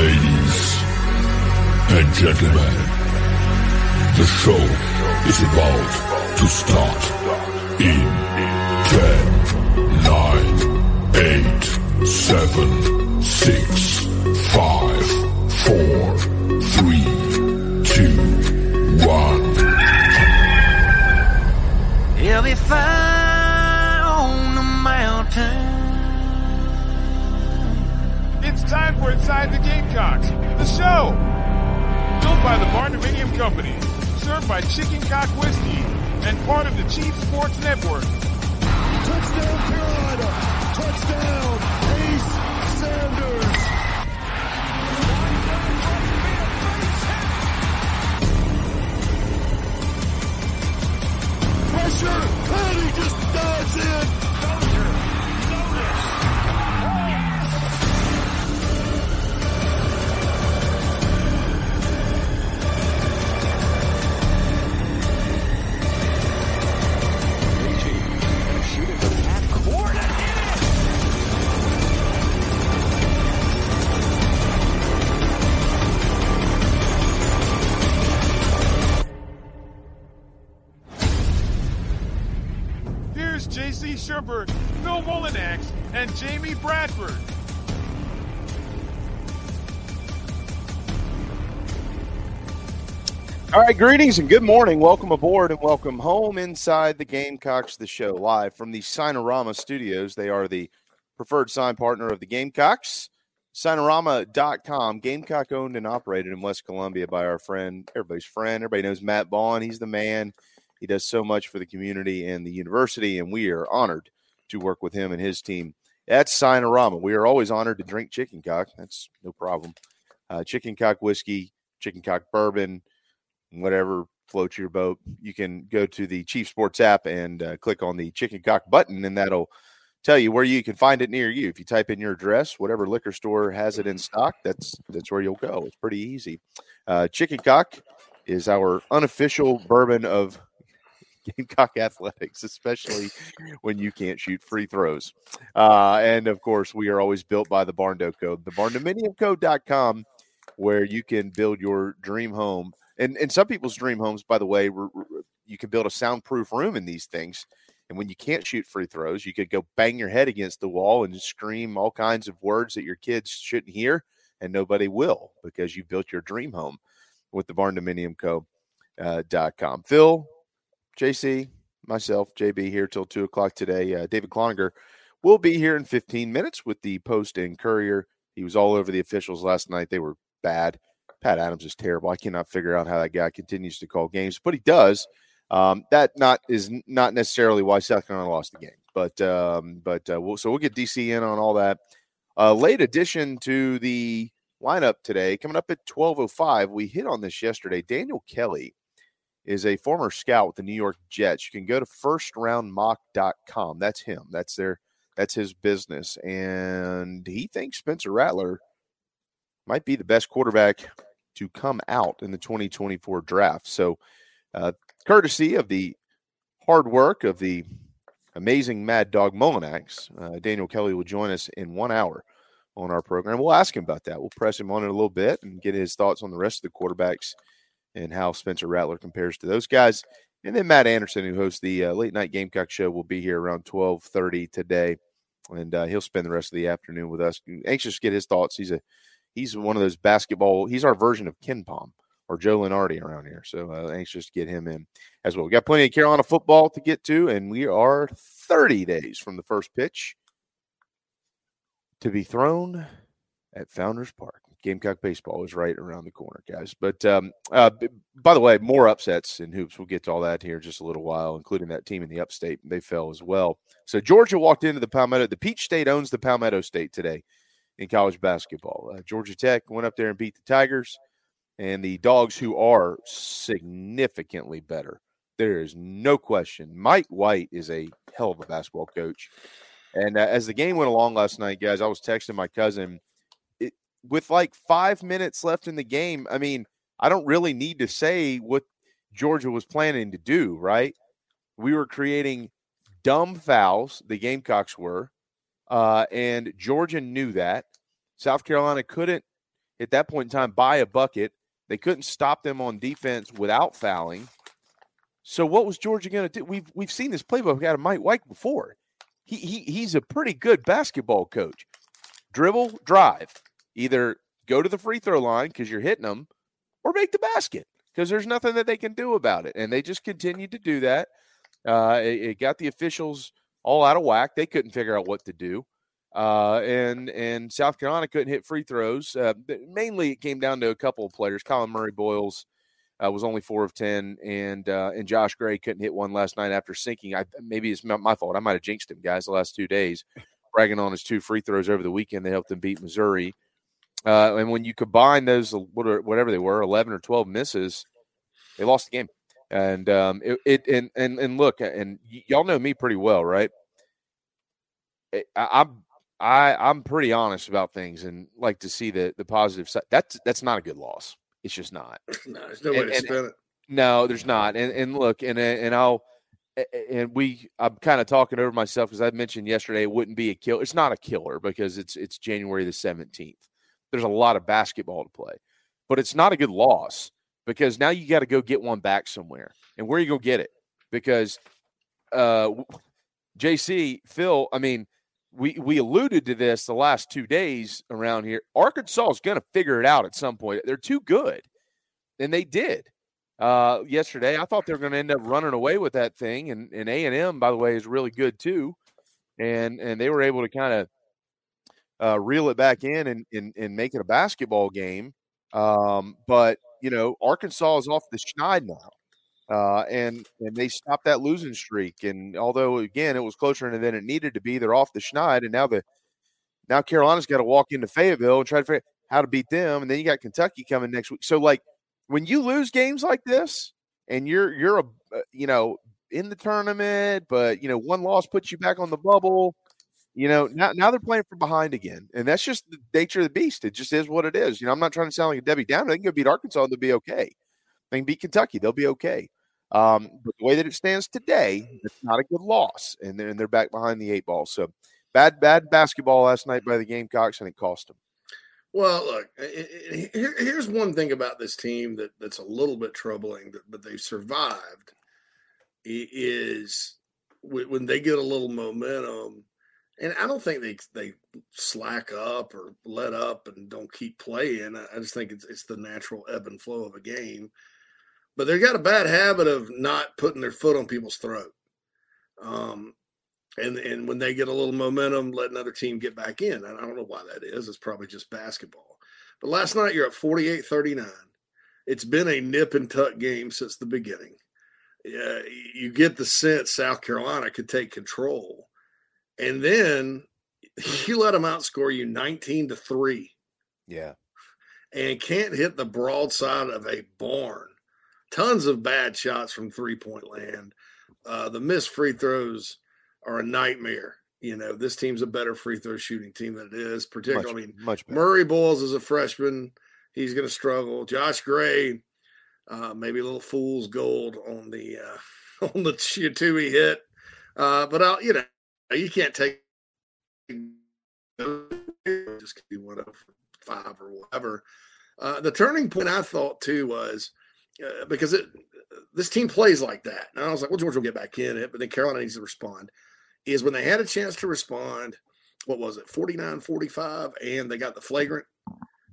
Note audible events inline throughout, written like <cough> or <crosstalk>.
Ladies and gentlemen, the show is about to start in 10, 9, 8, 7, 6, 5, 4, 3, 2, 1. He'll be fire It's time for Inside the Gamecocks, the show. Built by the Barndominium Company, served by Chicken Cock Whiskey, and part of the Chief Sports Network. Touchdown Carolina! Touchdown Ace Sanders! Pressure! And he just dives in! Shurburtt, Phil Mullinax, and Jamie Bradford. All right, greetings and good morning. Welcome aboard and welcome home inside the Gamecocks, the show live from the Signarama studios. They are the preferred sign partner of the Gamecocks. Signarama.com, Gamecock owned and operated in West Columbia by our friend, everybody's friend. Everybody knows Matt Vaughn. He's the man. He does so much for the community and the university, and we are honored to work with him and his team at Signarama. We are always honored to drink chicken cock. That's no problem. Uh, chicken cock whiskey, chicken cock bourbon, whatever floats your boat. You can go to the Chief Sports app and uh, click on the chicken cock button, and that'll tell you where you can find it near you. If you type in your address, whatever liquor store has it in stock, that's that's where you'll go. It's pretty easy. Uh, chicken cock is our unofficial bourbon of <laughs> Gamecock athletics, especially when you can't shoot free throws. Uh, and of course, we are always built by the Barndo Code, the barndominiumcode.com, where you can build your dream home. And, and some people's dream homes, by the way, you can build a soundproof room in these things. And when you can't shoot free throws, you could go bang your head against the wall and scream all kinds of words that your kids shouldn't hear, and nobody will because you built your dream home with the barndominiumco.com. Uh, com. Phil, JC, myself, JB here till two o'clock today. Uh, David Cloninger will be here in 15 minutes with the Post and Courier. He was all over the officials last night. They were bad. Pat Adams is terrible. I cannot figure out how that guy continues to call games, but he does. Um, that not is not necessarily why South Carolina lost the game, but um, but uh, we'll, so we'll get DC in on all that. Uh, late addition to the lineup today, coming up at twelve oh five. We hit on this yesterday. Daniel Kelly is a former scout with the New York Jets. You can go to firstroundmock.com. That's him. That's their that's his business. And he thinks Spencer Rattler might be the best quarterback to come out in the 2024 draft. So, uh, courtesy of the hard work of the amazing Mad Dog Mullinax, uh, Daniel Kelly will join us in one hour on our program. We'll ask him about that. We'll press him on it a little bit and get his thoughts on the rest of the quarterbacks and how Spencer Rattler compares to those guys. And then Matt Anderson, who hosts the uh, late night Gamecock show, will be here around twelve thirty today, and uh, he'll spend the rest of the afternoon with us. Anxious to get his thoughts. He's a he's one of those basketball. He's our version of KenPom or Joe Lunardi around here. So uh, anxious to get him in as well. We got plenty of Carolina football to get to, and we are thirty days from the first pitch to be thrown at Founders Park. Gamecock baseball is right around the corner, guys. But um, uh, by the way, more upsets in hoops. We'll get to all that here in just a little while, including that team in the upstate. They fell as well. So Georgia walked into the Palmetto. The Peach State owns the Palmetto State today in college basketball. Uh, Georgia Tech went up there and beat the Tigers, and the Dogs, who are significantly better. There is no question. Mike White is a hell of a basketball coach. And uh, as the game went along last night, guys, I was texting my cousin with like five minutes left in the game, I mean, I don't really need to say what Georgia was planning to do, right? We were creating dumb fouls, the Gamecocks were, uh, and Georgia knew that. South Carolina couldn't, at that point in time, buy a bucket. They couldn't stop them on defense without fouling. So what was Georgia going to do? We've we've seen this playbook out of Mike White before. He, he he's a pretty good basketball coach. Dribble, drive, either go to the free throw line because you're hitting them or make the basket because there's nothing that they can do about it. And they just continued to do that. Uh, it, it, got the officials all out of whack. They couldn't figure out what to do. Uh, and and South Carolina couldn't hit free throws. Uh, mainly, it came down to a couple of players. Collin Murray Boyles uh, was only four of ten, and uh, and Josh Gray couldn't hit one last night after sinking. I maybe it's my fault. I might have jinxed him, guys, the last two days, bragging on his two free throws over the weekend. They helped him beat Missouri. Uh, and when you combine those, whatever they were, eleven or twelve misses, they lost the game. And um, it, it and and and look, and y- y'all know me pretty well, right? I, I'm I I'm pretty honest about things and like to see the the positive side. That's that's not a good loss. It's just not. <laughs> No, there's no way and, to spin it. No, there's not. And and look, and and I'll and we I'm kind of talking over myself because I mentioned yesterday it wouldn't be a kill. It's not a killer because it's it's January the 17th there's a lot of basketball to play. But it's not a good loss because now you got to go get one back somewhere. And where you go get it? Because uh, JC, Phil, I mean, we we alluded to this the last two days around here. Arkansas is going to figure it out at some point. They're too good, and they did uh, yesterday. I thought they were going to end up running away with that thing, and and A and M, by the way, is really good too, and and they were able to kind of uh, reel it back in and, and, and make it a basketball game. Um, but, you know, Arkansas is off the schneid now. Uh, and and they stopped that losing streak. And although again it was closer than it needed to be, they're off the schneid. And now the now Carolina's got to walk into Fayetteville and try to figure out how to beat them. And then you got Kentucky coming next week. So like when you lose games like this, and you're you're a uh, you know in the tournament, but you know one loss puts you back on the bubble. You know, now, now they're playing from behind again. And that's just the nature of the beast. It just is what it is. You know, I'm not trying to sound like a Debbie Downer. They can go beat Arkansas and they'll be okay. They can beat Kentucky. They'll be okay. Um, but the way that it stands today, it's not a good loss. And they're, and they're back behind the eight ball. So bad, bad basketball last night by the Gamecocks, and it cost them. Well, look, here, here's one thing about this team that, that's a little bit troubling, but they've survived. Is when they get a little momentum, and I don't think they they slack up or let up and don't keep playing. I just think it's it's the natural ebb and flow of a game. But they've got a bad habit of not putting their foot on people's throat. Um, and and when they get a little momentum, let another team get back in. And I don't know why that is. It's probably just basketball. But last night you're at 48 39. It's been a nip and tuck game since the beginning. Uh, you get the sense South Carolina could take control. And then you let them outscore you 19 to 3 Yeah. and can't hit the broadside of a barn. Tons of bad shots from three point land. Uh, the missed free throws are a nightmare. You know, this team's a better free throw shooting team than it is, Much, particularly. I mean, much better. Murray Boyles is a freshman. He's going to struggle. Josh Gray, uh, maybe a little fool's gold on the uh, <laughs> on the Chiatui hit, uh, but I'll you know you can't take just be one of five or whatever. Uh, the turning point I thought too was uh, because it this team plays like that, and I was like, well, Georgia will get back in it, but then Carolina needs to respond. Is when they had a chance to respond. What was it, 49 45? And they got the flagrant.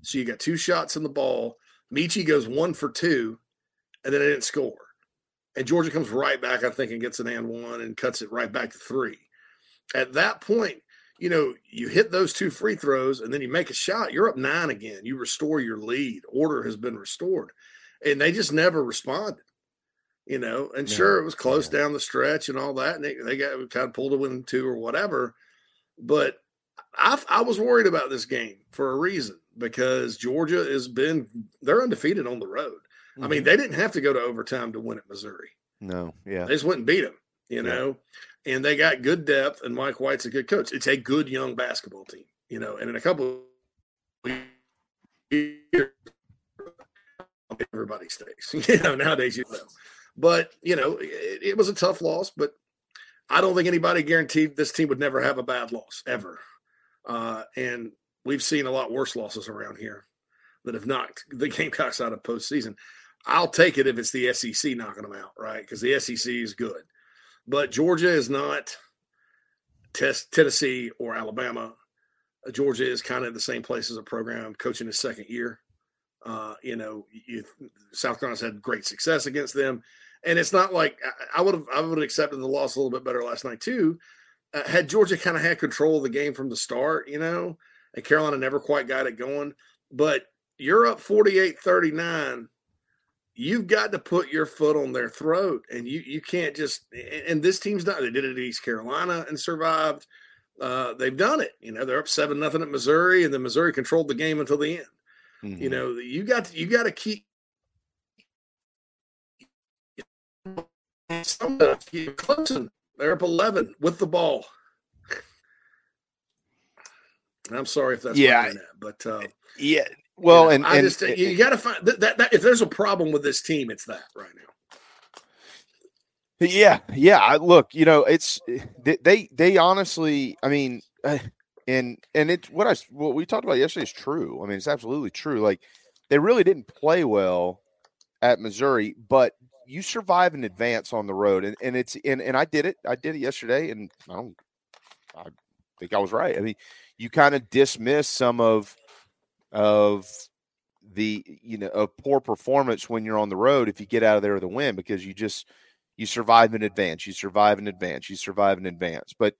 So you got two shots in the ball. Meechie goes one for two, and then they didn't score. And Georgia comes right back, I think, and gets an and one and cuts it right back to three. At that point, you know, you hit those two free throws and then you make a shot, you're up nine again. You restore your lead. Order has been restored. And they just never responded. You know, and sure, it was close down the stretch and all that. And they, they got kind of pulled a win two or whatever. But I, I was worried about this game for a reason because Georgia has been, they're undefeated on the road. I Mm-hmm. mean, they didn't have to go to overtime to win at Missouri. No, yeah. They just went and beat them, you Yeah. know, and they got good depth. And Mike White's a good coach. It's a good young basketball team, you know. And in a couple of years, everybody stays. <laughs> You know, nowadays you know, but you know, it, it was a tough loss. But I don't think anybody guaranteed this team would never have a bad loss ever. Uh, and we've seen a lot worse losses around here that have knocked the <laughs> Gamecocks out of postseason. I'll take it if it's the SEC knocking them out, right? Because the SEC is good, but Georgia is not test Tennessee or Alabama. Uh, Georgia is kind of the same place as a program coaching his second year. Uh, you know, you, South Carolina's had great success against them, and it's not like I- would have I would have accepted the loss a little bit better last night too. Uh, had Georgia kind of had control of the game from the start, you know, and Carolina never quite got it going, but you're up 48 39 you've got to put your foot on their throat and you you can't just and this team's done they did it at east carolina and survived uh, they've done it you know they're up seven nothing at missouri and then missouri controlled the game until the end Mm-hmm. you know you got to, you got to keep sometimes keep closing they're up 11 with the ball i'm sorry if that's Yeah. internet, but uh, Yeah. Well, you know, and, I and just you, got to find that, that, that if there's a problem with this team, it's that right now. Yeah, yeah. I, look, you know, it's they they, they honestly. I mean, uh, and and it's what I what we talked about yesterday is true. I mean, it's absolutely true. Like they really didn't play well at Missouri, but you survive in advance on the road, and and it's and and I did it. I did it yesterday, and I don't. I think I was right. I mean, you kind of dismiss some of of the you know a poor performance when you're on the road if you get out of there with a win because you just you survive in advance you survive in advance you survive in advance. But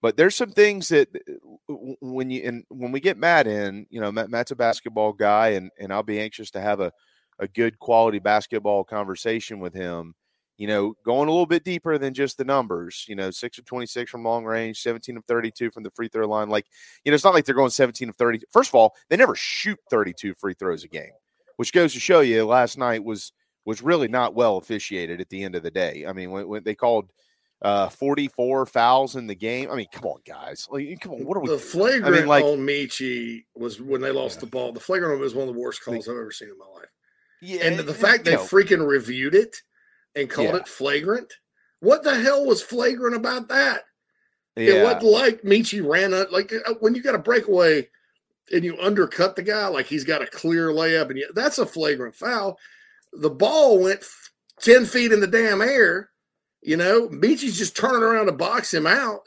but there's some things that uh, when you and when we get Matt in you know Matt, Matt's a basketball guy and and I'll be anxious to have a a good quality basketball conversation with him you know going a little bit deeper than just the numbers you know 6 of 26 from long range 17 of 32 from the free throw line like you know it's not like they're going 17 of 30 first of all they never shoot 32 free throws a game which goes to show you last night was was really not well officiated at the end of the day. I mean, when, when they called uh 44 fouls in the game. I mean, come on, guys. Like, come on, what are we The flagrant I mean, like, on Meechie was when they lost the ball. The flagrant was one of the worst calls I've ever seen in my life. yeah, And the fact they know, freaking reviewed it and called Yeah. it flagrant. What the hell was flagrant about that? It wasn't like Meechie ran up like uh, when you got a breakaway and you undercut the guy like he's got a clear layup and you, that's a flagrant foul. The ball went f- ten feet in the damn air. You know, Meechie's just turning around to box him out.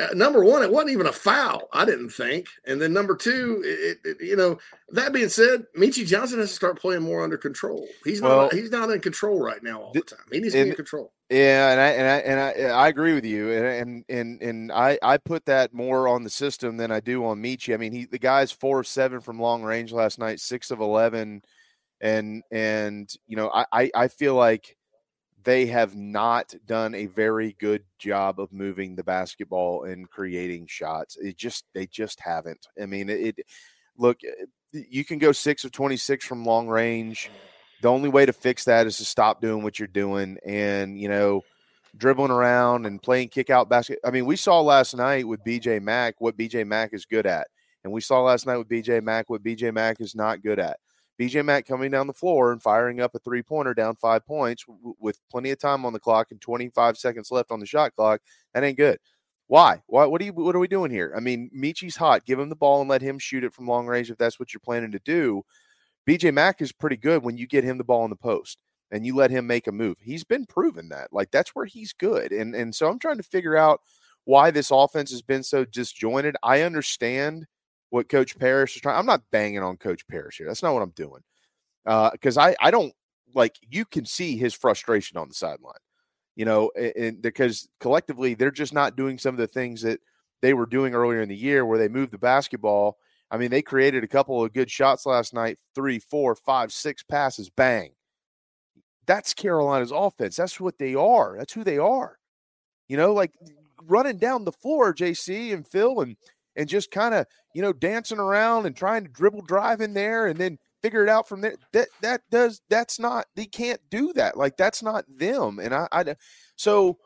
Uh, number one, it wasn't even a foul. I didn't think. And then number two, it, it, you know, that being said, Meechie Johnson has to start playing more under control. He's Well- not. He's not in control right now all the time. He needs to be in control. Yeah, and I and I and I, I agree with you, and and and and I I put that more on the system than I do on Meechie. I mean, he the guy's four of seven from long range last night, six of eleven, and and you know I I, I feel like they have not done a very good job of moving the basketball and creating shots. It just they just haven't. I mean, it. Look, eh, you can go six of twenty six from long range the only way to fix that is to stop doing what you're doing and you know dribbling around and playing kick out basket i mean we saw last night with bj mack what bj mack is good at and we saw last night with bj mack what bj mack is not good at bj mack coming down the floor and firing up a three pointer down five points w- with plenty of time on the clock and 25 seconds left on the shot clock that ain't good why? Why? What are you? What are we doing here? I mean, Meechie's hot. Give him the ball and let him shoot it from long range if that's what you're planning to do. BJ Mack is pretty good when you get him the ball in the post and you let him make a move. He's been proven that. Like that's where he's good. And and so I'm trying to figure out why this offense has been so disjointed. I understand what Coach Paris is trying. I'm not banging on Coach Paris here. That's not what I'm doing. Uh, because I I don't like you can see his frustration on the sideline. You know, and, and because collectively they're just not doing some of the things that they were doing earlier in the year where they moved the basketball I mean, they created a couple of good shots last night three, four, five, six passes, bang. That's Carolina's offense. That's what they are. That's who they are. You know, like running down the floor, JC and Phil, and and just kind of you know dancing around and trying to dribble drive in there and then figure it out from there. That that does that's not they can't do that. Like that's not them. And I, I so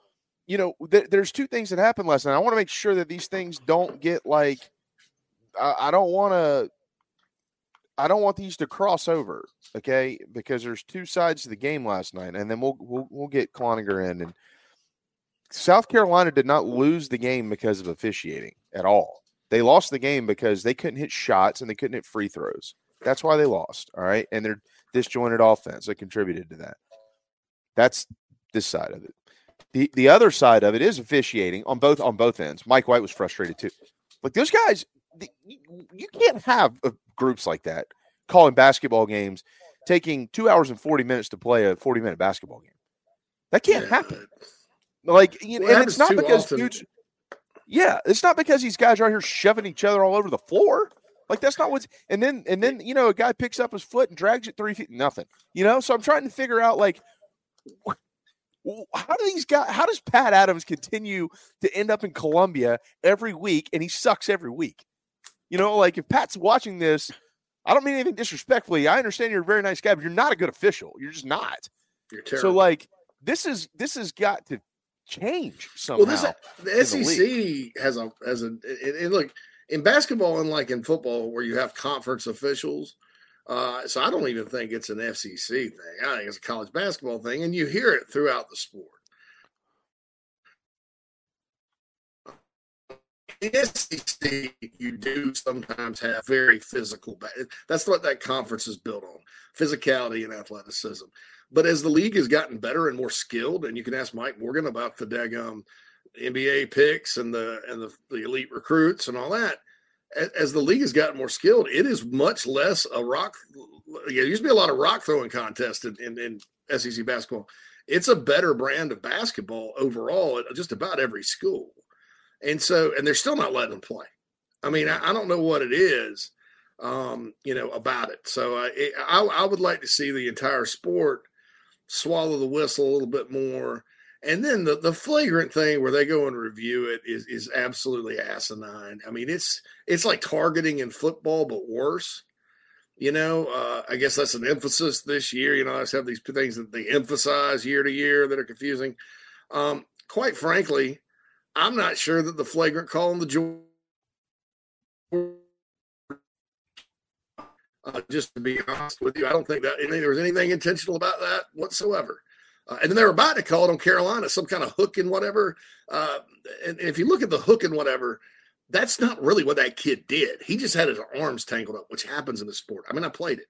you know th- there's two things that happened last night. I want to make sure that these things don't get like I, I don't want to. I don't want these to cross over, okay? Because there's two sides to the game last night, and then we'll we'll, we'll get Cloninger in. And South Carolina did not lose the game because of officiating at all. They lost the game because they couldn't hit shots and they couldn't hit free throws. That's why they lost. All right, and their disjointed offense that contributed to that. That's this side of it. The the other side of it is officiating on both on both ends. Mike White was frustrated too. Like those guys, the, you, can't have uh, groups like that calling basketball games, taking two hours and forty minutes to play a forty minute basketball game. That can't happen. Like, you know, Well, and it's not because often. dudes. Yeah, it's not because these guys are out here shoving each other all over the floor. Like that's not what's. And then and then you know a guy picks up his foot and drags it three feet. Nothing. You know. So I'm trying to figure out like. How do these guys? How does Pat Adams continue to end up in Columbia every week, and he sucks every week? You know, like if Pat's watching this, I don't mean anything disrespectfully. I understand you're a very nice guy, but you're not a good official. You're just not. You're terrible. So like this is this has got to change somehow. Well, this the the SEC has a has a and, look in basketball, unlike in football, where you have conference officials. Uh, so I don't even think it's an SEC thing. I think it's a college basketball thing, and you hear it throughout the sport. In SEC, you do sometimes have very physical. That's what that conference is built on: physicality and athleticism. But as the league has gotten better and more skilled, and you can ask Mike Morgan about the daggum NBA picks and the and the, the elite recruits and all that. As the league has gotten more skilled, it is much less a rock. There used to be a lot of rock throwing contests in, in, in SEC basketball. It's a better brand of basketball overall at just about every school, and so and they're still not letting them play. I mean, I, I don't know what it is, um, you know, about it. So it, I I would like to see the entire sport swallow the whistle a little bit more. And then the, the flagrant thing where they go and review it is is absolutely asinine. I mean, it's it's like targeting in football, but worse. You know, uh, I guess that's an emphasis this year. You know, I just have these things that they emphasize year to year that are confusing. Um, quite frankly, I'm not sure that the flagrant call on the Georgia uh, just to be honest with you, I don't think that mean, there was anything intentional about that whatsoever. Uh, and then they were about to call it on Carolina, some kind of hook and whatever. Uh, and, and if you look at the hook and whatever, that's not really what that kid did. He just had his arms tangled up, which happens in the sport. I mean, I played it,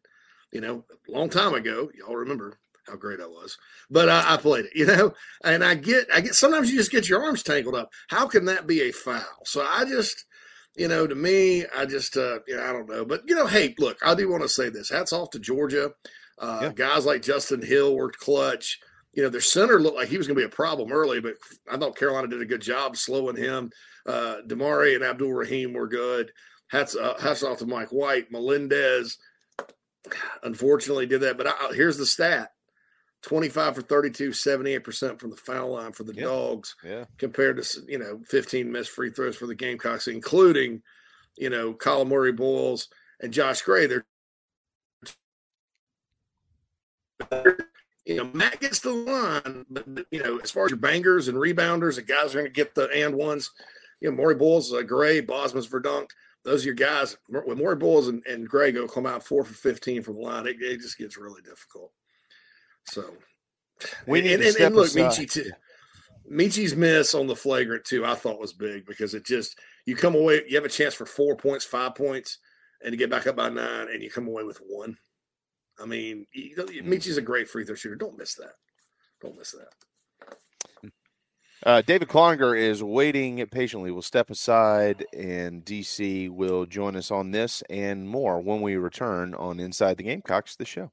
you know, a long time ago. Y'all remember how great I was, but I, played it, <laughs> you know. And I get, I get. Sometimes you just get your arms tangled up. How can that be a foul? So I just, you know, to me, I just, uh, you know, I don't know. But you know, hey, look, I do want to say this. Hats off to Georgia. Uh, yeah. Guys like Justin Hill worked clutch. You know, their center looked like he was going to be a problem early, but I thought Carolina did a good job slowing him. Uh, Demary and Abdur-Rahim were good. Hats, uh, hats off to Mike White. Melendez, <sighs> unfortunately, did that. But I, here's the stat 25 for 32, 78% from the foul line for the Dogs, yeah. compared to, you know, 15 missed free throws for the Gamecocks, including, you know, Collin Murray-Boyles and Josh Gray. They're, you know, Matt gets the line, but, you know, as far as your bangers and rebounders and guys are going to get the and ones, you know, Murray-Boyles, uh, Gray, Bosmans, Verdonk, those are your guys. When Murray-Boyles and, and Gray go come out four for 15 from the line, it, it just gets really difficult. So we need and, and, and look, aside. Meechie too. Meechie's miss on the flagrant too, I thought was big because it just you come away, you have a chance for four points, five points, and to get back up by nine, and you come away with one. I mean, you know, Meechie's a great free throw shooter. Don't miss that. Don't miss that. Uh, David Cloninger is waiting patiently. We'll step aside, and DC will join us on this and more when we return on Inside the Gamecocks, the show.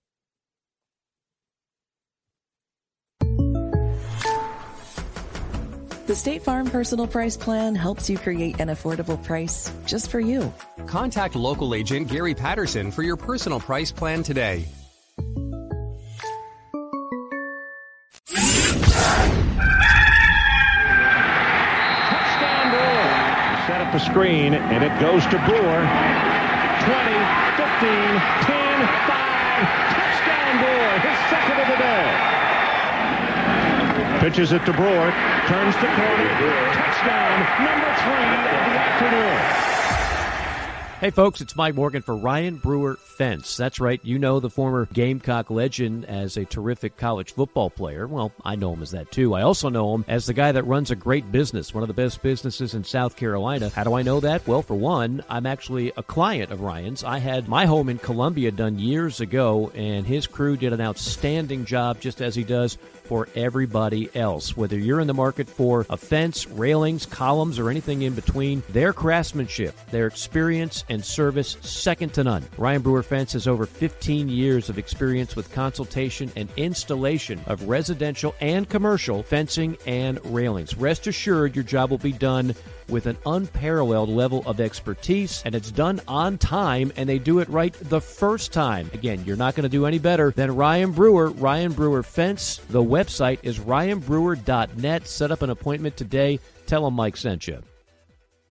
The State Farm Personal Price Plan helps you create an affordable price just for you. Contact local agent Gary Patterson for your personal price plan today. Touchdown ball. Set up the screen, and it goes to Brewer. 20, 15, 10, 5. Touchdown Brewer, his second of the day. Pitches it to Brewer. Turns the corner. Touchdown, number three of the afternoon. Hey, folks, it's Mike Morgan for Ryan Brewer Fence. That's right, you know the former Gamecock legend as a terrific college football player. Well, I know him as that too. I also know him as the guy that runs a great business, one of the best businesses in South Carolina. How do I know that? Well, for one, I'm actually a client of Ryan's. I had my home in Columbia done years ago, and his crew did an outstanding job, just as he does for everybody else. Whether you're in the market for a fence, railings, columns, or anything in between, their craftsmanship, their experience, and service second to none. Ryan Brewer Fence has over 15 years of experience with consultation and installation of residential and commercial fencing and railings. Rest assured, your job will be done with an unparalleled level of expertise, and it's done on time, and they do it right the first time. Again, you're not going to do any better than Ryan Brewer, Ryan Brewer Fence. The website is ryanbrewer.net. Set up an appointment today. Tell them Mike sent you.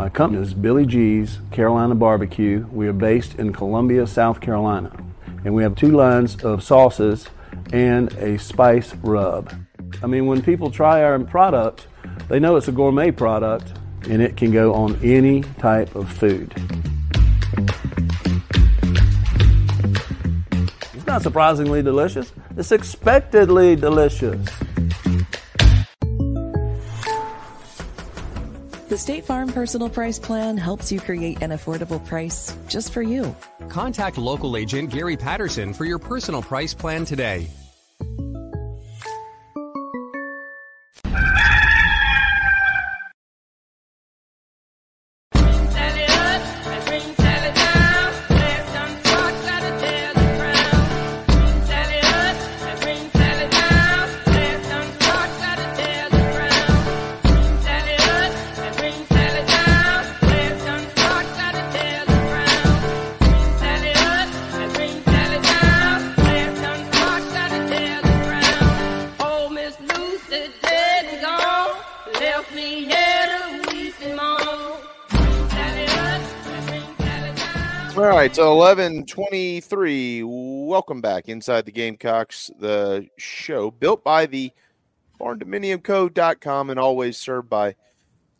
My company is Billy G's Carolina Barbecue. We are based in Columbia, South Carolina. And we have two lines of sauces and a spice rub. I mean, when people try our product, they know it's a gourmet product and it can go on any type of food. It's not surprisingly delicious, it's expectedly delicious. The State Farm Personal Price Plan helps you create an affordable price just for you. Contact local agent Gary Patterson for your personal price plan today. Right, so eleven twenty three. Welcome back inside the Gamecocks, the show built by the barndominiumco.com and always served by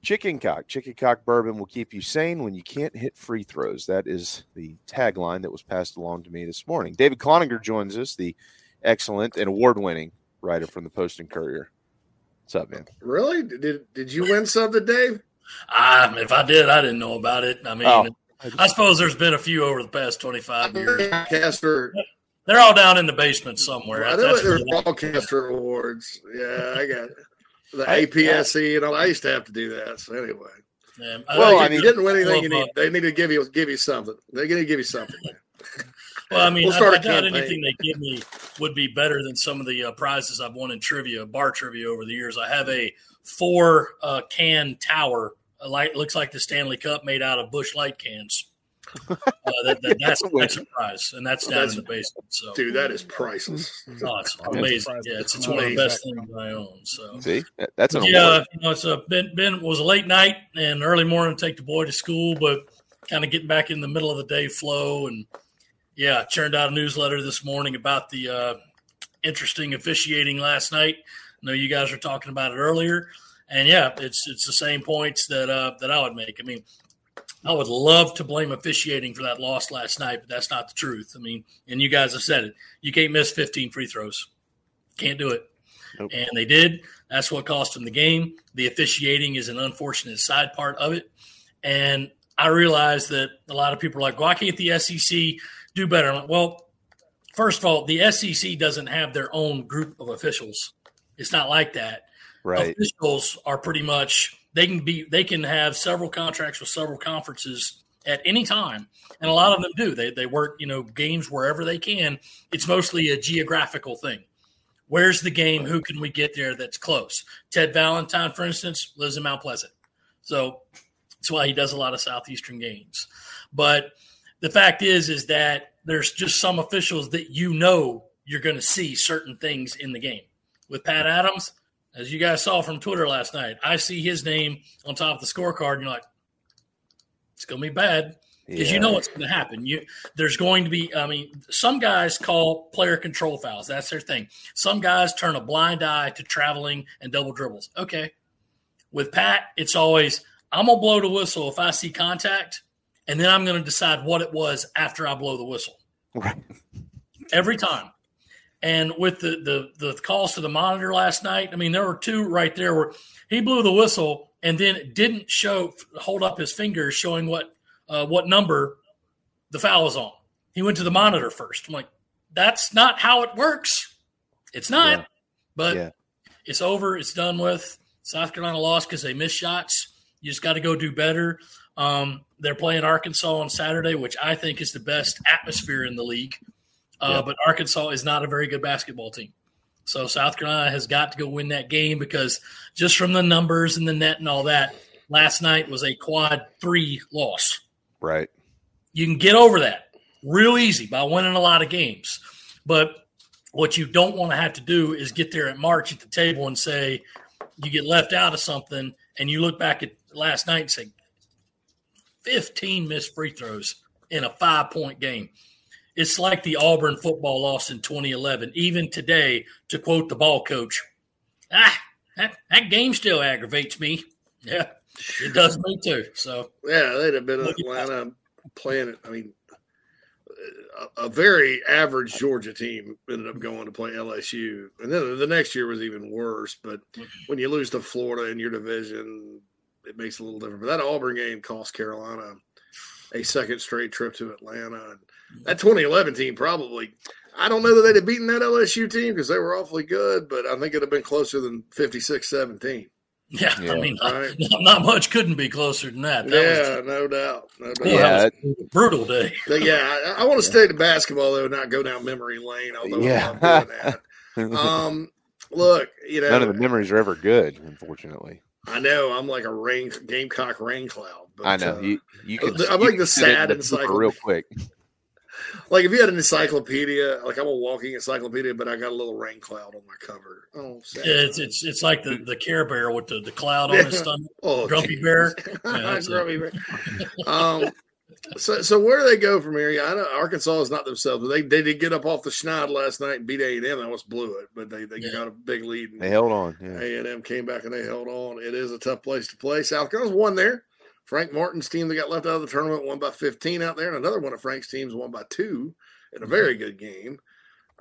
Chicken Cock. Chicken Cock bourbon will keep you sane when you can't hit free throws. That is the tagline that was passed along to me this morning. David Cloninger joins us, the excellent and award winning writer from the Post and Courier. What's up, man? Really? Did did you win something, Dave? Um, if I did, I didn't know about it. I mean, Oh. I suppose there's been a few over the past 25 years. Broadcaster. They're all down in the basement somewhere. I That's- know there's broadcaster awards. Yeah, I got it. the I- APSC. You know, I used to have to do that. So anyway. Yeah, Well, I I mean, you didn't win anything. You need. They need to give you give you something. They're going to give you something. <laughs> Well, I mean, We'll I, start I a doubt anything they give me would be better than some of the uh, prizes I've won in trivia, bar trivia over the years. I have a four uh, can tower, uh, like looks like the Stanley Cup made out of Busch Light cans. <laughs> Uh, that, that, that's that's a prize, and that's down that's- in the basement. So, Dude, that is priceless. <laughs> Oh, it's <laughs> amazing. Yeah, it's, it's one of the best things I own. So, See, that's an yeah, award. you know, it's a been been was a late night and early morning to take the boy to school, but kind of getting back in the middle of the day flow. And yeah, churned out a newsletter this morning about the uh, interesting officiating last night. I know you guys were talking about it earlier, and yeah, it's it's the same points that uh, that I would make. I mean, I would love to blame officiating for that loss last night, but that's not the truth. I mean, and you guys have said it. You can't miss 15 free throws. Can't do it. And they did. That's what cost them the game. The officiating is an unfortunate side part of it. And I realize that a lot of people are like, why can't the SEC do better? Like, well, first of all, the SEC doesn't have their own group of officials. It's not like that Right. officials are pretty much they can be they can have several contracts with several conferences at any time and a lot of them do. They they work you know games wherever they can. It's mostly a geographical thing. Where's the game? Who can we get there that's close? Ted valentine for instance lives in mount pleasant. So that's why he does a lot of southeastern games. But the fact is is that there's just some officials that you know you're going to see certain things in the game. With pat adams as you guys saw from Twitter last night, I see his name on top of the scorecard, and you're like, it's going to be bad because you know what's going to happen. You there's going to be. I mean, some guys call player control fouls. That's their thing. Some guys turn a blind eye to traveling and double dribbles. Okay, with Pat, it's always I'm gonna blow the whistle if I see contact, and then I'm going to decide what it was after I blow the whistle. Right. Every time. And with the, the the calls to the monitor last night, I mean, there were two right there where he blew the whistle and then didn't show hold up his fingers showing what uh, what number the foul was on. He went to the monitor first. I'm like, that's not how it works. It's not. Yeah. But Yeah. it's over. It's done with. South Carolina lost because they missed shots. You just got to go do better. Um, they're playing Arkansas on Saturday, which I think is the best atmosphere in the league. Uh, Yeah. But Arkansas is not a very good basketball team. So South Carolina has got to go win that game because just from the numbers and the net and all that, last night was a quad three loss. Right. You can get over that real easy by winning a lot of games. But what you don't want to have to do is get there at March at the table and say you get left out of something and you look back at last night and say 15 missed free throws in a five point game. It's like the Auburn football loss in 2011. Even today, to quote the ball coach, ah, that, that game still aggravates me. Yeah, it does me too. So, Yeah, they'd have been in Atlanta playing it. I mean, a, a very average Georgia team ended up going to play LSU, and then the next year was even worse. But when you lose to Florida in your division, it makes a little different. But that Auburn game cost Carolina a second straight trip to Atlanta. And that 2011 team probably. I don't know that they'd have beaten that LSU team because they were awfully good, but I think it'd have been closer than 56 17. yeah, Yeah. I mean, Right. not, <laughs> not much couldn't be closer than that. that yeah, was, no doubt. No doubt. Ooh, that was a brutal day. But yeah, I, I want to stay to basketball though, not go down memory lane. Although Yeah. I love doing that. <laughs> Um, look, you know, None of the memories are ever good, unfortunately. I know I'm like a rain Gamecock rain cloud. But, I know uh, you. You can. I'm you like the fit sad the paper encyclopedia. real quick. Like if you had an encyclopedia, like I'm a walking encyclopedia, but I got a little rain cloud on my cover. Oh, sad. Yeah, it's, it's it's like the, the Care Bear with the, the cloud on his stomach. <laughs> Oh, Grumpy geez. Bear. <laughs> Yeah. Grumpy Bear. Um, so, so where do they go from here? Yeah, I know Arkansas is not themselves, but they, they did get up off the schneid last night and beat A and M. I almost blew it, but they, they yeah. got a big lead. They held on. A and M came back and they held on. It is a tough place to play. South Carolina's won there. Frank Martin's team that got left out of the tournament won by 15 out there, and another one of Frank's teams won by two in a mm-hmm. very good game.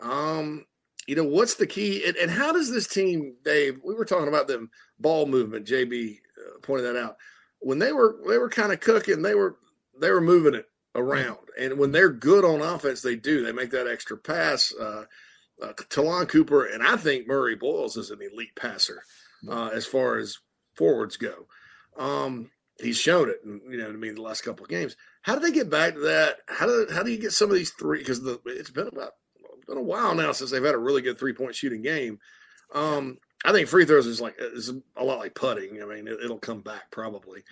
Um, you know, what's the key? And, and, how does this team, Dave? We were talking about them ball movement. JB uh, pointed that out. When they were they were kind of cooking, they were they were moving it around. And when they're good on offense, they do. They make that extra pass. Uh, uh, Ta'Lon Cooper and I think Murray Boyles is an elite passer uh, as far as forwards go. Um, he's shown it, you know, what I mean? the last couple of games. How do they get back to that? How do how do you get some of these three? Because the it's been about been a while now since they've had a really good three point shooting game. Um, I think free throws is like is a lot like putting. I mean, it, will come back probably,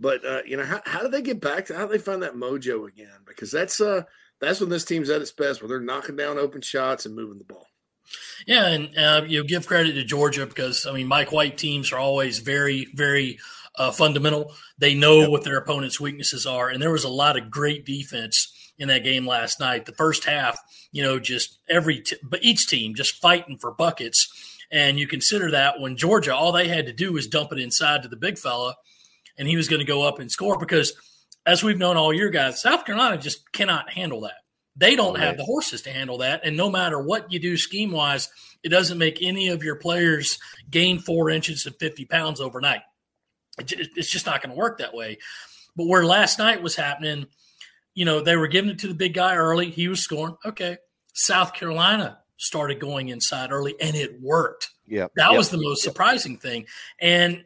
but uh, you know, how, how do they get back to how do they find that mojo again? Because that's uh that's when this team's at its best, where they're knocking down open shots and moving the ball. Yeah, and uh, you know, give credit to Georgia because I mean, Mike White teams are always very, very uh, fundamental. They know yep. what their opponent's weaknesses are, and there was a lot of great defense in that game last night. The first half, you know, just every t- but each team just fighting for buckets, and you consider that when Georgia, all they had to do was dump it inside to the big fella, and he was going to go up and score because, as we've known all year, guys, South Carolina just cannot handle that. They don't have the horses to handle that, and no matter what you do scheme wise, it doesn't make any of your players gain four inches and fifty pounds overnight it's just not going to work that way. But where last night was happening, you know, they were giving it to the big guy early. He was scoring. Okay. South Carolina started going inside early and it worked. Yeah. That yep. was the most surprising thing. And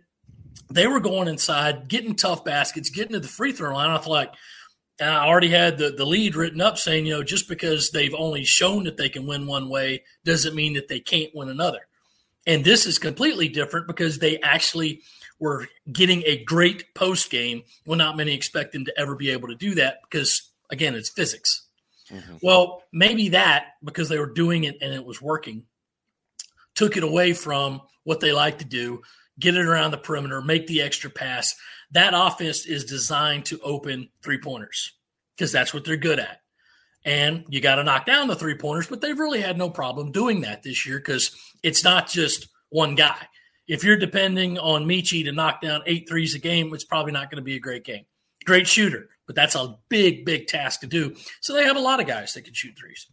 they were going inside, getting tough baskets, getting to the free throw line. I thought, like, I already had the, the lead written up saying, you know, just because they've only shown that they can win one way doesn't mean that they can't win another. And this is completely different because they actually – were getting a great post game when not many expect them to ever be able to do that because, again, it's physics. Mm-hmm. Well, maybe that because they were doing it and it was working took it away from what they like to do get it around the perimeter, make the extra pass. That offense is designed to open three pointers because that's what they're good at. And you got to knock down the three pointers, but they've really had no problem doing that this year because it's not just one guy if you're depending on Meechie to knock down eight threes a game, it's probably not going to be a great game. Great shooter, but that's a big, big task to do. So they have a lot of guys that can shoot threes.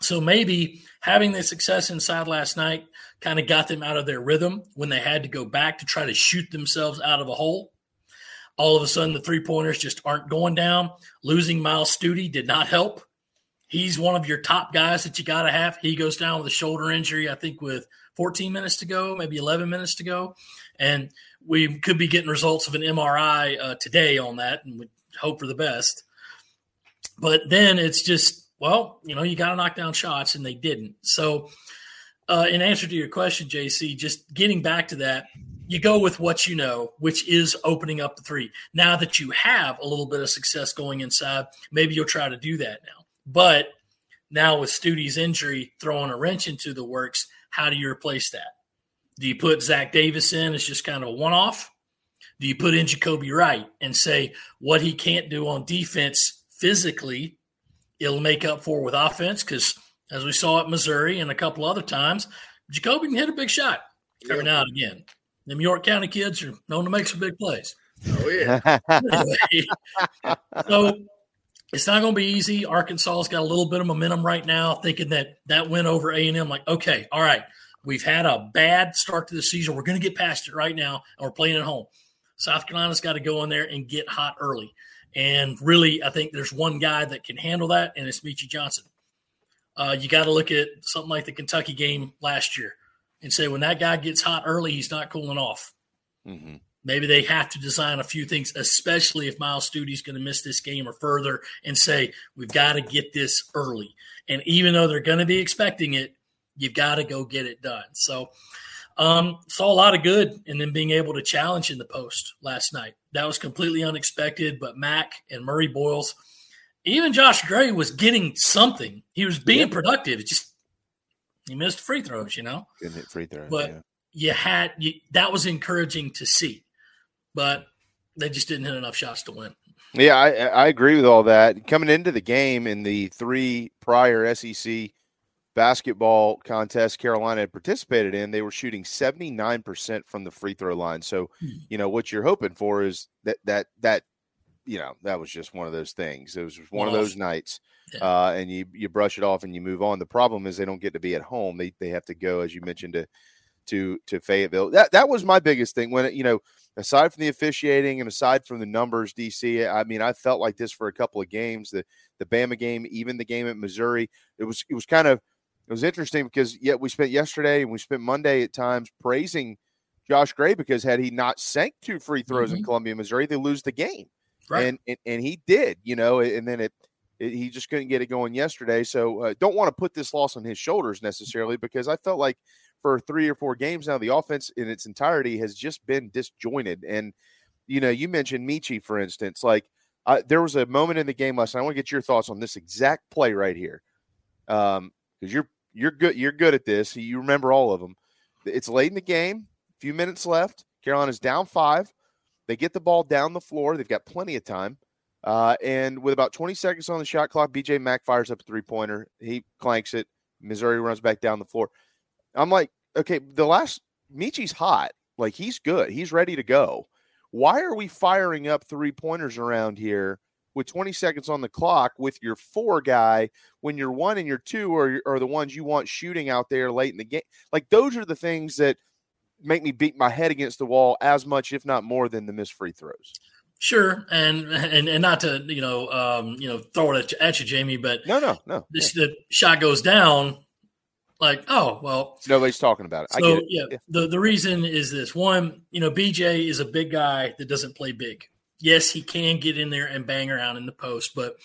So maybe having the success inside last night kind of got them out of their rhythm when they had to go back to try to shoot themselves out of a hole. All of a sudden, the three pointers just aren't going down. Losing Myles Stute did not help. He's one of your top guys that you got to have. He goes down with a shoulder injury, I think, with 14 minutes to go, maybe 11 minutes to go. And we could be getting results of an MRI uh, today on that, and we hope for the best. But then it's just, well, you know, you got to knock down shots, and they didn't. So, uh, in answer to your question, JC, just getting back to that, you go with what you know, which is opening up the three. Now that you have a little bit of success going inside, maybe you'll try to do that now. But now with Stute's injury throwing a wrench into the works, how do you replace that? Do you put Zach Davis in as just kind of a one off? Do you put in Jacobi Wright and say what he can't do on defense physically, it'll make up for with offense? Because as we saw at Missouri and a couple other times, Jacobi can hit a big shot every now and again. Them York County kids are known to make some big plays. Oh yeah. <laughs> so it's not going to be easy. Arkansas's got a little bit of momentum right now, thinking that that win over A and M. Like, okay, all right, we've had a bad start to the season. We're going to get past it right now, and we're playing at home. South Carolina's got to go in there and get hot early. And really, I think there's one guy that can handle that, and it's Meechie Johnson. Uh, you got to look at something like the Kentucky game last year and say when that guy gets hot early, he's not cooling off. Mm-hmm. Maybe they have to design a few things, especially if Myles Stute's going to miss this game or further, and say, we've got to get this early. And even though they're going to be expecting it, you've got to go get it done. So, um, saw a lot of good and then being able to challenge in the post last night. That was completely unexpected, but Mack and Murray Boyles, even Josh Gray was getting something. He was being productive. It's just he missed free throws, you know. Didn't hit free throws, but yeah. you had you, that was encouraging to see. But they just didn't hit enough shots to win. Yeah, I, I agree with all that. Coming into the game in the three prior SEC basketball contests Carolina had participated in, they were shooting 79% from the free throw line. So, Hmm. you know, what you're hoping for is that that that you know, that was just one of those things. It was one of those nights. Uh, and you you brush it off and you move on. The problem is they don't get to be at home. They they have to go, as you mentioned, to to to Fayetteville. That that was my biggest thing when it, you know, aside from the officiating and aside from the numbers, DC. I mean, I felt like this for a couple of games. The the Bama game, even the game at Missouri, it was it was kind of it was interesting because yet we spent yesterday and we spent Monday at times praising Josh Gray because had he not sank two free throws in Mhm. Columbia, Missouri, they lose the game. Right. And, and and he did, you know, and then it, it he just couldn't get it going yesterday. So uh, don't want to put this loss on his shoulders necessarily because I felt like for three or four games now the offense in its entirety has just been disjointed. And you know, you mentioned Meechie for instance, like uh, there was a moment in the game last night. I want to get your thoughts on this exact play right here, um, because you're you're good you're good at this. You remember all of them. It's late in the game, a few minutes left. Carolina's down five. They get the ball down the floor. They've got plenty of time. Uh, and with about 20 seconds on the shot clock, BJ Mack fires up a three pointer. He clanks it. Missouri runs back down the floor. I'm like, okay, the last Meechie's hot. Like he's good. He's ready to go. Why are we firing up three pointers around here with 20 seconds on the clock with your four guy when your one and your two are, are the ones you want shooting out there late in the game? Like those are the things that make me beat my head against the wall as much, if not more, than the missed free throws. Sure, and and and not to you know um, you know throw it at you, at you Jamie, but no, no, no. This the shot goes down. Like, oh well, Nobody's talking about it. So it. yeah, the the reason is this: one, you know, BJ is a big guy that doesn't play big. Yes, he can get in there and bang around in the post, but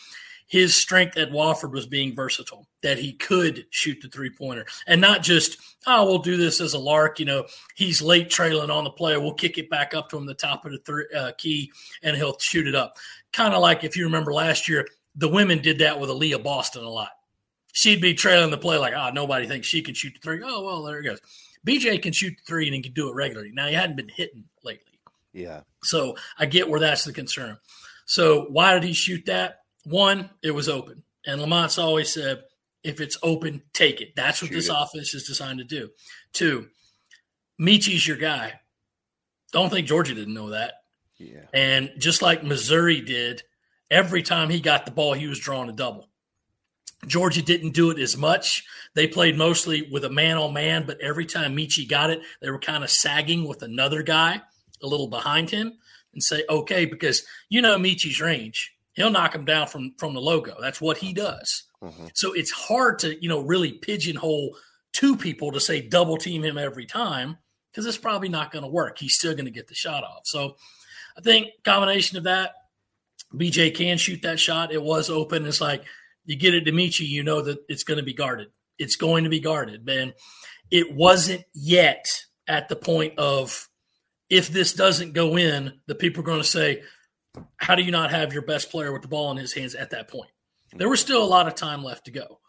his strength at Wofford was being versatile, that he could shoot the three pointer and not just, oh, we'll do this as a lark. You know, he's late trailing on the play. We'll kick it back up to him the top of the three, uh, key and he'll shoot it up. Kind of like if you remember last year, the women did that with Aaliyah Boston a lot. She'd be trailing the play like, oh, nobody thinks she can shoot the three. Oh, well, there it goes. BJ can shoot the three and he can do it regularly. Now, he hadn't been hitting lately. Yeah. So I get where that's the concern. So why did he shoot that? One, it was open. And Lamont's always said, if it's open, take it. That's what Shoot this it. offense is designed to do. Two, Meechie's your guy. Don't think Georgia didn't know that. Yeah. And just like Missouri did, every time he got the ball, he was drawing a double. Georgia didn't do it as much. They played mostly with a man on man, but every time Meechie got it, they were kind of sagging with another guy a little behind him and say, okay, because you know Meechie's range. He'll knock him down from from the logo. That's what he does. Mm-hmm. So it's hard to, you know, really pigeonhole two people to say double team him every time because it's probably not going to work. He's still going to get the shot off. So I think combination of that, BJ can shoot that shot. It was open. It's like you get it to Meechie, you know that it's going to be guarded. It's going to be guarded, man. It wasn't yet at the point of if this doesn't go in, the people are going to say, how do you not have your best player with the ball in his hands at that point? There was still a lot of time left to go.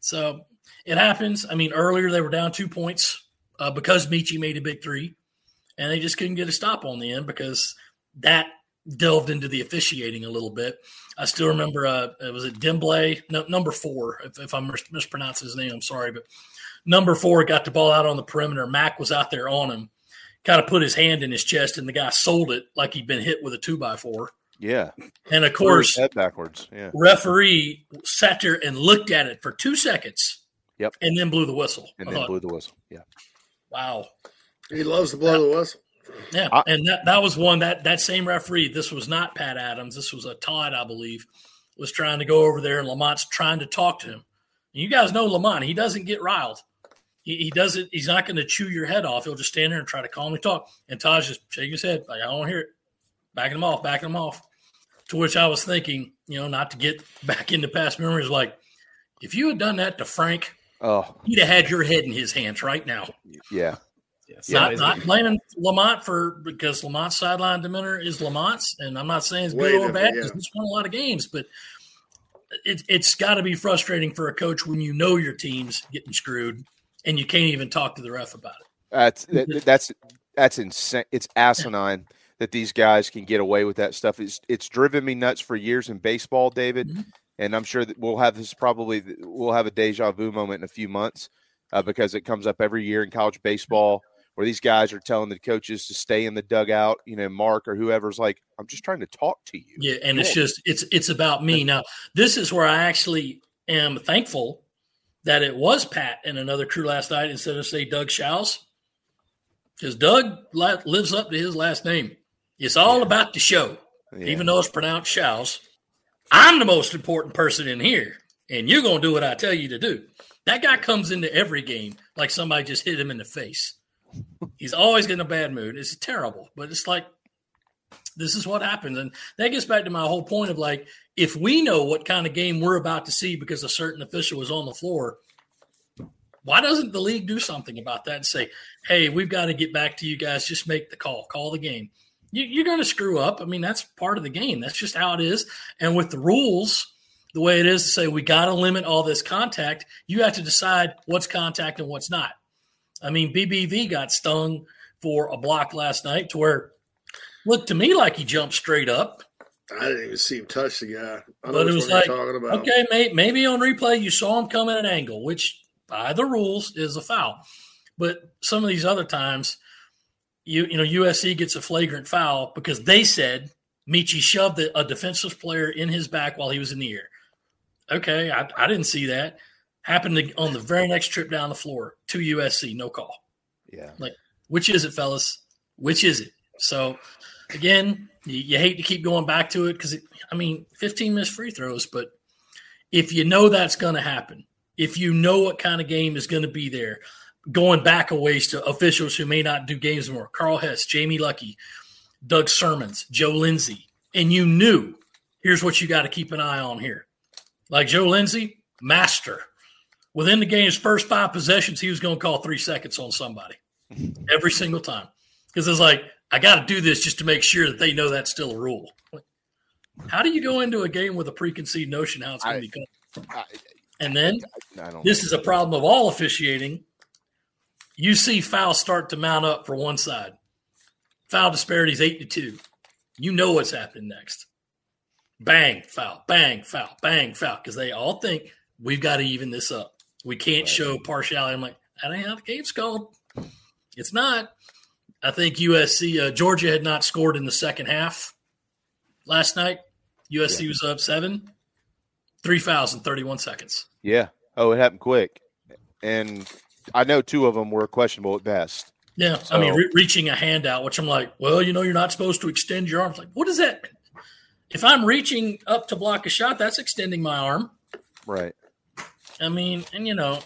So it happens. I mean, earlier they were down two points uh, because Meechie made a big three, and they just couldn't get a stop on the end because that delved into the officiating a little bit. I still remember uh, it was a Demblay, no, number four. If, if I'm mis- mispronouncing his name, I'm sorry, but number four got the ball out on the perimeter. Mack was out there on him, kind of put his hand in his chest, and the guy sold it like he'd been hit with a two by four. Yeah. And of course, head backwards. Yeah. referee sat there and looked at it for two seconds. Yep. And then blew the whistle. And I then thought, blew the whistle. Yeah. wow. He loves to blow the whistle. Yeah, and that, that was one that that same referee. This was not Pat Adams. This was a Todd, I believe, was trying to go over there, and Lamont's trying to talk to him. And you guys know Lamont; he doesn't get riled. He, he doesn't. He's not going to chew your head off. He'll just stand there and try to calmly talk. And Todd's just shaking his head like I don't hear it, backing him off, backing him off. To which I was thinking, you know, not to get back into past memories, like if you had done that to Frank, Oh, he'd have had your head in his hands right now. yeah. Not, not blaming Lamont for because Lamont's sideline demeanor is Lamont's, and I'm not saying it's Way good or different, bad yeah. because he's won a lot of games, but it, it's got to be frustrating for a coach when you know your team's getting screwed and you can't even talk to the ref about it. That's that, that's that's insane. It's asinine that these guys can get away with that stuff. It's it's driven me nuts for years in baseball, David, mm-hmm. and I'm sure that we'll have this probably we'll have a deja vu moment in a few months uh, because it comes up every year in college baseball where these guys are telling the coaches to stay in the dugout. You know, Mark or whoever's like, I'm just trying to talk to you. Yeah, and it's just it's it's about me now. This is where I actually am thankful that it was Pat and another crew last night instead of say Doug Shows. because Doug lives up to his last name. It's all about the show, yeah. even though it's pronounced Shouse, I'm the most important person in here, and you're gonna do what I tell you to do. That guy comes into every game like somebody just hit him in the face. He's always getting a bad mood. It's terrible, but it's like this is what happens. And that gets back to my whole point of like, if we know what kind of game we're about to see because a certain official was on the floor, why doesn't the league do something about that and say, hey, we've got to get back to you guys, just make the call, call the game. You, are going to screw up. I mean, that's part of the game. That's just how it is. And with the rules, the way it is to say we got to limit all this contact, you have to decide what's contact and what's not. I mean, BBV got stung for a block last night to where looked to me like he jumped straight up. I didn't even see him touch the guy. I but it was like, okay, may, maybe on replay you saw him come at an angle, which by the rules is a foul. But some of these other times, you you know USC gets a flagrant foul because they said Meechie shoved a defensive player in his back while he was in the air. Okay, I, I didn't see that. Happened to, on the very next trip down the floor to USC, no call. Yeah. Like, which is it, fellas? Which is it? So, again, you, you hate to keep going back to it because, I mean, 15 missed free throws, but if you know that's going to happen, if you know what kind of game is going to be there, going back a ways to officials who may not do games more, Carl Hess, Jamie Luckie, Doug Sirmons, Joe Lindsay, and you knew here's what you got to keep an eye on here. Like Joe Lindsay, master within the game's first five possessions, he was going to call three seconds on somebody <laughs> every single time. Because it's like, I got to do this just to make sure that they know that's still a rule. How do you go into a game with a preconceived notion how it's going to be called? And then I, I this is a problem of all officiating. You see fouls start to mount up for one side. Foul disparities eight to two. You know what's happening next. Bang, foul, bang, foul, bang, foul. Because they all think we've got to even this up. We can't right. show partiality. I'm like, that ain't how the game's called. It's not. I think USC, uh, Georgia had not scored in the second half last night. USC yeah. was up seven, three fouls in 31 seconds. Yeah. Oh, it happened quick. And I know two of them were questionable at best. Yeah. So. I mean, re- reaching a hand out, which I'm like, well, you know, you're not supposed to extend your arms. Like, what is that? If I'm reaching up to block a shot, that's extending my arm. Right. I mean, and you know,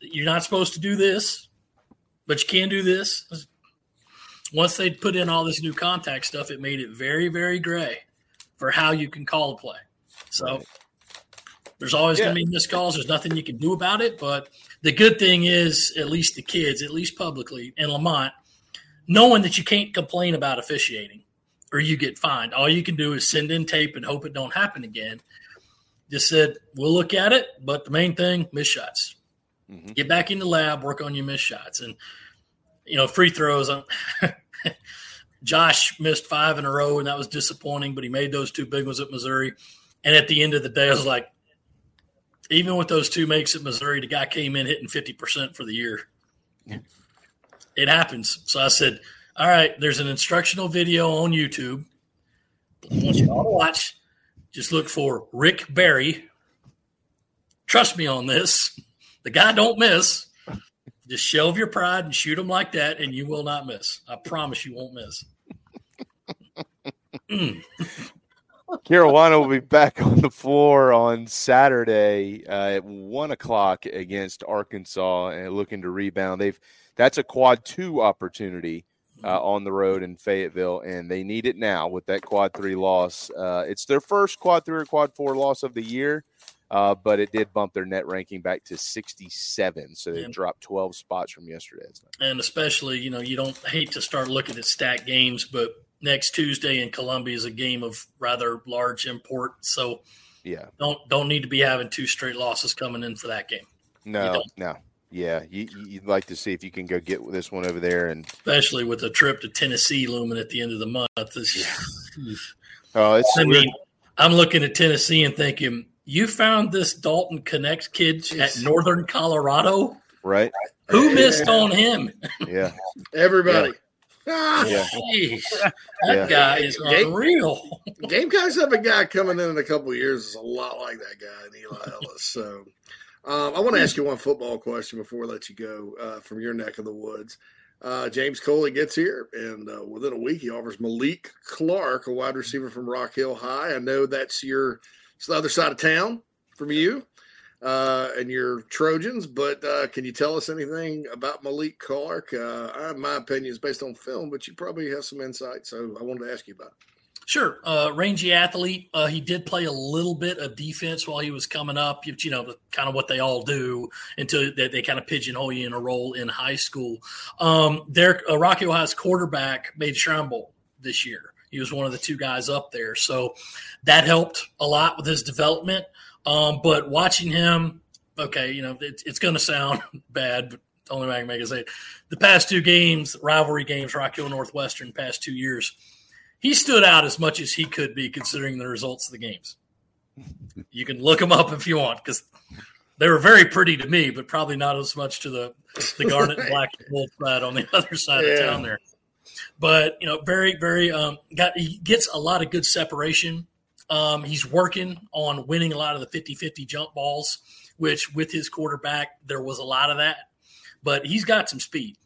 you're not supposed to do this, but you can do this. Once they put in all this new contact stuff, it made it very, very gray for how you can call a play. So right. there's always yeah. going to be missed calls. There's nothing you can do about it. But the good thing is, at least the kids, at least publicly in Lamont, knowing that you can't complain about officiating or you get fined. All you can do is send in tape and hope it don't happen again just said we'll look at it, but the main thing, miss shots. Mm-hmm. Get back in the lab, work on your miss shots, and you know free throws. <laughs> Josh missed five in a row, and that was disappointing. But he made those two big ones at Missouri. And at the end of the day, I was like, even with those two makes at Missouri, the guy came in hitting fifty percent for the year. Yeah. It happens. So I said, "All right, there's an instructional video on YouTube. I want you all to watch." Just look for Rick Barry. Trust me on this. The guy don't miss. Just shelve your pride and shoot him like that, and you will not miss. I promise you won't miss. mm. Carolina will be back on the floor on Saturday uh, at one o'clock against Arkansas and looking to rebound. They've that's a quad two opportunity uh, on the road in Fayetteville, and they need it now with that quad three loss. Uh, it's their first quad three or quad four loss of the year, uh, but it did bump their net ranking back to 67. So they dropped 12 spots from yesterday. And especially, you know, you don't hate to start looking at stack games, but next Tuesday in Columbia is a game of rather large import. So yeah, don't don't need to be having two straight losses coming in for that game. No, no. Yeah, you, you'd like to see if you can go get this one over there, and especially with a trip to Tennessee looming at the end of the month. This, <laughs> oh, it's. I mean, I'm looking at Tennessee and thinking, you found this Dalton Knecht kid at Northern Colorado, right? Who missed on him? Yeah, everybody. Ah, Yeah. jeez. That Yeah. guy is Game- unreal. Gamecocks have a guy coming in in a couple of years is a lot like that guy, and Eli Ellis. So, um, I want to ask you one football question before I let you go uh, from your neck of the woods. Uh, James Coley gets here, and uh, within a week, he offers Malik Clark, a wide receiver from Rock Hill High. I know that's your it's the other side of town from you uh, and your Trojans, but uh, can you tell us anything about Malik Clark? Uh, I, my opinion is based on film, but you probably have some insight, so I wanted to ask you about it. Sure. Uh, rangy athlete. Uh, he did play a little bit of defense while he was coming up, you, you know, kind of what they all do until they, they kind of pigeonhole you in a role in high school. Um, their uh, Rocky Ohio's quarterback made Shrine this year. He was one of the two guys up there. So that helped a lot with his development. Um, but watching him, okay, you know, it, it's going to sound <laughs> bad, but the only way I can make it say it. The past two games, rivalry games, Rock Hill Northwestern, past two years, he stood out as much as he could be considering the results of the games. You can look them up if you want because they were very pretty to me, but probably not as much to the the garnet and black wolf side on the <laughs> other side Yeah. of town there. But you know, very very um, got he gets a lot of good separation. Um, he's working on winning a lot of the 50-50 jump balls, which with his quarterback there was a lot of that. But he's got some speed,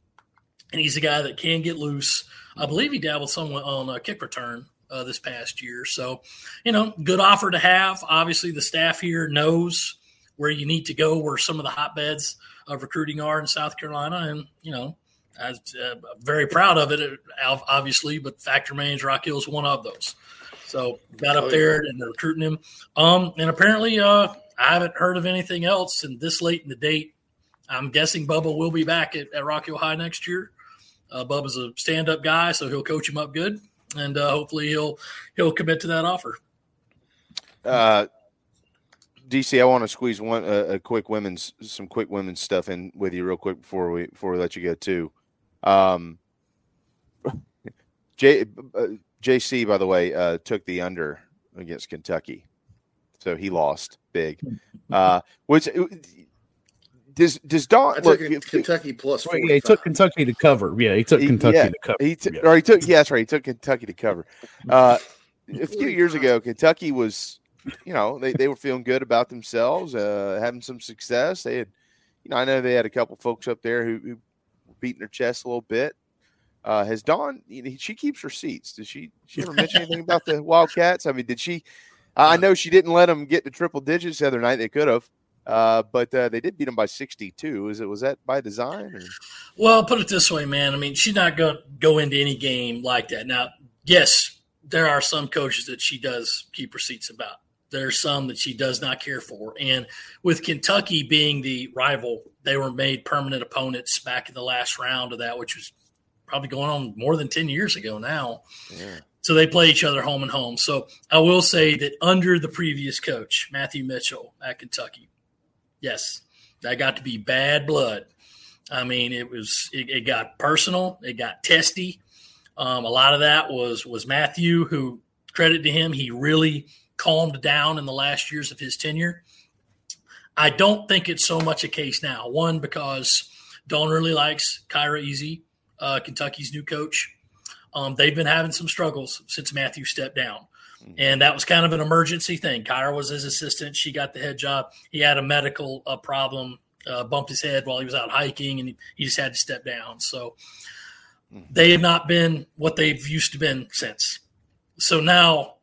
and he's a guy that can get loose. I believe he dabbled somewhat on a kick return uh, this past year. So, you know, good offer to have. Obviously, the staff here knows where you need to go, where some of the hotbeds of recruiting are in South Carolina, and you know, I'm uh, very proud of it, uh, obviously. But fact remains, Rock Hill is one of those. So got up Oh, there and they're recruiting him. Um, and apparently, uh, I haven't heard of anything else. And this late in the date, I'm guessing Bubba will be back at, at Rock Hill High next year. Uh, Bubba's a stand-up guy, so he'll coach him up good, and uh, hopefully he'll he'll commit to that offer. Uh, DC, I want to squeeze one uh, a quick women's some quick women's stuff in with you real quick before we before we let you go too. Um, <laughs> J, uh, JC, by the way, uh, took the under against Kentucky, so he lost big. <laughs> Uh, which does does Don I look? took Kentucky plus Well, yeah, he took Kentucky to cover. Yeah, he took He- Kentucky yeah, to cover. He t- Yeah. or he took yeah, that's right. He took Kentucky to cover. Uh, a few years ago, Kentucky was, you know, they, they were feeling good about themselves, uh, having some success. They had, you know, I know they had a couple folks up there who, who were beating their chest a little bit. Uh, has Dawn? You know, she keeps receipts. Did she? She ever mention anything about the <laughs> Wildcats? I mean, did she? I I know she didn't let them get to triple digits the other night. They could have, uh, but uh, they did beat them by sixty-two. Is it was that by design? Or? Well, put it this way, man. I mean, she's not going to go into any game like that. Now, yes, there are some coaches that she does keep receipts about. There are some that she does not care for. And with Kentucky being the rival, they were made permanent opponents back in the last round of that, which was probably going on more than 10 years ago now. Yeah. So they play each other home and home. So I will say that under the previous coach, Matthew Mitchell at Kentucky, yes, that got to be bad blood. I mean, it was it, it got personal, it got testy. Um, a lot of that was was Matthew, who credit to him, he really calmed down in the last years of his tenure. I don't think it's so much a case now. One because Dawn really likes Kyra Elzy, uh, Kentucky's new coach. Um, they've been having some struggles since Matthew stepped down. And that was kind of an emergency thing. Kyra was his assistant. She got the head job. He had a medical uh, problem, uh, bumped his head while he was out hiking, and he, he just had to step down. So they have not been what they've used to been since. So now,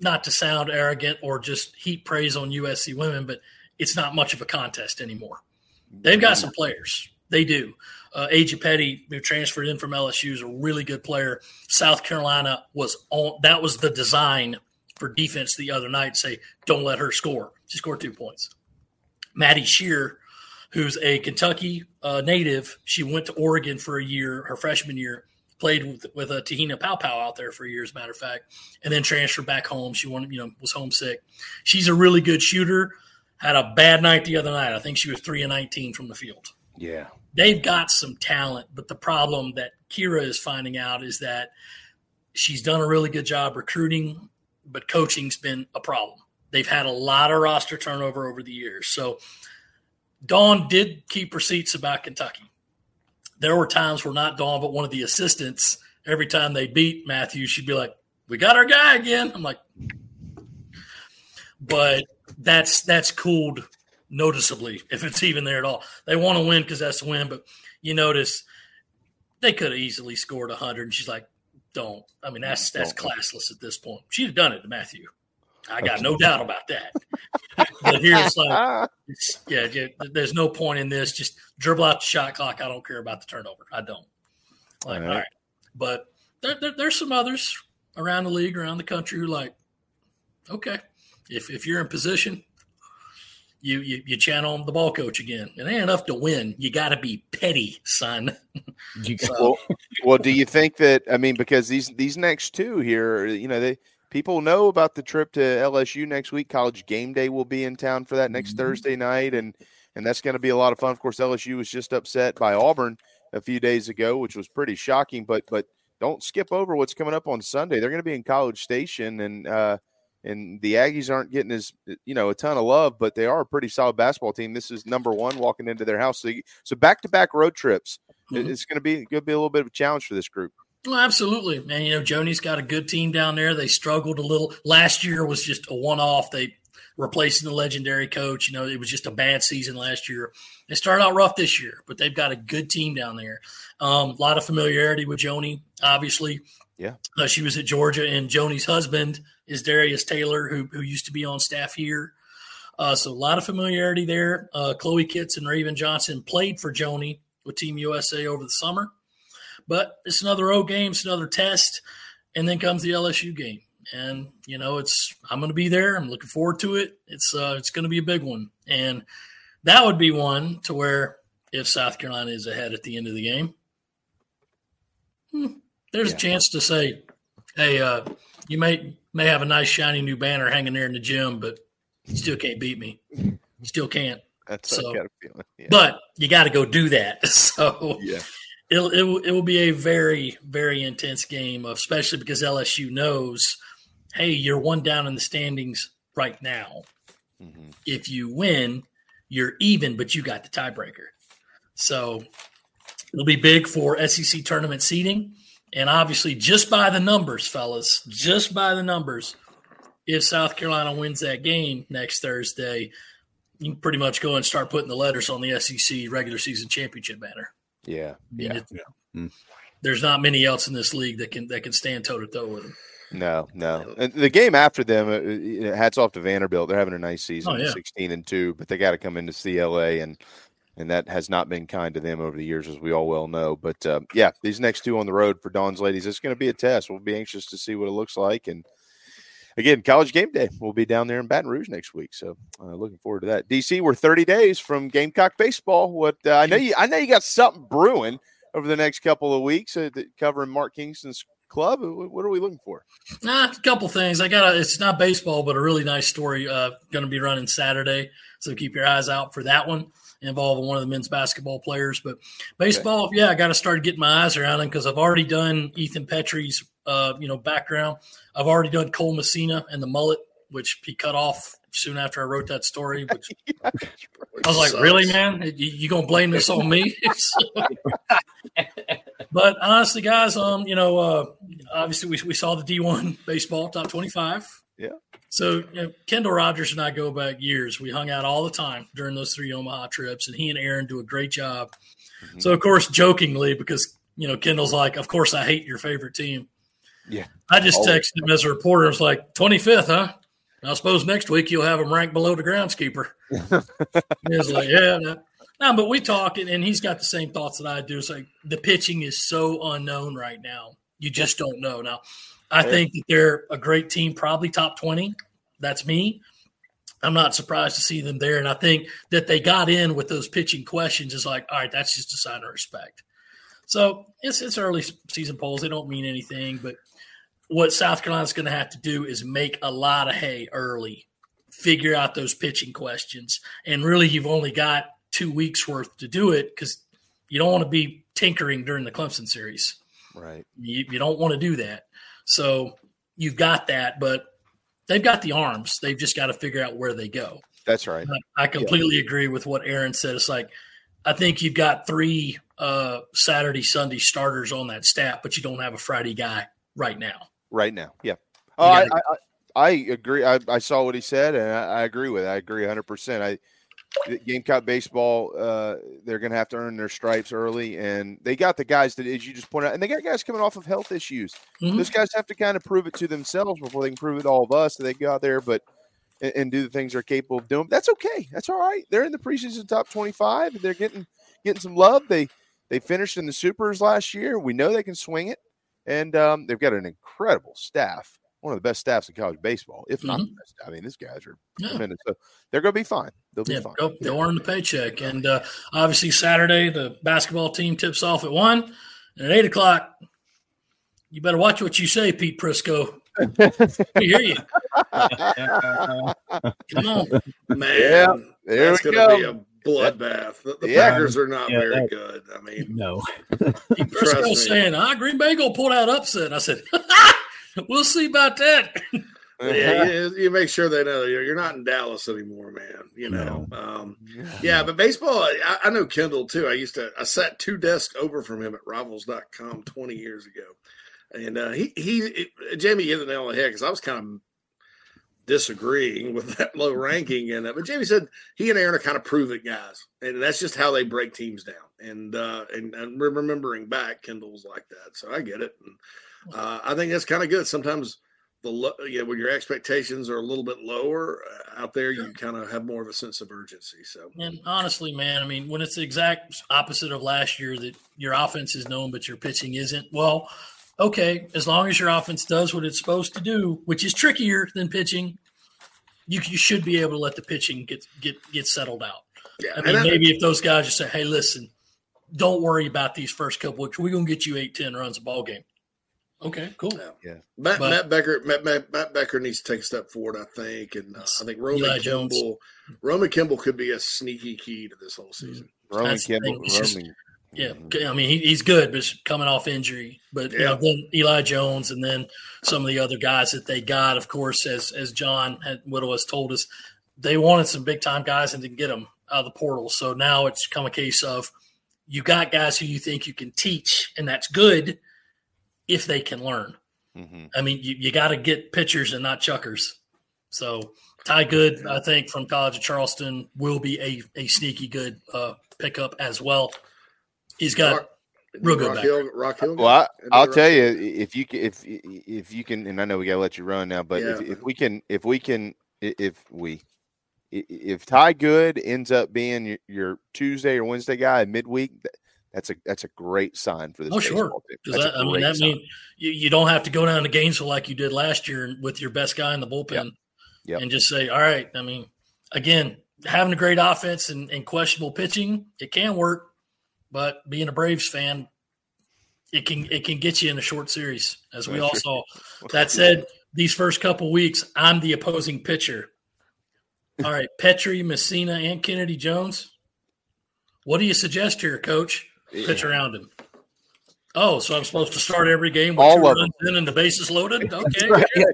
not to sound arrogant or just heap praise on USC women, but it's not much of a contest anymore. They've got some players. They do. Uh, Ajae Petty, who transferred in from LSU, is a really good player. South Carolina was on. That was the design for defense the other night. Say, don't let her score. She scored two points. Maddie Scherr, who's a Kentucky uh, native, she went to Oregon for a year, her freshman year. Played with with a Te-Hina Paopao out there for a year, as a matter of fact, and then transferred back home. She wanted, you know, was homesick. She's a really good shooter. had a bad night the other night. I think she was three and nineteen from the field. Yeah. They've got some talent, but the problem that Kyra is finding out is that she's done a really good job recruiting, but coaching's been a problem. They've had a lot of roster turnover over the years. So Dawn did keep receipts about Kentucky. There were times where not Dawn, but one of the assistants, every time they beat Matthew, she'd be like, We got our guy again. I'm like, but that's that's cooled noticeably if it's even there at all. They want to win because that's the win, but you notice they could have easily scored 100 and she's like don't. I mean that's that's classless at this point. She'd have done it to matthew. I got no <laughs> doubt about that. But here it's like <laughs> it's, yeah, yeah, there's no point in this. Just dribble out the shot clock. I don't care about the turnover. I don't. Like all right, all right. but there, there, there's some others around the league around the country who like okay. If, if you're in position you, you you channel the ball coach again. It ain't enough to win. You got to be petty, son. so. <laughs> well, well, do you think that? I mean, because these these next two here, you know, they people know about the trip to LSU next week. College game day will be in town for that next mm-hmm. Thursday night, and and that's going to be a lot of fun. Of course, LSU was just upset by Auburn a few days ago, which was pretty shocking. But but don't skip over what's coming up on Sunday. They're going to be in College Station, and uh, and the Aggies aren't getting as you know a ton of love, but they are a pretty solid basketball team. This is number one walking into their house. So, so back to back road trips. Mm-hmm. It's going to be going to be a little bit of a challenge for this group. Well, absolutely, and you know Joni's got a good team down there. They struggled a little last year. Was just a one off. They replacing the legendary coach. You know, it was just a bad season last year. They started out rough this year, but they've got a good team down there. Um, a lot of familiarity with Joni, obviously. Yeah. Uh, she was at Georgia, and Joni's husband is Darius Taylor, who, who used to be on staff here. Uh, so a lot of familiarity there. Uh, Chloe Kitts and Raven Johnson played for Joni with Team USA over the summer. But it's another road game, it's another test, and then comes the LSU game. And you know, it's I'm going to be there. I'm looking forward to it. It's uh, it's going to be a big one, and that would be one to where if South Carolina is ahead at the end of the game, hmm, there's yeah. a chance to say, "Hey, uh, you may may have a nice shiny new banner hanging there in the gym, but you still can't beat me. You still can't." That's so, yeah. but you got to go do that. <laughs> So yeah, it'll, it will, it will be a very very intense game, especially because LSU knows, hey, you're one down in the standings right now. Mm-hmm. If you win, you're even, but you got the tiebreaker. So it'll be big for SEC tournament seeding. And obviously, just by the numbers, fellas, just by the numbers, if South Carolina wins that game next Thursday, you can pretty much go and start putting the letters on the SEC regular season championship banner. Yeah, yeah. yeah. Mm. There's not many else in this league that can that can stand toe to toe with them. No, no. And the game after them, uh, hats off to Vanderbilt. They're having a nice season, oh, yeah. 16 and two, but they got to come into CLA and and that has not been kind to them over the years, as we all well know. But uh, yeah, these next two on the road for Dawn's ladies, it's going to be a test. We'll be anxious to see what it looks like. And again, college game day, we'll be down there in Baton Rouge next week. So uh, looking forward to that. DC, we're 30 days from Gamecock baseball. What uh, I know you, I know you got something brewing over the next couple of weeks uh, covering Mark Kingston's club. What are we looking for? A couple things. I got a, it's not baseball, but a really nice story. Uh, going to be running Saturday, so keep your eyes out for that one involving one of the men's basketball players. But baseball, okay. yeah, I got to start getting my eyes around him because I've already done Ethan Petry's, uh, you know, background. I've already done Cole Messina and the mullet, which he cut off soon after I wrote that story. Which <laughs> yeah, I was like, sucks. really, man? You, you gonna blame this on me? <laughs> <laughs> but honestly, guys, um, you know, uh, obviously we, we saw the D one baseball top twenty five. Yeah. So you know, Kendall Rogers and I go back years. We hung out all the time during those three Omaha trips, and he and Aaron do a great job. Mm-hmm. So of course, jokingly, because you know Kendall's like, "Of course, I hate your favorite team." Yeah, I just texted him as a reporter. I was like, 25th, huh?" I suppose next week you'll have him ranked below the groundskeeper. <laughs> he was like, "Yeah." No. no, but we talk, and he's got the same thoughts that I do. It's like the pitching is so unknown right now. You just don't know. Now, I think that they're a great team, probably top 20. That's me. I'm not surprised to see them there. And I think that they got in with those pitching questions is like, all right, that's just a sign of respect. So it's, it's early season polls. They don't mean anything. But what South Carolina's going to have to do is make a lot of hay early figure out those pitching questions. And really, you've only got two weeks worth to do it because you don't want to be tinkering during the Clemson series. Right. You, you don't want to do that. So you've got that, but they've got the arms. They've just got to figure out where they go. That's right. I, I completely yeah. agree with what Aaron said. It's like I think you've got three uh, Saturday, Sunday starters on that staff, but you don't have a Friday guy right now. Right now, yeah. Oh, I, I, I, agree. I, I, saw what he said, and I, agree with it. I agree 100. percent I Gamecock baseball, uh, they're going to have to earn their stripes early, and they got the guys that, as you just pointed out, and they got guys coming off of health issues. Mm-hmm. Those guys have to kind of prove it to themselves before they can prove it to all of us that they go out there, but and, and, do the things they're capable of doing. That's okay. That's all right. They're in the preseason top twenty-five. They're getting getting some love. They they finished in the supers last year. We know they can swing it, and um, they've got an incredible staff one of the best staffs in college baseball, if not mm-hmm. the best. I mean, these guys are yeah. tremendous. So they're going to be fine. They'll be yeah, fine. Go, they'll earn the paycheck. And uh, obviously, Saturday, the basketball team tips off at 1. And at 8 o'clock, you better watch what you say, Pete Prisco. we hear you. <laughs> Come on. Man, yeah, there that's going to be a bloodbath. The, the yeah. Packers are not yeah, very that, good. I mean, no. <laughs> Prisco saying, ah, Green Bay going to pull out upset. I said, <laughs> we'll see about that. <laughs> yeah, you, you, make sure they know you're, you're not in Dallas anymore, man. You know, no. um, yeah, but baseball, I, I, know Kendall too. I used to, I sat two desks over from him at Rivals.com 20 years ago. And uh, he, he, Jamie hit the nail on the head because I was kind of disagreeing <laughs> with that low ranking. And uh, but Jamie said he and Aaron are kind of prove it guys, and that's just how they break teams down. And uh, and, and remembering back, Kendall was like that, so I get it. And, uh, I think that's kind of good. Sometimes the yeah, when your expectations are a little bit lower uh, out there, you kind of have more of a sense of urgency. So, and honestly, man, I mean, when it's the exact opposite of last year, that your offense is known but your pitching isn't. Well, okay, as long as your offense does what it's supposed to do, which is trickier than pitching, you, you should be able to let the pitching get get get settled out. Yeah, I mean, maybe if those guys just say, "Hey, listen, don't worry about these first couple weeks. We're gonna get you eight, ten runs a ball game." Okay, cool. Yeah, yeah. Matt, but, Matt Becker, Matt, Matt, Matt, Becker needs to take a step forward, I think, and uh, I think Roman Eli Kimball, Jones. Roman Kimball could be a sneaky key to this whole season. Roman That's Kimball, Roman. yeah, I mean he, he's good, but coming off injury. But yeah. you know, then Eli Jones, and then some of the other guys that they got. Of course, as as John had, Whittle has told us, they wanted some big time guys and didn't get them out of the portal. So now it's come a case of you got guys who you think you can teach, and that's good if they can learn. Mm-hmm. I mean, you, you got to get pitchers and not chuckers. So Ty Good, I think, from College of Charleston will be a, a sneaky good uh, pickup as well. He's got Rock, real good Rock Hill, Rock Hill. Well, I, will tell you if you can, if if you can, and I know we got to let you run now, but yeah. if, if we can, if we can, if we if Ty Good ends up being your, your Tuesday or Wednesday guy midweek, that's a that's a great sign for this. Oh, sure. That, I mean, that means you, you don't have to go down to Gainesville like you did last year with your best guy in the bullpen, yep. Yep. and just say, "All right." I mean, again, having a great offense and, and questionable pitching, it can work, but being a Braves fan, it can it can get you in a short series, as we all saw. That said, these first couple weeks, I'm the opposing pitcher. All right, Petry, Messina, and Kennedy Jones. What do you suggest here, Coach? Pitch around him. Oh, so I'm supposed to start every game with All two runs in and the bases loaded? Okay. Right. <laughs>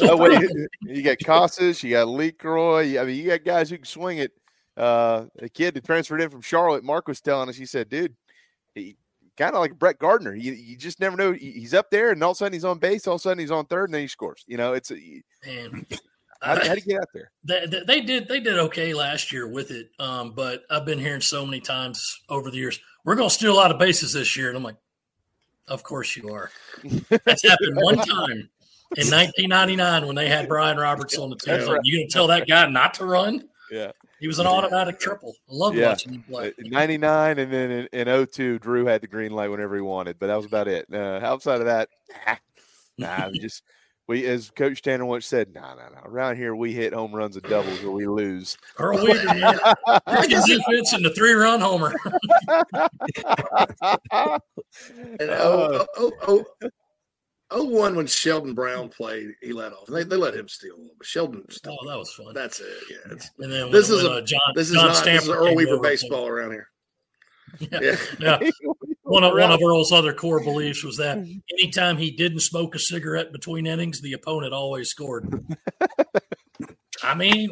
No, wait, you got Casas, you got LeCroy. I mean, you got guys who can swing it. Uh, a kid that transferred in from Charlotte, Mark was telling us, he said, dude, he kind of like Brett Gardner. You, you just never know. He's up there, and all of a sudden he's on base. All of a sudden he's on third, and then he scores. You know, it's a, Man, how, how do you <laughs> get out there? They, they, did they did okay last year with it, um, but I've been hearing so many times over the years we're going to steal a lot of bases this year. And I'm like, of course you are. That's happened one time in <laughs> 1999 when they had Brian Roberts on the team. Right. You going to tell that guy not to run? Yeah. He was an automatic triple. I love yeah. watching him play. Uh, 99 and then in, in 02, Drew had the green light whenever he wanted, but that was about it. Uh, outside of that, nah, nah just – we, as Coach Tanner once said, no, no, no. Around here, we hit home runs and doubles or we lose. Earl <laughs> Weaver, man. His defense in the three run homer. <laughs> and, oh, oh, oh, oh, 01 when Sheldon Brown played, he let off. They, they let him steal a little bit. Sheldon Oh, that was fun. That's it. Yeah. And then this when, is when, a uh, John, this is John not this is Earl Weaver baseball around here. Yeah. yeah. <laughs> One of one of Earl's other core beliefs was that <laughs> anytime he didn't smoke a cigarette between innings, the opponent always scored. <laughs> I mean,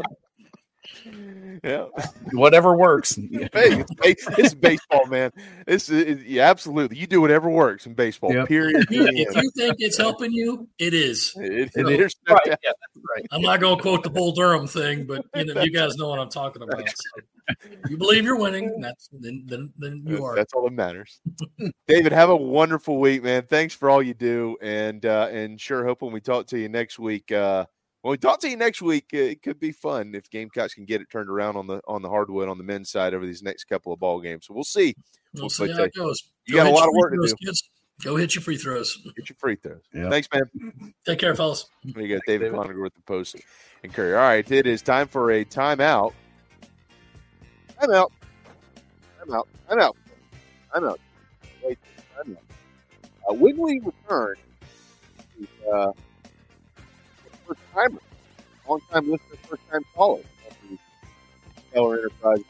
Yeah. Whatever works. Hey, <laughs> it's, it's baseball, man. This is yeah, absolutely. You do whatever works in baseball. Yep. Period. if you, if you think it's helping you, it is. It- You know, it is. Right. Yeah, that's right. I'm not going to quote the Bull Durham thing, but you know, you guys know what I'm talking about. So, you believe you're winning, that's then then, then you are. That's all that matters. David, have a wonderful week, man. Thanks for all you do, and uh, and sure hope when we talk to you next week. Uh, when we talk to you next week, uh, it could be fun if Gamecocks can get it turned around on the on the hardwood on the men's side over these next couple of ball games. So we'll see. We'll But, see how it goes. You Go got a hit lot your of work free to throws, do. Kids. Go hit your free throws. Get your free throws. Yeah. Thanks, man. Take care, fellas. There you go, David Cloninger with the post and Courier. All right, it is time for a timeout. Timeout. Timeout. Timeout. Timeout. Wait, timeout. Uh, when we return, uh, first timer, long time listener, first time caller, of the Keller Enterprise.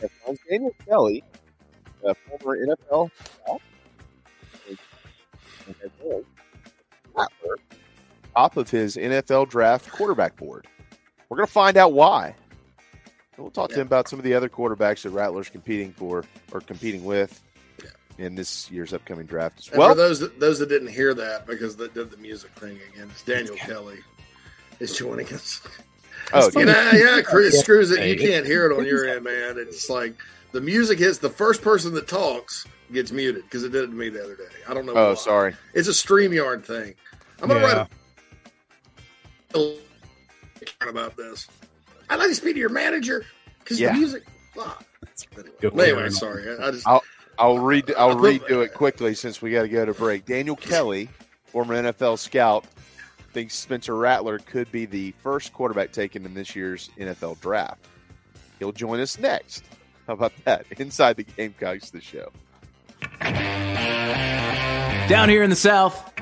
Headlines. Daniel Kelly, uh, former NFL scout, and head Rattler, top of his NFL draft quarterback board. We're going to find out why. And we'll talk to him about some of the other quarterbacks that Rattler's competing for or competing with in this year's upcoming draft as And well. for those that, those that didn't hear that because they did the music thing again, it's Daniel Kelly is joining us. Oh, <laughs> You know, yeah, Chris Yeah. screws it. You can't hear it on your end, man. It's like the music hits the first person that talks gets muted because it did it to me the other day. I don't know. oh, why. sorry. It's a StreamYard thing. I'm gonna Yeah. write a about this. I'd like to speak to your manager because Yeah. the music. Ah. Go Anyway, sorry. I I just I'll I'll read I'll <laughs> redo it quickly since we got to go to break. Daniel Kelly, former NFL scout, thinks Spencer Rattler could be the first quarterback taken in this year's NFL draft. He'll join us next. How about that? <laughs> Inside the Gamecocks, the show. Down here in the South,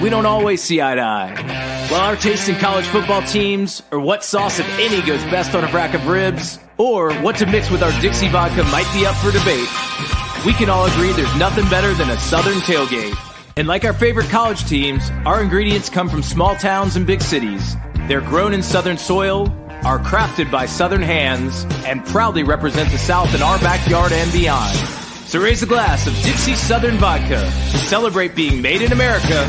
we don't always see eye to eye. While our taste in college football teams, or what sauce, if any, goes best on a rack of ribs, or what to mix with our Dixie vodka might be up for debate, we can all agree there's nothing better than a Southern tailgate. And like our favorite college teams, our ingredients come from small towns and big cities. They're grown in Southern soil, are crafted by Southern hands, and proudly represent the South in our backyard and beyond. So raise a glass of Dixie Southern Vodka to celebrate being made in America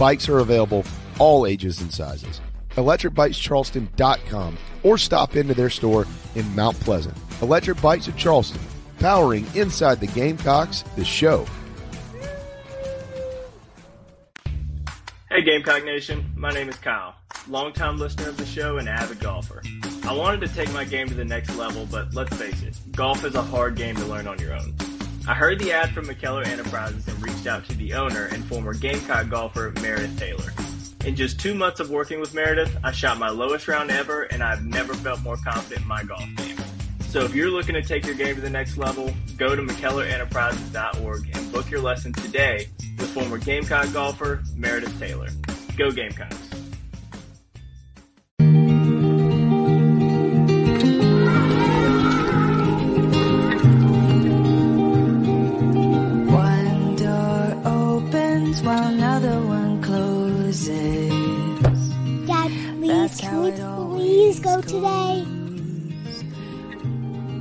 Bikes are available all ages and sizes. ElectricBikesCharleston.com or stop into their store in Mount Pleasant. Electric Bikes of Charleston, powering inside the Gamecocks, the show. Hey Gamecock Nation, my name is Kyle, longtime listener of the show and avid golfer. I wanted to take my game to the next level, but let's face it, golf is a hard game to learn on your own. I heard the ad from McKellar Enterprises and reached out to the owner and former Gamecock golfer Meredith Taylor. In just two months of working with Meredith, I shot my lowest round ever and I've never felt more confident in my golf game. So if you're looking to take your game to the next level, go to McKellarEnterprises.org and book your lesson today with former Gamecock golfer Meredith Taylor. Go Gamecocks!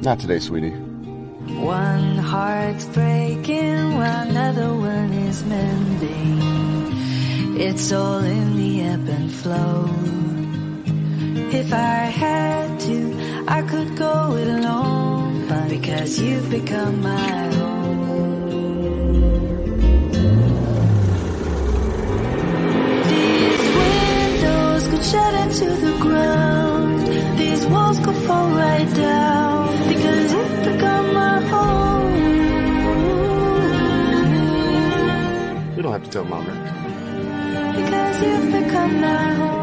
Not today, sweetie. One heart's breaking while another one is mending. It's all in the ebb and flow. If I had to, I could go it alone. But because you've become my own. These windows could shatter to the ground. These walls could fall right down because you've become my home. You don't have to tell mom that. Because you've become my home.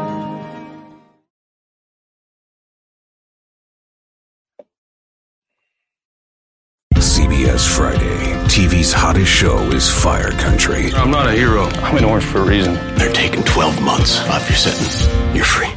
CBS Friday. TV's hottest show is Fire Country. I'm not a hero. I'm in orange for a reason. They're taking 12 months off your sentence. You're free.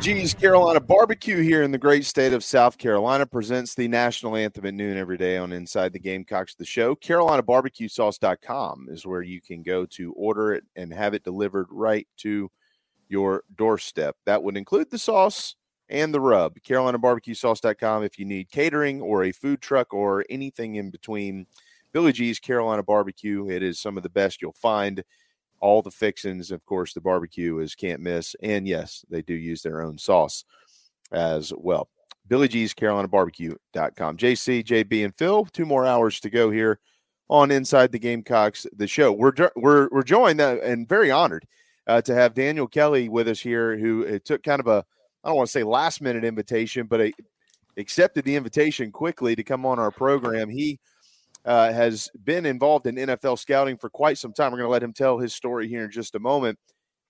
G's Carolina Barbecue here in the great state of South Carolina presents the national anthem at noon every day on Inside the Gamecocks, the show. CarolinaBarbecueSauce.com is where you can go to order it and have it delivered right to your doorstep. That would include the sauce and the rub. CarolinaBarbecueSauce.com if you need catering or a food truck or anything in between. Billy G's Carolina Barbecue. It is some of the best you'll find all the fixings. Of course, the barbecue is can't miss. And yes, they do use their own sauce as well. Billy G's CarolinaBarbecue.com. JC, JB, and Phil, two more hours to go here on Inside the Gamecocks, the show. We're we're we're joined uh, and very honored uh, to have Daniel Kelly with us here, who uh, took kind of a I don't want to say last minute invitation, but a, accepted the invitation quickly to come on our program. He uh, has been involved in NFL scouting for quite some time. We're going to let him tell his story here in just a moment.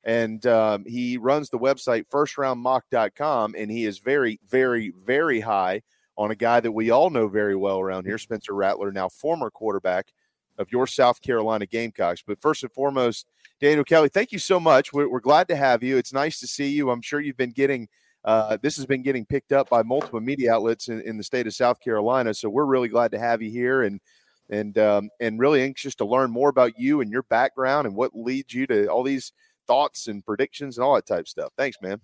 And um, he runs the website firstroundmock.com, and he is very, very, very high on a guy that we all know very well around here, Spencer Rattler, now former quarterback of your South Carolina Gamecocks. But first and foremost, Daniel Kelly, thank you so much. We're, we're glad to have you. It's nice to see you. I'm sure you've been getting uh, this has been getting picked up by multiple media outlets in, in, the state of South Carolina. So we're really glad to have you here and and um, and really anxious to learn more about you and your background and what leads you to all these thoughts and predictions and all that type of stuff. Thanks, man.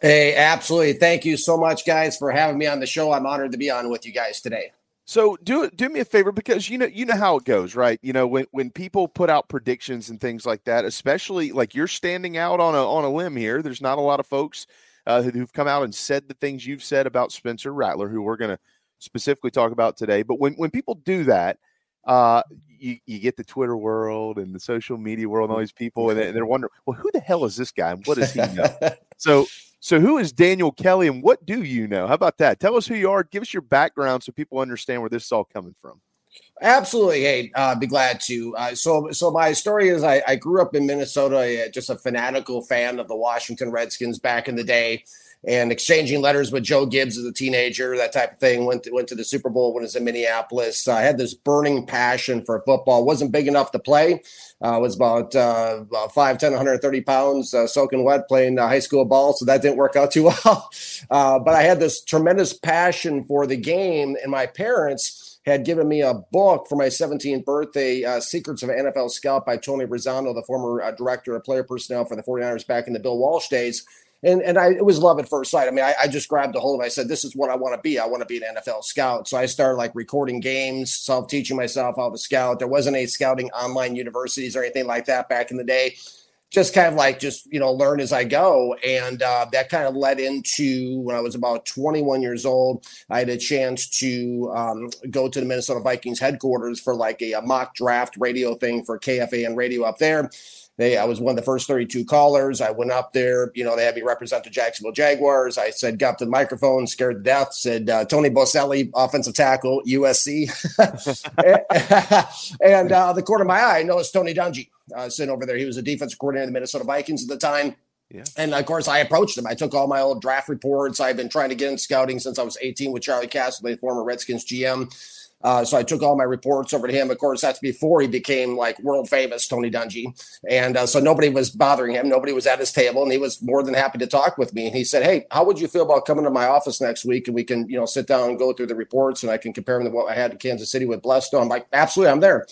Hey, absolutely. Thank you so much, guys, for having me on the show. I'm honored to be on with you guys today. So do do me a favor because you know you know how it goes, right? You know when when people put out predictions and things like that, especially like you're standing out on a on a limb here. There's not a lot of folks uh, who've come out and said the things you've said about Spencer Rattler, who we're going to specifically talk about today. But when when people do that, uh, you, you get the Twitter world and the social media world and all these people, and they're <laughs> wondering, well, who the hell is this guy and what does he know? <laughs> so, so who is Daniel Kelly and what do you know? How about that? Tell us who you are. Give us your background so people understand where this is all coming from. Absolutely. Hey, uh, be glad to. Uh, so, so my story is I, I grew up in Minnesota, uh, just a fanatical fan of the Washington Redskins back in the day, and exchanging letters with Joe Gibbs as a teenager, that type of thing. Went to, went to the Super Bowl when I was in Minneapolis. I had this burning passion for football. wasn't big enough to play. Uh, was about, uh, about 5'10", 130 pounds, uh, soaking wet, playing uh, high school ball. So that didn't work out too <laughs> well. Uh, but I had this tremendous passion for the game, and my parents – had given me a book for my 17th birthday, uh, Secrets of NFL Scout by Tony Razzano, the former uh, director of player personnel for the 49ers back in the Bill Walsh days. And, and I, it was love at first sight. I mean, I, I just grabbed a hold of it. I said, this is what I want to be. I want to be an NFL scout. So I started like recording games, self teaching myself how to scout. There wasn't any scouting online universities or anything like that back in the day just kind of like just you know learn as I go, and uh, that kind of led into when I was about 21 years old. I had a chance to um, go to the Minnesota Vikings headquarters for like a, a mock draft radio thing for KFAN radio up there. They, I was one of the first 32 callers. I went up there. You know, they had me represent the Jacksonville Jaguars. I said, got the microphone, scared to death. Said uh, Tony Boselli, offensive tackle, USC, <laughs> and uh, the corner of my eye, I noticed Tony Dungy uh, sitting over there. He was a defensive coordinator of the Minnesota Vikings at the time. Yeah. And of course, I approached him. I took all my old draft reports. I've been trying to get in scouting since I was 18 with Charley Casserly, the former Redskins GM. Uh, so I took all my reports over to him. Of course, that's before he became like world famous Tony Dungy. And uh, so nobody was bothering him. Nobody was at his table. And he was more than happy to talk with me. And he said, Hey, how would you feel about coming to my office next week? And we can, you know, sit down and go through the reports and I can compare them to what I had in Kansas City with Blesto. I'm like, absolutely, I'm there.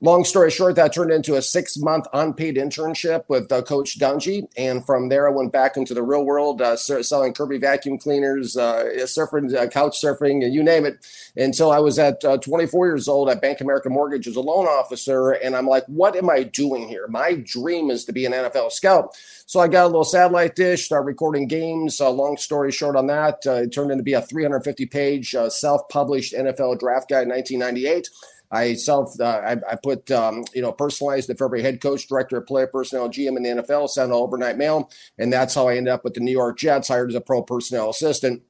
Long story short, that turned into a six month unpaid internship with uh, Coach Dungy. And from there, I went back into the real world, uh, selling Kirby vacuum cleaners, uh, surfing, uh, couch surfing, you name it, until so I was at uh, 24 years old at Bank America Mortgage as a loan officer. And I'm like, what am I doing here? My dream is to be an NFL scout. So I got a little satellite dish, started recording games. Uh, long story short on that, it turned into be a 350 page self published NFL draft guide in 1998. I self, uh, I, I, put, um, you know, personalized the February head coach, director of player personnel, GM in the NFL, sent an overnight mail. And that's how I ended up with the New York Jets, hired as a pro personnel assistant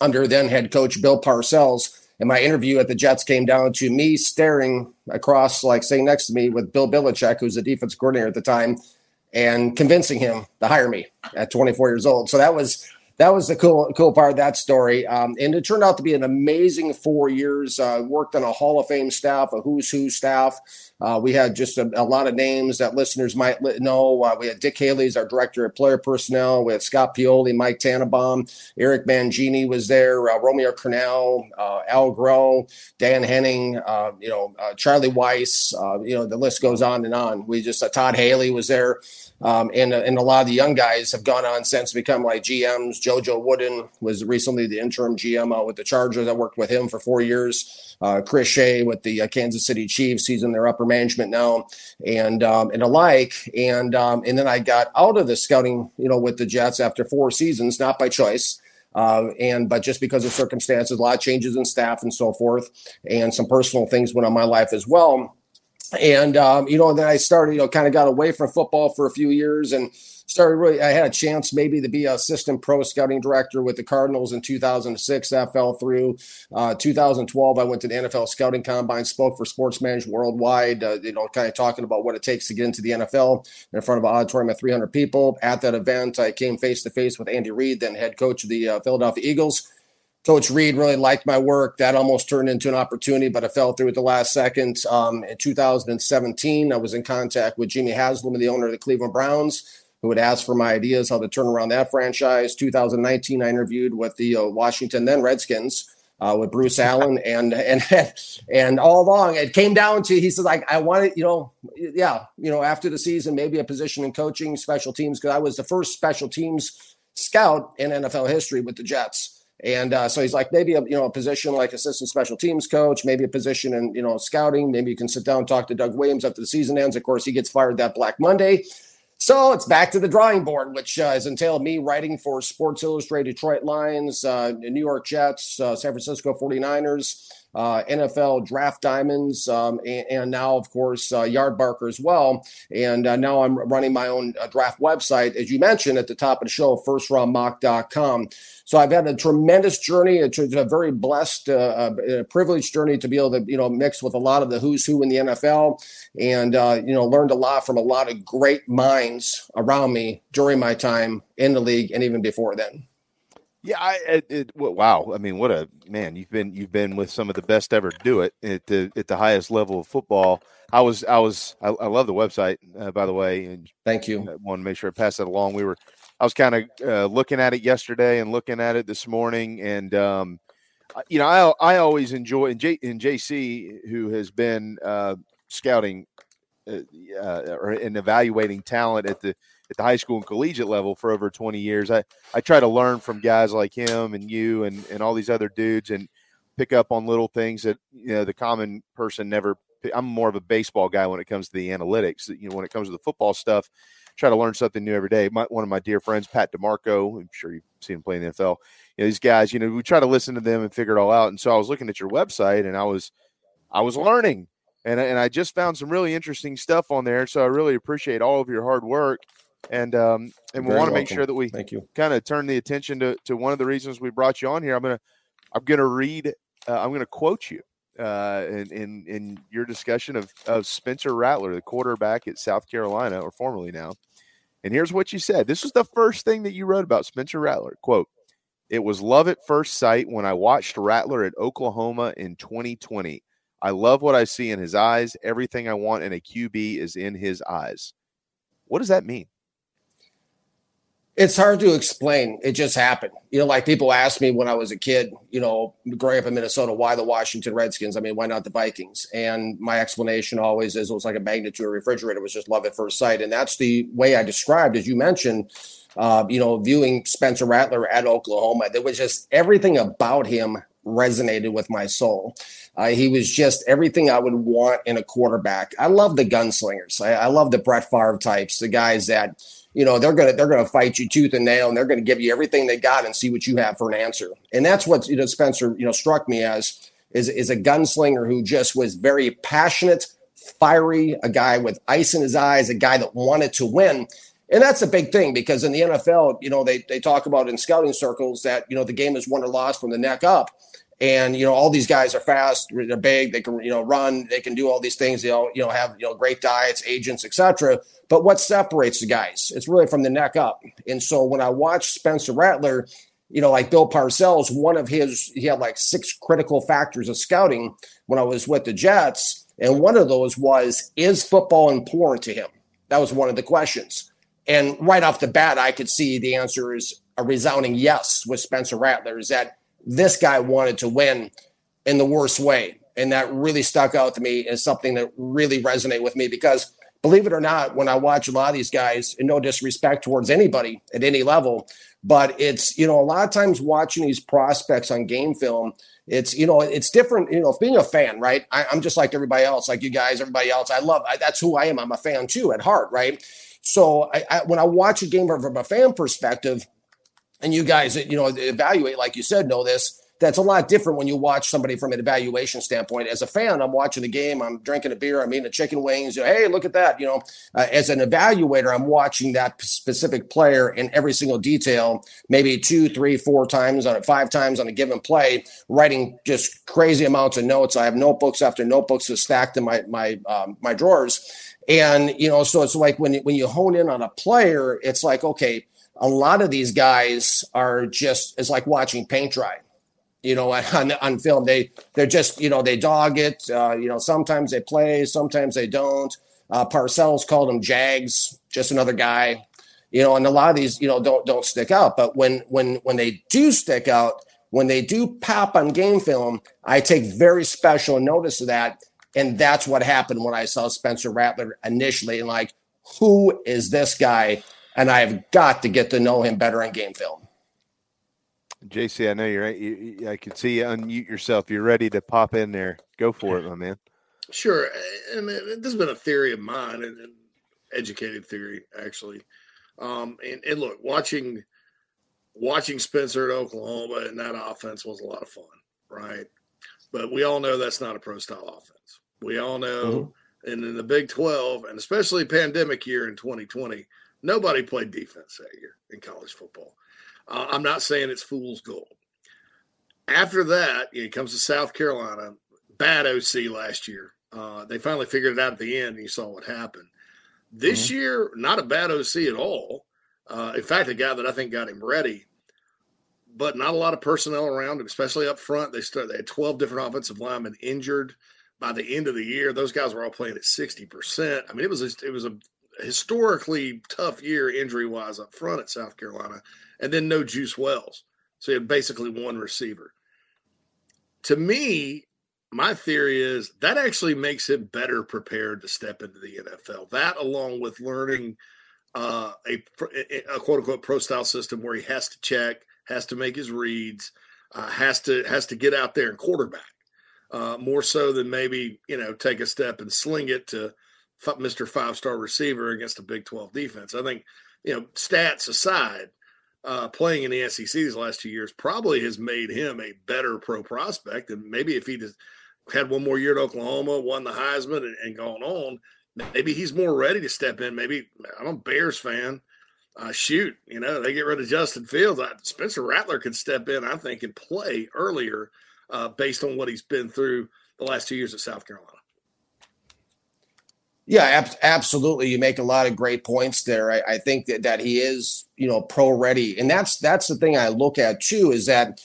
under then head coach Bill Parcells. And my interview at the Jets came down to me staring across, like sitting next to me with Bill Belichick, who's the defense coordinator at the time, and convincing him to hire me at 24 years old. So that was that was the cool cool part of that story. Um, and it turned out to be an amazing four years. Uh, worked on a Hall of Fame staff, a who's who staff. Uh, we had just a, a, lot of names that listeners might know. Uh, we had Dick Haley as our director of player personnel. We had Scott Pioli, Mike Tannenbaum, Eric Mangini was there, uh, Romeo Crennel, uh, Al Groh, Dan Henning, uh, you know, Charlie Weis. you know, the list goes on and on. We just Todd Haley was there. Um, and, and a lot of the young guys have gone on since become like GMs. JoJo Wooden was recently the interim GM uh, with the Chargers. I worked with him for four years. Uh, Chris Shea with the uh, Kansas City Chiefs. He's in their upper management now, and um, and alike. And um, and then I got out of the scouting, you know, with the Jets after four seasons, not by choice. Uh, and but just because of circumstances, a lot of changes in staff and so forth, and some personal things went on my life as well and um, you know then i started you know kind of got away from football for a few years and started really i had a chance maybe to be a assistant pro scouting director with the cardinals in 2006 that fell through. Uh, 2012 i went to the nfl scouting combine spoke for sports management worldwide uh, you know kind of talking about what it takes to get into the nfl in front of an auditorium of 300 people. At that event i came face to face with andy reid then head coach of the uh, philadelphia eagles Coach Reid really liked my work. That almost turned into an opportunity, but I fell through at the last second. Um, in 2017, I was in contact with Jimmy Haslam, the owner of the Cleveland Browns, who had asked for my ideas how to turn around that franchise. 2019, I interviewed with the uh, Washington then Redskins. Uh, with Bruce <laughs> Allen and and and all along it came down to he says like I wanted you know yeah you know after the season maybe a position in coaching special teams because I was the first special teams scout in NFL history with the Jets and uh, so he's like, maybe a you know a position like assistant special teams coach, maybe a position in you know scouting. Maybe you can sit down and talk to Doug Williams after the season ends. Of course, he gets fired that Black Monday. So it's back to the drawing board, which uh, has entailed me writing for Sports Illustrated, Detroit Lions, uh, New York Jets, uh, San Francisco 49ers, uh, NFL Draft Diamonds, um, and, and, now, of course, uh, Yardbarker as well. And uh, now I'm running my own uh, draft website, as you mentioned at the top of the show, firstroundmock.com. So I've had a tremendous journey. It's a very blessed, uh, uh, privileged journey to be able to, you know, mix with a lot of the who's who in the NFL, and uh, you know, learned a lot from a lot of great minds around me during my time in the league and even before then. Yeah, I, it, it, wow. I mean, what a man you've been. You've been with some of the best ever do it at the at the highest level of football. I was, I was, I, I love the website, uh, by the way. And thank you. I want to make sure I pass that along. We were I was kind of uh, looking at it yesterday and looking at it this morning, and um, you know, I I always enjoy and, J, and JC who has been uh, scouting uh, uh, or and evaluating talent at the at the high school and collegiate level for over 20 years. I I try to learn from guys like him and you and and all these other dudes and pick up on little things that you know the common person never. I'm more of a baseball guy when it comes to the analytics. You know, when it comes to the football stuff try to learn something new every day. My, one of my dear friends, Pat DeMarco, I'm sure you've seen him play in the NFL. You know, these guys, you know, we try to listen to them and figure it all out. And so I was looking at your website and I was, I was learning and, and I just found some really interesting stuff on there. So I really appreciate all of your hard work. And, um, and we want to make sure that we thank you kind of turn the attention to, to one of the reasons we brought you on here. I'm going to, I'm to read, uh, I'm going to quote you uh, in, in, in your discussion of, of Spencer Rattler, the quarterback at South Carolina, or formerly now. And here's what you said. This was the first thing that you wrote about Spencer Rattler. Quote, it was love at first sight when I watched Rattler at Oklahoma in 2020. I love what I see in his eyes. Everything I want in a QB is in his eyes. What does that mean? It's hard to explain. It just happened. You know, like people asked me when I was a kid, you know, growing up in Minnesota, why the Washington Redskins? I mean, why not the Vikings? And my explanation always is it was like a magnet to a refrigerator. It was just love at first sight. And that's the way I described, as you mentioned, uh, you know, viewing Spencer Rattler at Oklahoma. There was just everything about him resonated with my soul. Uh, he was just everything I would want in a quarterback. I love the gunslingers. I, I love the Brett Favre types, the guys that – you know they're gonna they're gonna fight you tooth and nail, and they're gonna give you everything they got and see what you have for an answer. And that's what you know Spencer you know struck me as is is a gunslinger who just was very passionate, fiery, a guy with ice in his eyes, a guy that wanted to win. And that's a big thing because in the NFL, you know, they, they talk about in scouting circles that, you know, the game is won or lost from the neck up. And, you know, all these guys are fast, they're big, they can, you know, run, they can do all these things. They all, you know, have, you know, great diets, agents, etc. But what separates the guys? It's really from the neck up. And so when I watched Spencer Rattler, you know, like Bill Parcells, one of his, he had like six critical factors of scouting when I was with the Jets. And one of those was, is football important to him? That was one of the questions. And right off the bat, I could see the answer is a resounding yes with Spencer Rattler is that this guy wanted to win in the worst way. And that really stuck out to me as something that really resonated with me because believe it or not, when I watch a lot of these guys, and no disrespect towards anybody at any level, but it's, you know, a lot of times watching these prospects on game film, it's, you know, it's different, you know, being a fan, right? I, am just like everybody else, like you guys, everybody else. I love, I, that's who I am. I'm a fan too at heart, right? So I, I, when I watch a game from a fan perspective, and you guys, you know, evaluate, like you said, know this that's a lot different when you watch somebody from an evaluation standpoint. As a fan, I'm watching the game, I'm drinking a beer, I'm eating a chicken wings. You know, hey, look at that. You know, uh, as an evaluator, I'm watching that specific player in every single detail, maybe two, three, four times on it, five times on a given play, writing just crazy amounts of notes. I have notebooks after notebooks stacked in my my um, my drawers, and you know, so it's like when when you hone in on a player, it's like okay. A lot of these guys are just it's like watching paint dry you know, <laughs> on, on film. They they're just you know they dog it. Uh, you know, sometimes they play, sometimes they don't. Uh, Parcells called them Jags, just another guy. You know, and a lot of these you know don't don't stick out. But when when when they do stick out, when they do pop on game film, I take very special notice of that. And that's what happened when I saw Spencer Rattler initially. And like, who is this guy? And I've got to get to know him better on game film. JC, I know you're right. You, I can see you unmute yourself. You're ready to pop in there. Go for it, my man. Sure. And this has been a theory of mine, and educated theory actually. Um, and, and look, watching watching Spencer at Oklahoma and that offense was a lot of fun, right? but we all know that's not a pro style offense. We all know, mm-hmm. and in the Big 12, and especially pandemic year in 2020, nobody played defense that year in college football. Uh, I'm not saying it's fool's gold. After that, it comes to South Carolina, bad OC last year. Uh, they finally figured it out at the end, and you saw what happened. This mm-hmm. year, not a bad OC at all. Uh, in fact, a guy that I think got him ready, but not a lot of personnel around him, especially up front. They started, they had 12 different offensive linemen injured. By the end of the year, those guys were all playing at 60%. I mean, it was a, it was a historically tough year injury wise up front at South Carolina, and then no Juice Wells. So you had basically one receiver. To me, my theory is that actually makes him better prepared to step into the NFL. That, along with learning uh, a, a quote unquote pro style system where he has to check, has to make his reads, uh, has to has to get out there and quarterback uh, more so than maybe you know take a step and sling it to Mr. Five Star receiver against a Big Twelve defense. I think you know stats aside, uh, playing in the SEC these last two years probably has made him a better pro prospect. And maybe if he just had one more year at Oklahoma, won the Heisman, and, and gone on, maybe he's more ready to step in. Maybe I'm a Bears fan. Uh, shoot, you know, they get rid of Justin Fields. I, Spencer Rattler could step in, I think, and play earlier uh, based on what he's been through the last two years at South Carolina. Yeah, ab- absolutely. You make a lot of great points there. I, I think that, that he is, you know, pro ready, and that's that's the thing I look at too. Is that,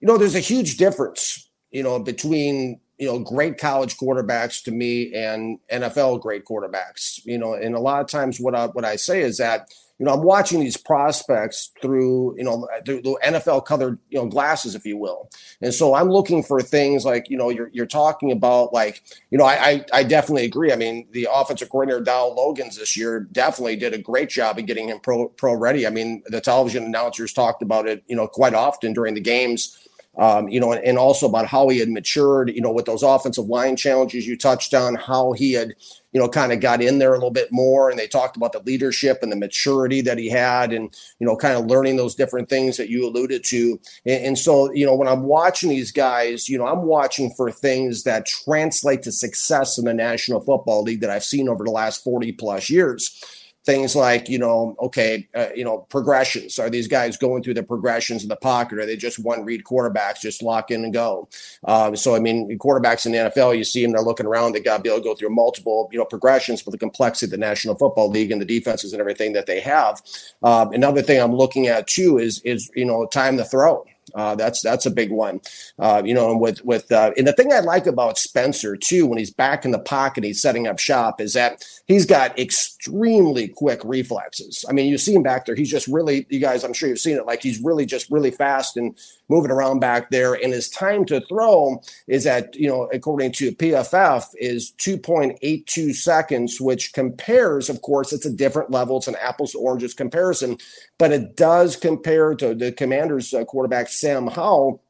you know, there's a huge difference, you know, between you know great college quarterbacks to me and NFL great quarterbacks. You know, and a lot of times what I what I say is that you know, I'm watching these prospects through, you know, the, the NFL colored, you know, glasses, if you will. And so I'm looking for things like, you know, you're, you're talking about like, you know, I, I, I definitely agree. I mean, the offensive coordinator, Dowell Loggains this year definitely did a great job of getting him pro, pro ready. I mean, the television announcers talked about it, you know, quite often during the games um, you know, and, and, also about how he had matured, you know, with those offensive line challenges you touched on, how he had, you know, kind of got in there a little bit more. And they talked about the leadership and the maturity that he had and, you know, kind of learning those different things that you alluded to. And, and so, you know, when I'm watching these guys, you know, I'm watching for things that translate to success in the National Football League that I've seen over the last 40 plus years things like you know okay uh, you know progressions. Are these guys going through the progressions in the pocket? Are they just one read quarterbacks just lock in and go? Um, so i mean quarterbacks in the nfl you see them they're looking around. They got to be able to go through multiple you know progressions with the complexity of the national football league and the defenses and everything that they have. Um, another thing i'm looking at too is is you know time to throw uh, that's that's a big one, uh, you know. And with with uh, and the thing I like about Spencer too, when he's back in the pocket, he's setting up shop, is that he's got extremely quick reflexes. I mean, you see him back there; he's just really, you guys, I'm sure you've seen it. Like he's really just really fast and moving around back there. And his time to throw is at you know, according to PFF, is 2.82 seconds, which compares, of course, it's a different level. It's an apples to oranges comparison, but it does compare to the Commanders' uh, quarterback Sam Howell,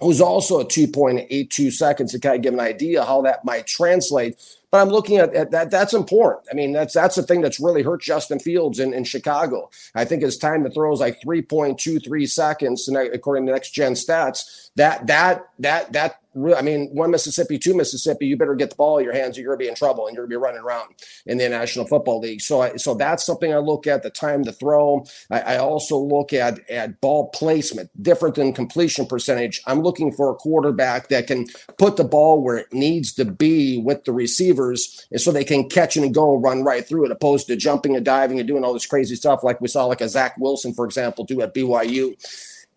who's also at 2.82 seconds to kind of give an idea how that might translate. But I'm looking at, at, that. That's important. I mean, that's that's the thing that's really hurt Justin Fields in, in Chicago. I think his time to throw is like 3.23 seconds, according to Next Gen Stats, that that that that I mean, one Mississippi, two Mississippi, you better get the ball in your hands or you're going to be in trouble and you're going to be running around in the National Football League. So, I, so that's something I look at the time to throw. I, I, also look at, at ball placement, different than completion percentage. I'm looking for a quarterback that can put the ball where it needs to be with the receivers and so they can catch and go run right through it, opposed to jumping and diving and doing all this crazy stuff like we saw like a Zach Wilson, for example, do at BYU.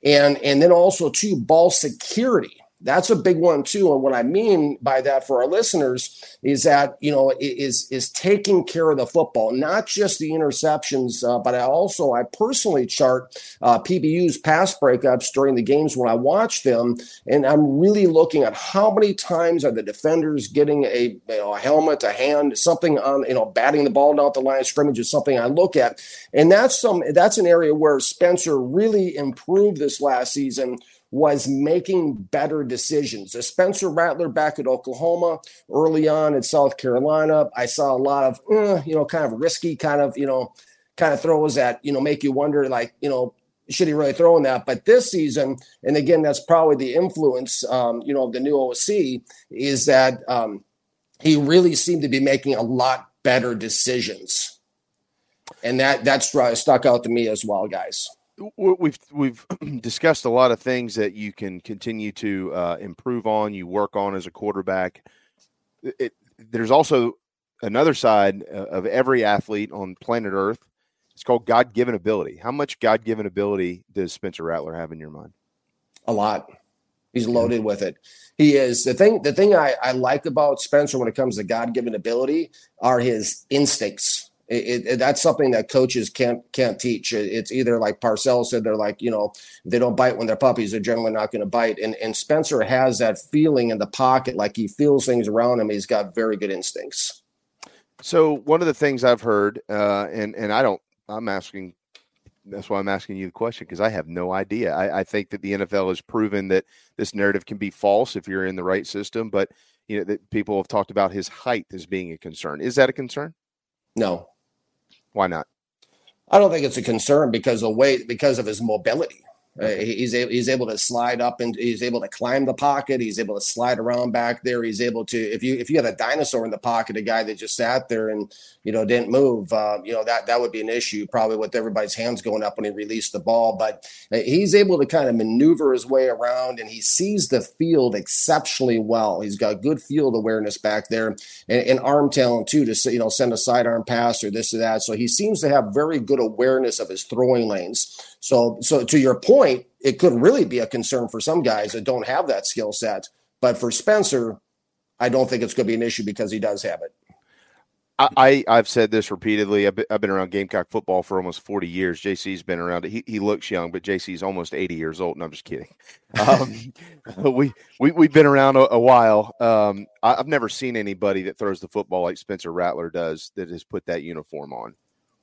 And, and then also too ball security that's a big one too. And what i mean by that for our listeners is that you know is is taking care of the football not just the interceptions uh, but i also i personally chart uh, pbu's pass breakups during the games when i watch them. And i'm really looking at how many times are the defenders getting a, you know, a helmet a hand something on you know batting the ball down the line of scrimmage is something i look at. And that's some that's an area where spencer really improved this last season was making better decisions. The Spencer Rattler back at Oklahoma early on in South Carolina, I saw a lot of, uh, you know, kind of risky kind of, you know, kind of throws that, you know, make you wonder like, you know, should he really throw in that? But this season, and again, that's probably the influence, um, you know, of the new OC is that um, he really seemed to be making a lot better decisions, and that that's stuck out to me as well, guys. We've we've <clears throat> discussed a lot of things that you can continue to uh, improve on, you work on as a quarterback. It, there's also another side uh, of every athlete on planet Earth it's called God given ability. How much God given ability does Spencer Rattler have in your mind? A lot. He's loaded with it. He is the thing. The thing I, I like about Spencer when it comes to God given ability are his instincts. It, it, that's something that coaches can't can't teach. It's either like Parcells said, they're like you know they don't bite when they're puppies. They're generally not going to bite. And and Spencer has that feeling in the pocket, like he feels things around him. He's got very good instincts. So one of the things I've heard, uh, and and I don't I'm asking. That's why I'm asking you the question because I have no idea. I, I, think that the NFL has proven that this narrative can be false if you're in the right system. But you know, that people have talked about his height as being a concern. Is that a concern? No. Why not? I don't think it's a concern because of weight, because of his mobility. Uh, he's able, he's able to slide up and he's able to climb the pocket. He's able to slide around back there. He's able to if you if you had a dinosaur in the pocket, a guy that just sat there and you know didn't move, uh, you know that that would be an issue probably with everybody's hands going up when he released the ball. But uh, he's able to kind of maneuver his way around and he sees the field exceptionally well. He's got good field awareness back there and, and arm talent too to you know send a sidearm pass or this or that. So he seems to have very good awareness of his throwing lanes. So, so to your point, it could really be a concern for some guys that don't have that skill set. But for Spencer, I don't think it's going to be an issue because he does have it. I, I have said this repeatedly. I've been, around Gamecock football for almost forty years. JC's been around. He he looks young, but JC's almost eighty years old. And I'm just kidding. Um, <laughs> we we we've been around a, a while. Um, I, have never seen anybody that throws the football like Spencer Rattler does that has put that uniform on.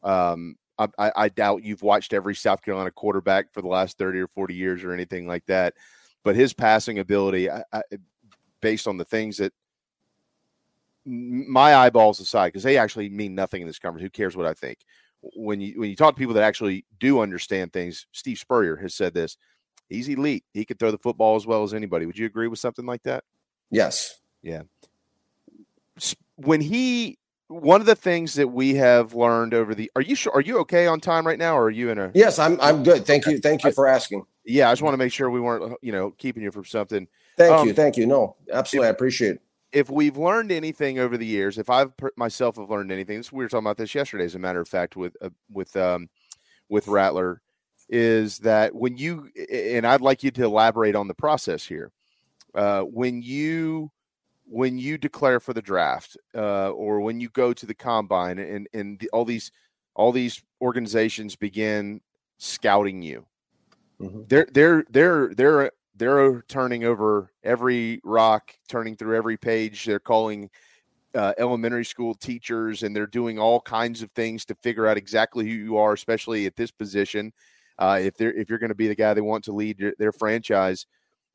Um, I, I, doubt you've watched every South Carolina quarterback for the last 30 or 40 years or anything like that. But his passing ability, I, I, based on the things that my eyeballs aside, because they actually mean nothing in this conversation. Who cares what I think? When you when you talk to people that actually do understand things, Steve Spurrier has said this. He's elite. He could throw the football as well as anybody. Would you agree with something like that? Yes. Yeah. When he one of the things that we have learned over the are you sure are you okay on time right now or are you in a yes i'm i'm good. Thank you thank you for asking. Yeah i just want to make sure we weren't you know keeping you from something. Thank um, you thank you. No absolutely if, i appreciate it. if we've learned anything over the years if i've myself have learned anything this, we were talking about this yesterday as a matter of fact with uh, with um with rattler is that when you and i'd like you to elaborate on the process here. Uh when you when you declare for the draft uh, or when you go to the combine and and the, all these all these organizations begin scouting you. Mm-hmm. they're they're they're they're they're turning over every rock turning through every page. They're calling uh, elementary school teachers and they're doing all kinds of things to figure out exactly who you are especially at this position. Uh, if they're if you're going to be the guy they want to lead their, their franchise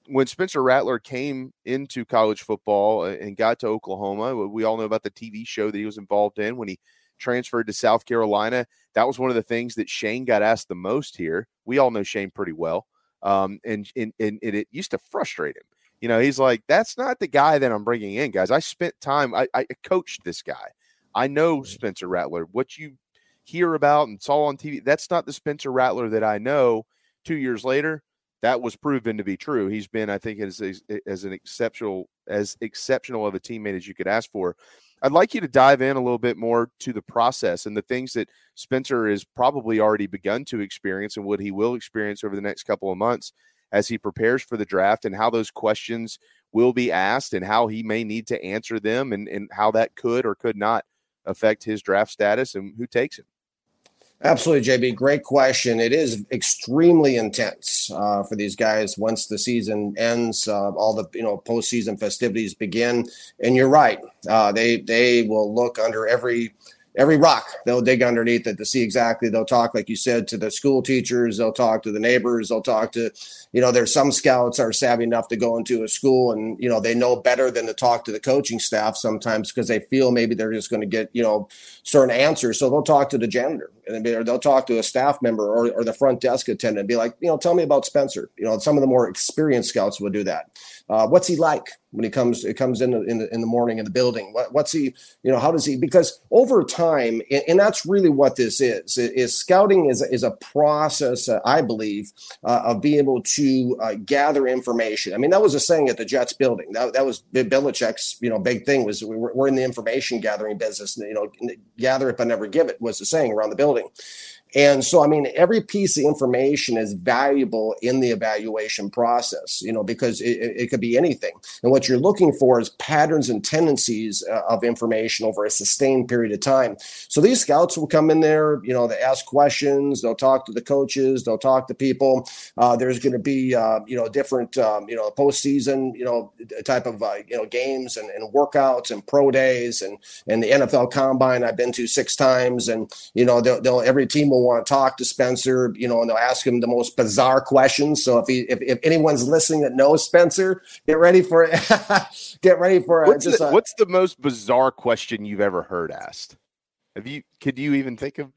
when Spencer Rattler came into college football uh, and got to Oklahoma, we all know about the TV show that he was involved in when he transferred to South Carolina. That was one of the things that Shane got asked the most here. We all know Shane pretty well. Um, and, and, and it used to frustrate him. You know, he's like, that's not the guy that I'm bringing in, guys. I spent time, I, I coached this guy. I know Spencer Rattler. What you hear about and saw on TV, that's not the Spencer Rattler that I know. Two years later, that was proven to be true. He's been, I think, as as an exceptional as exceptional of a teammate as you could ask for. I'd like you to dive in a little bit more to the process and the things that Spencer has probably already begun to experience and what he will experience over the next couple of months as he prepares for the draft and how those questions will be asked and how he may need to answer them and, and how that could or could not affect his draft status and who takes him. Absolutely, JB. Great question. It is extremely intense uh, for these guys once the season ends. Uh, all the you know postseason festivities begin, and you're right. Uh, they they will look under every every rock they'll dig underneath it to see exactly they'll talk like you said to the school teachers they'll talk to the neighbors they'll talk to you know there's some scouts are savvy enough to go into a school and you know they know better than to talk to the coaching staff sometimes because they feel maybe they're just going to get you know certain answers so they'll talk to the janitor and they'll talk to a staff member or, or the front desk attendant and be like, you know, tell me about Spencer. You know, some of the more experienced scouts would do that. Uh, what's he like when he comes? It comes in the, in the in the morning in the building. What, what's he? You know, how does he? Because over time, and, and that's really what this is. Is scouting is is a process, uh, I believe, uh, of being able to uh, gather information. I mean, that was a saying at the Jets building. That that was Belichick's you know big thing was we we're in the information gathering business. You know, gather it but never give it was the saying around the building building. And so, I mean, every piece of information is valuable in the evaluation process, you know, because it, it could be anything. And what you're looking for is patterns and tendencies uh, of information over a sustained period of time. So these scouts will come in there, you know, they ask questions, they'll talk to the coaches, they'll talk to people. Uh, there's going to be, uh, you know, different, um, you know, postseason, you know, type of, uh, you know, games and, and workouts and pro days and, and the NFL combine I've been to six times. And, you know, they'll, they'll every team will want to talk to Spencer, you know, and they'll ask him the most bizarre questions. So if he, if, if anyone's listening that knows Spencer, get ready for it. <laughs> get ready for it. What's, Just the, a- what's the most bizarre question you've ever heard asked? Have you? Could you even think of?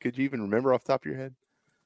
Could you even remember off the top of your head?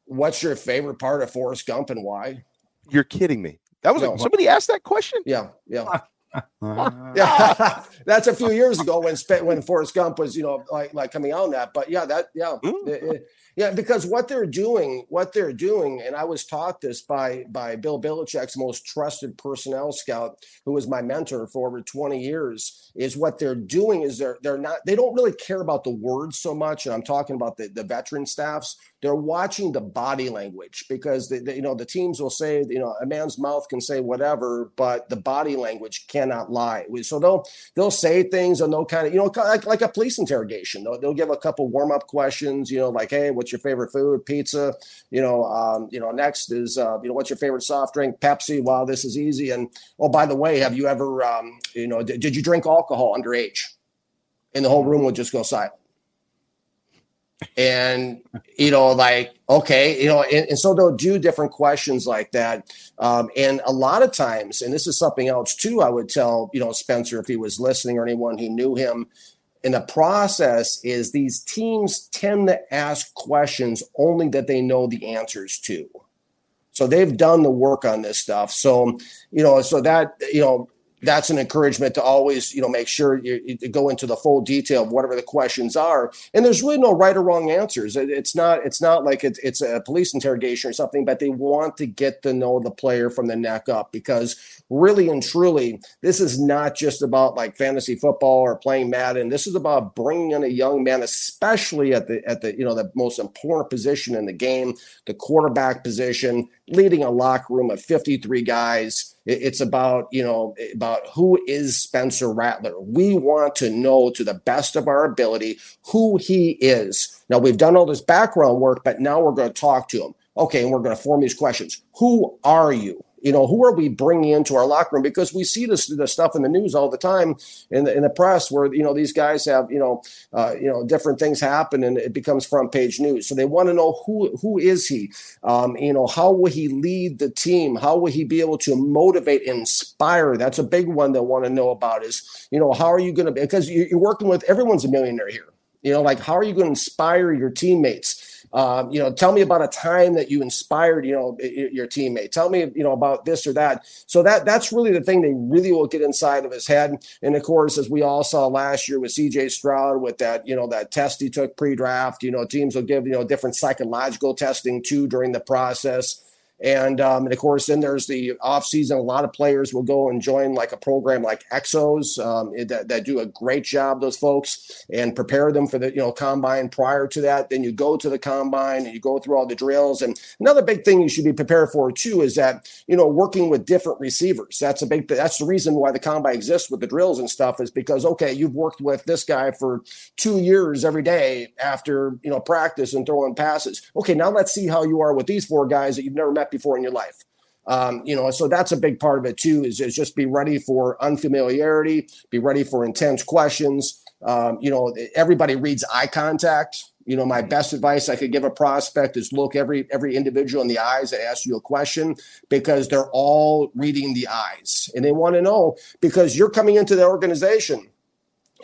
what's your favorite part of Forrest Gump and why? You're kidding me. That was No. somebody asked that question. Yeah, yeah. <laughs> yeah, <laughs> that's a few years ago when Spe- when Forrest Gump was, you know, like like coming out on that. But yeah, that yeah. Mm. It- it- yeah, because what they're doing, what they're doing, and I was taught this by by Bill Belichick's most trusted personnel scout, who was my mentor for over twenty years, is what they're doing is they're they're not they don't really care about the words so much, and I'm talking about the the veteran staffs. They're watching the body language because the, the, you know the teams will say you know a man's mouth can say whatever, but the body language cannot lie. So they'll they'll say things and they'll kind of you know like, like a police interrogation. They'll, they'll give a couple warm up questions. You know like hey, what's your favorite food? Pizza. You know um, you know next is uh, you know what's your favorite soft drink? Pepsi. Wow, this is easy. And oh by the way, have you ever um, you know did, did you drink alcohol underage? And the whole room would just go silent and you know like okay you know and, and so they'll do different questions like that. Um, and a lot of times and this is something else too i would tell you know spencer if he was listening or anyone who knew him in the process is these teams tend to ask questions only that they know the answers to. So they've done the work on this stuff. So you know so that you know that's an encouragement to always, you know, make sure you, you go into the full detail of whatever the questions are. And there's really no right or wrong answers. It- It's not. It's not like it's, it's a police interrogation or something. But they want to get to know the player from the neck up because really and truly, this is not just about like fantasy football or playing Madden. This is about bringing in a young man, especially at the at the you know the most important position in the game, the quarterback position, leading a locker room of 53 guys. It's about, you know, about who is Spencer Rattler. We want to know to the best of our ability who he is. Now, we've done all this background work, but now we're going to talk to him. Okay, and we're going to form these questions. Who are you? You know, who are we bringing into our locker room? Because we see this the stuff in the news all the time in the in the press where you know these guys have you know uh, you know different things happen and it becomes front page news. So they want to know who who is he? Um, you know, how will he lead the team? How will he be able to motivate, inspire? That's a big one they want to know about. Is you know how are you going to? Because you're working with everyone's a millionaire here. You know, like how are you going to inspire your teammates? Um, you know, tell me about a time that you inspired, you know, your teammate. Tell me, you know, about this or that. So that that's really the thing they really will get inside of his head. And of course, as we all saw last year with CJ Stroud, with that, you know, that test he took pre-draft, you know, teams will give you know different psychological testing too during the process. And, um, and of course, then there's the offseason. A lot of players will go and join like a program like Exos um, that, that do a great job, those folks, and prepare them for the you know combine prior to that. Then you go to the combine and you go through all the drills. And another big thing you should be prepared for too is that you know working with different receivers. That's a big. That's the reason why the combine exists with the drills and stuff is because okay, you've worked with this guy for two years every day after you know practice and throwing passes. Okay, now let's see how you are with these four guys that you've never met before in your life. Um, you know, so that's a big part of it too. Is, is just be ready for unfamiliarity, be ready for intense questions. Um, you know, everybody reads eye contact. You know, my best advice I could give a prospect is look every every individual in the eyes that asks you a question because they're all reading the eyes and they want to know because you're coming into the organization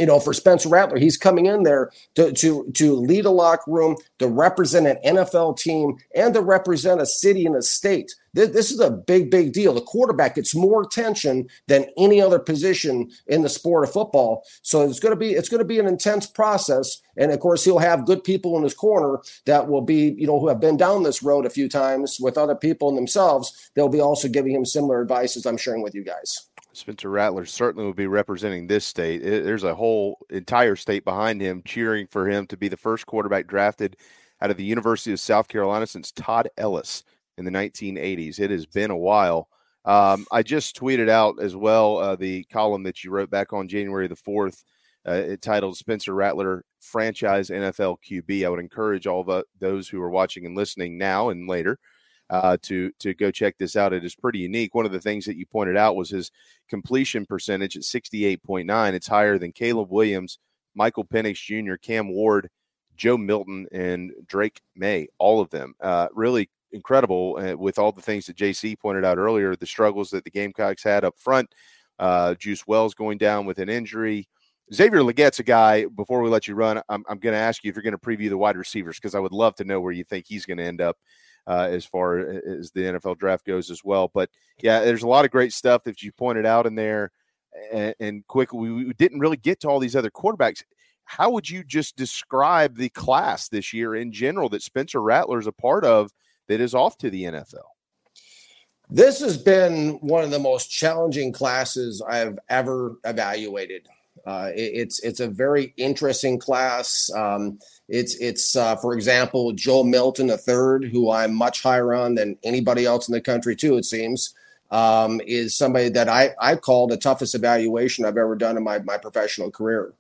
you know, for Spencer Rattler, he's coming in there to to to lead a locker room, to represent an NFL team, and to represent a city and a state. This, is a big, big deal. The quarterback gets more attention than any other position in the sport of football. So it's going to be it's going to be an intense process, and of course, he'll have good people in his corner that will be, you know, who have been down this road a few times with other people and themselves. They'll be also giving him similar advice as I'm sharing with you guys. Spencer Rattler certainly will be representing this state. There's a whole entire state behind him cheering for him to be the first quarterback drafted out of the University of South Carolina since Todd Ellis in the 1980s. It has been a while. Um, I just tweeted out as well uh, the column that you wrote back on January the 4th, uh, titled Spencer Rattler Franchise NFL QB. I would encourage all the, those who are watching and listening now and later uh, to to go check this out. It is pretty unique. One of the things that you pointed out was his completion percentage at 68.9. It's higher than Caleb Williams, Michael Penix Jr., Cam Ward, Joe Milton, and Drake Maye. All of them uh, really incredible uh, with all the things that JC pointed out earlier. The struggles that the Gamecocks had up front. Uh, Juice Wells going down with an injury. Xavier Legette's a guy. Before we let you run, I'm, I'm going to ask you if you're going to preview the wide receivers because I would love to know where you think he's going to end up uh, as far as the NFL draft goes as well. But yeah, there's a lot of great stuff that you pointed out in there. And, and quickly, we didn't really get to all these other quarterbacks. How would you just describe the class this year in general that Spencer Rattler is a part of that is off to the NFL? This has been one of the most challenging classes I've ever evaluated. Uh, it, it's it's a very interesting class. Um, it's it's uh, for example Joe Milton III, who I'm much higher on than anybody else in the country too. It seems um, is somebody that I I call the toughest evaluation I've ever done in my my professional career.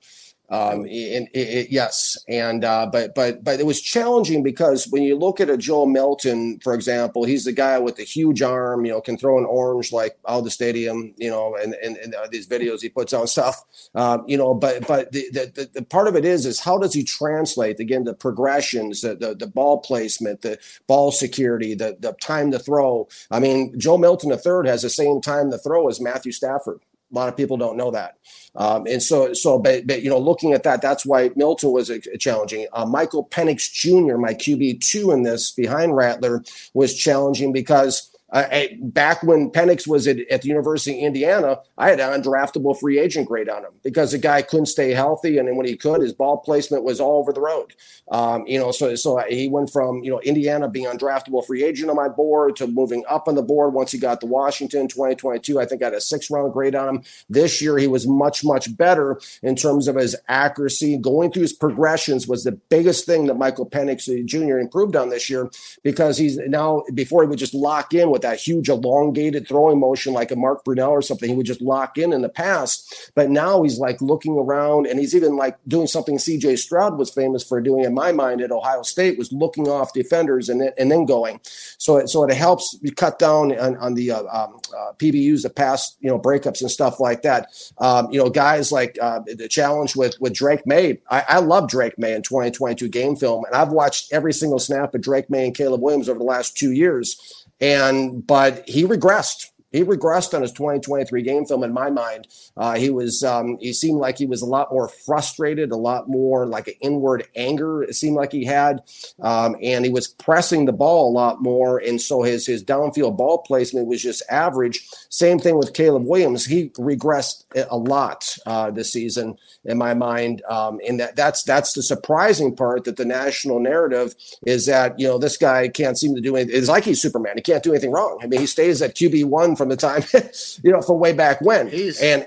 Um, it, it, yes, and uh, but but but it was challenging because when you look at a Joel Milton, for example, he's the guy with the huge arm, you know, can throw an orange like out the stadium, you know, and and, and uh, these videos he puts on stuff, um, you know. But but the, the the part of it is is how does he translate again the progressions, the the, the ball placement, the ball security, the the time to throw. I mean, Joe Milton III has the same time to throw as Matthew Stafford. A lot of people don't know that. Um, and so, so, but, but, you know, looking at that, that's why Milton was a, a challenging. Uh, Michael Penix Jr., my QB two in this behind Rattler, was challenging because uh, back when Penix was at, at, the University of Indiana, I had an undraftable free agent grade on him because the guy couldn't stay healthy, and then when he could, his ball placement was all over the road. Um, you know, so so he went from you know Indiana being undraftable free agent on my board to moving up on the board once he got to Washington 2022. I think I had a six round grade on him. This year, he was much much better in terms of his accuracy. Going through his progressions was the biggest thing that Michael Penix Jr. improved on this year because he's now before he would just lock in with with that huge elongated throwing motion like a Mark Brunell or something. He would just lock in in the past, but now he's like looking around and he's even like doing something CJ Stroud was famous for doing in my mind at Ohio State was looking off defenders and then, and then going. So it, so it helps cut down on, on the uh, um, uh, PBUs, the past you know breakups and stuff like that. Um, you know, guys like uh, the challenge with with Drake Maye. I, I love Drake Maye in 2022 game film, and I've watched every single snap of Drake Maye and Caleb Williams over the last two years. And but he regressed he regressed on his 2023 game film in my mind. Uh, he was um, he seemed like he was a lot more frustrated, a lot more like an inward anger. It seemed like he had, um, and he was pressing the ball a lot more, and so his his downfield ball placement was just average. Same thing with Caleb Williams. He regressed a lot uh, this season in my mind, um, and that that's that's the surprising part that the national narrative is that you know this guy can't seem to do anything. It's like he's Superman. He can't do anything wrong. I mean, he stays at QB one from the time, <laughs> you know, from way back when. He's and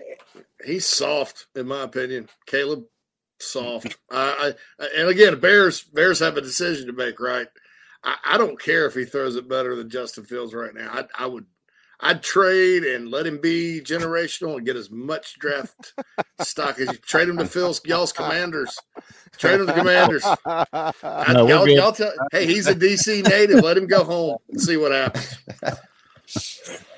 he's soft, in my opinion. Caleb, soft. I, I and again, Bears Bears have a decision to make, right? I, I, don't care if he throws it better than Justin Fields right now. I, I would. I'd trade and let him be generational and get as much draft <laughs> stock as you trade him to Phil's y'all's commanders. Trade him to commanders. <laughs> No, y'all, y'all tell, hey, he's a DC native. Let him go home and see what happens.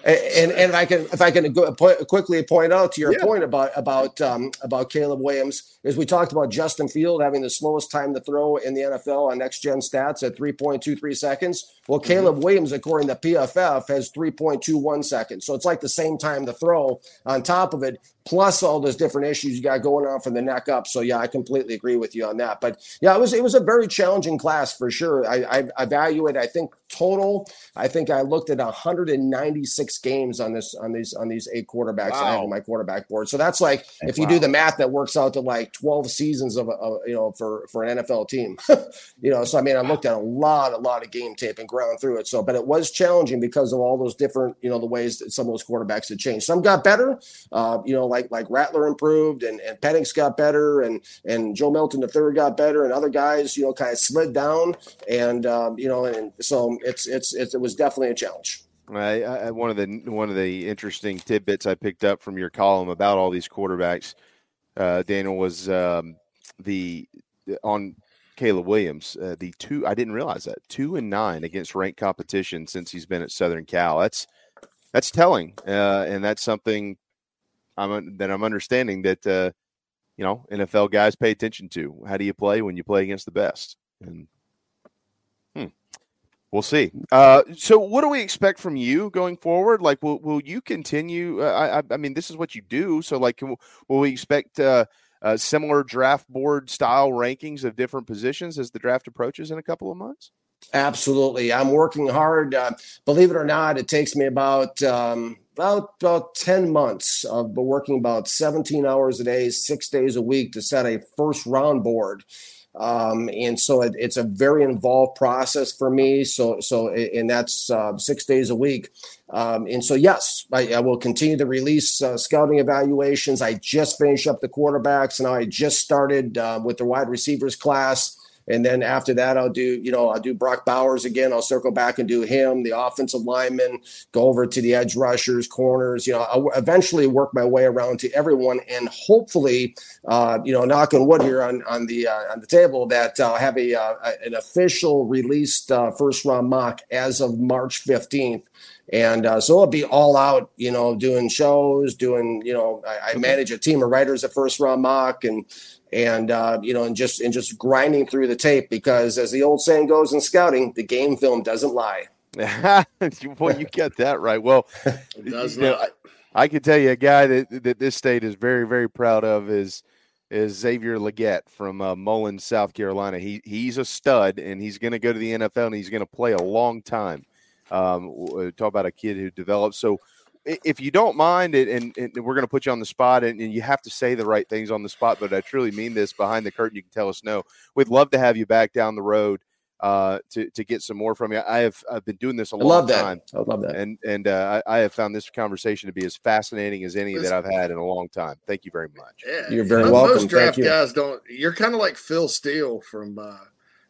And and if I can if I can go, point, quickly point out to your Yeah. point about about um, about Caleb Williams is we talked about Justin Field having the slowest time to throw in the NFL on next gen stats at 3.23 seconds. Well, Mm-hmm. Caleb Williams, according to PFF, has 3.21 seconds. So it's like the same time to throw on top of it, plus all those different issues you got going on from the neck up. So yeah, I completely agree with you on that. But yeah, it was it was a very challenging class for sure. I, I evaluate. I think total. I think I looked at 196 games on this on these on these eight quarterbacks I have Wow. on my quarterback board. So that's like if you do the math, that works out to like 12 seasons of, of you know for for an NFL team. <laughs> you know, so I mean, I looked at a lot a lot of game tape and ground through it. So, but it was challenging because of all those different you know the ways that some of those quarterbacks had changed. Some got better. Uh, you know, like like Rattler improved and and Penix got better and and Joe Milton the third got better and other guys you know kind of slid down and um, you know and so it's it's, it's it was definitely a challenge. I, I, one of the one of the interesting tidbits I picked up from your column about all these quarterbacks, uh, Daniel, was um, the on Caleb Williams. Uh, the two I didn't realize that two and nine against ranked competition since he's been at Southern Cal. That's that's telling, uh, and that's something I'm that I'm understanding that uh, you know NFL guys pay attention to. How do you play when you play against the best? And hmm, we'll see. Uh, so, what do we expect from you going forward? Like, will will you continue? Uh, I, I mean, this is what you do. So, like, can, will we expect uh, uh, similar draft board style rankings of different positions as the draft approaches in a couple of months? Absolutely. I'm working hard. Uh, believe it or not, it takes me about um, about about 10 months of working about 17 hours a day, six days a week to set a first round board. Um, and so it, it's a very involved process for me. So, so, and that's uh, six days a week. Um, and so, yes, I, I will continue to release uh, scouting evaluations. I just finished up the quarterbacks, and I just started uh, with the wide receivers class. And then after that, I'll do, you know, I'll do Brock Bowers again. I'll circle back and do him, the offensive lineman, go over to the edge rushers, corners. You know, I'll eventually work my way around to everyone, and hopefully, uh, you know, knock on wood here on on the uh, on the table that I'll have a, uh, an official released uh, first round mock as of March fifteenth. And uh, so it'll be all out, you know, doing shows, doing, you know, I, I manage a team of writers at first round mock and, and, uh, you know, and just, and just grinding through the tape because as the old saying goes in scouting, the game film doesn't lie. <laughs> <laughs> well, you get that right. Well, It does you know, not. I, I can tell you a guy that that this state is very very proud of is is Xavier Legette from uh, Mullins, South Carolina. He he's a stud, and he's going to go to the NFL, and he's going to play a long time. Um, talk about a kid who developed. So, if you don't mind, it, and, and we're going to put you on the spot, and, and you have to say the right things on the spot, but I truly mean this. Behind the curtain, you can tell us no. We'd love to have you back down the road uh, to to get some more from you. I have I've been doing this a I long love that. time. I love that. And and uh, I, I have found this conversation to be as fascinating as any that I've had in a long time. Thank you very much. Yeah, You're very welcome. Most Thank draft you. guys don't. You're kind of like Phil Steele from, uh,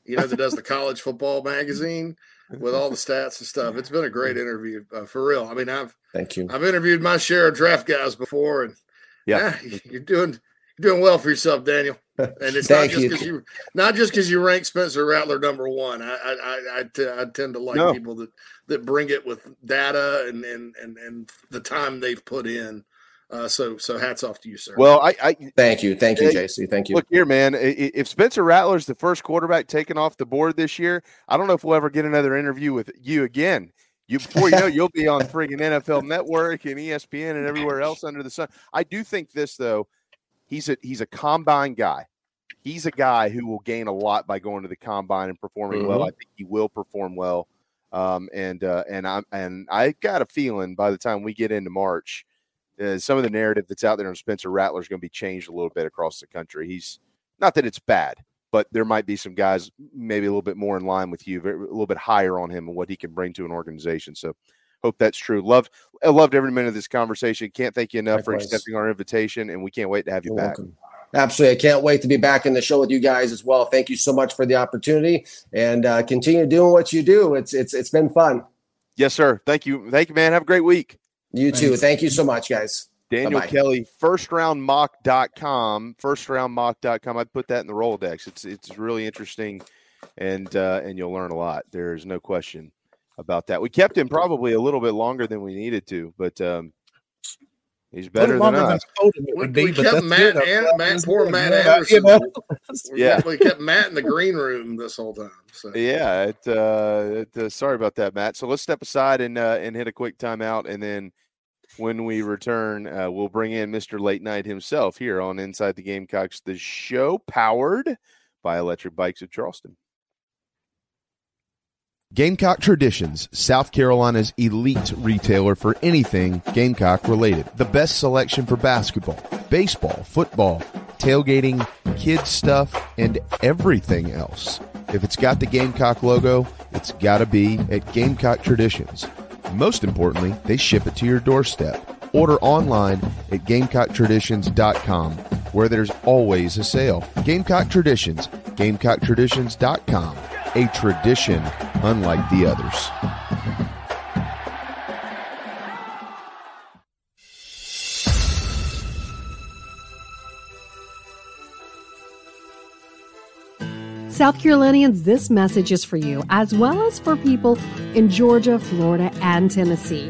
you know, that does the college football magazine with all the stats and stuff. It's been a great interview uh, for real. I mean, I've Thank you. I've interviewed my share of draft guys before, and Yeah. yeah, you're doing you're doing well for yourself, Daniel. <laughs> And it's not just because you not just because you rank Spencer Rattler number one. I I I, I, t- I tend to like No. people that that bring it with data and and and and the time they've put in. Uh, so so hats off to you, sir. Well, I, I Thank you. Thank you, Hey, JC. Thank you. look here, man. i- i- If Spencer Rattler's the first quarterback taken off the board this year, I don't know if we'll ever get another interview with you again. You before you know, you'll be on friggin' NFL Network and ESPN and everywhere else under the sun. I do think this though. He's a he's a combine guy. He's a guy who will gain a lot by going to the combine and performing well. Mhm. I think he will perform well. Um, and uh, and I'm and I got a feeling by the time we get into March, uh, some of the narrative that's out there on Spencer Rattler is going to be changed a little bit across the country. He's not that it's bad, but there might be some guys maybe a little bit more in line with you, a little bit higher on him and what he can bring to an organization. So hope that's true. Loved I loved every minute of this conversation. Can't thank you enough for accepting our invitation, and we can't wait to have you You're back. welcome. Absolutely. I can't wait to be back in the show with you guys as well. Thank you so much for the opportunity and uh, continue doing what you do. It's it's it's been fun. Yes, sir. Thank you. Thank you, man. Have a great week. You too. Thank you so much, guys. Daniel Bye-bye. Kelly, firstroundmock.com, firstroundmock.com. I'd put that in the Rolodex. It's it's really interesting and uh, and you'll learn a lot. There's no question. about that. We kept him probably a little bit longer than we needed to, but um, he's better than longer than us. I told him We, would be, we kept Matt and Matt, poor Matt. Anderson. You know? We <laughs> Yeah. we kept Matt in the green room this whole time. So Yeah, it, uh, it, uh, sorry about that, Matt. So let's step aside and uh, and hit a quick timeout, and then when we return, uh, we'll bring in Mr. Late Night himself here on Inside the Gamecocks, the show powered by Electric Bikes of Charleston. Gamecock Traditions, South Carolina's elite retailer for anything Gamecock related. The best selection for basketball, baseball, football, tailgating, kids stuff, and everything else. If it's got the Gamecock logo, it's got to be at Gamecock Traditions. Most importantly, they ship it to your doorstep. Order online at GamecockTraditions.com, where there's always a sale. Gamecock Traditions, GamecockTraditions.com, a tradition unlike the others. South Carolinians, this message is for you, as well as for people in Georgia, Florida, and Tennessee.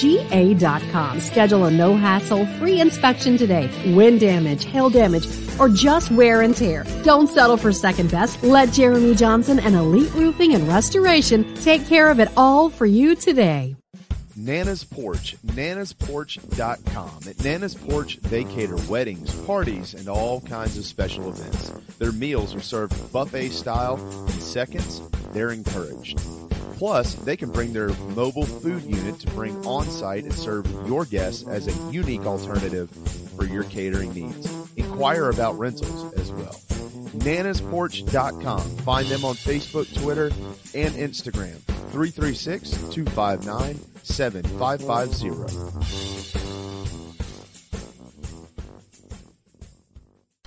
eliteroofingga.com. Schedule a no hassle free inspection today. Wind damage, hail damage, or just wear and tear. Don't settle for second best. Let Jeremy Johnson and Elite Roofing and Restoration take care of it all for you today. Nana's Porch, nanasporch.com. At Nana's Porch, they cater weddings, parties, and all kinds of special events. Their meals are served buffet style in seconds. They're encouraged. Plus, they can bring their mobile food unit to bring on site and serve your guests as a unique alternative for your catering needs. Inquire about rentals as well. nanasporch.com. Find them on Facebook, Twitter, and Instagram. 336 259 7550.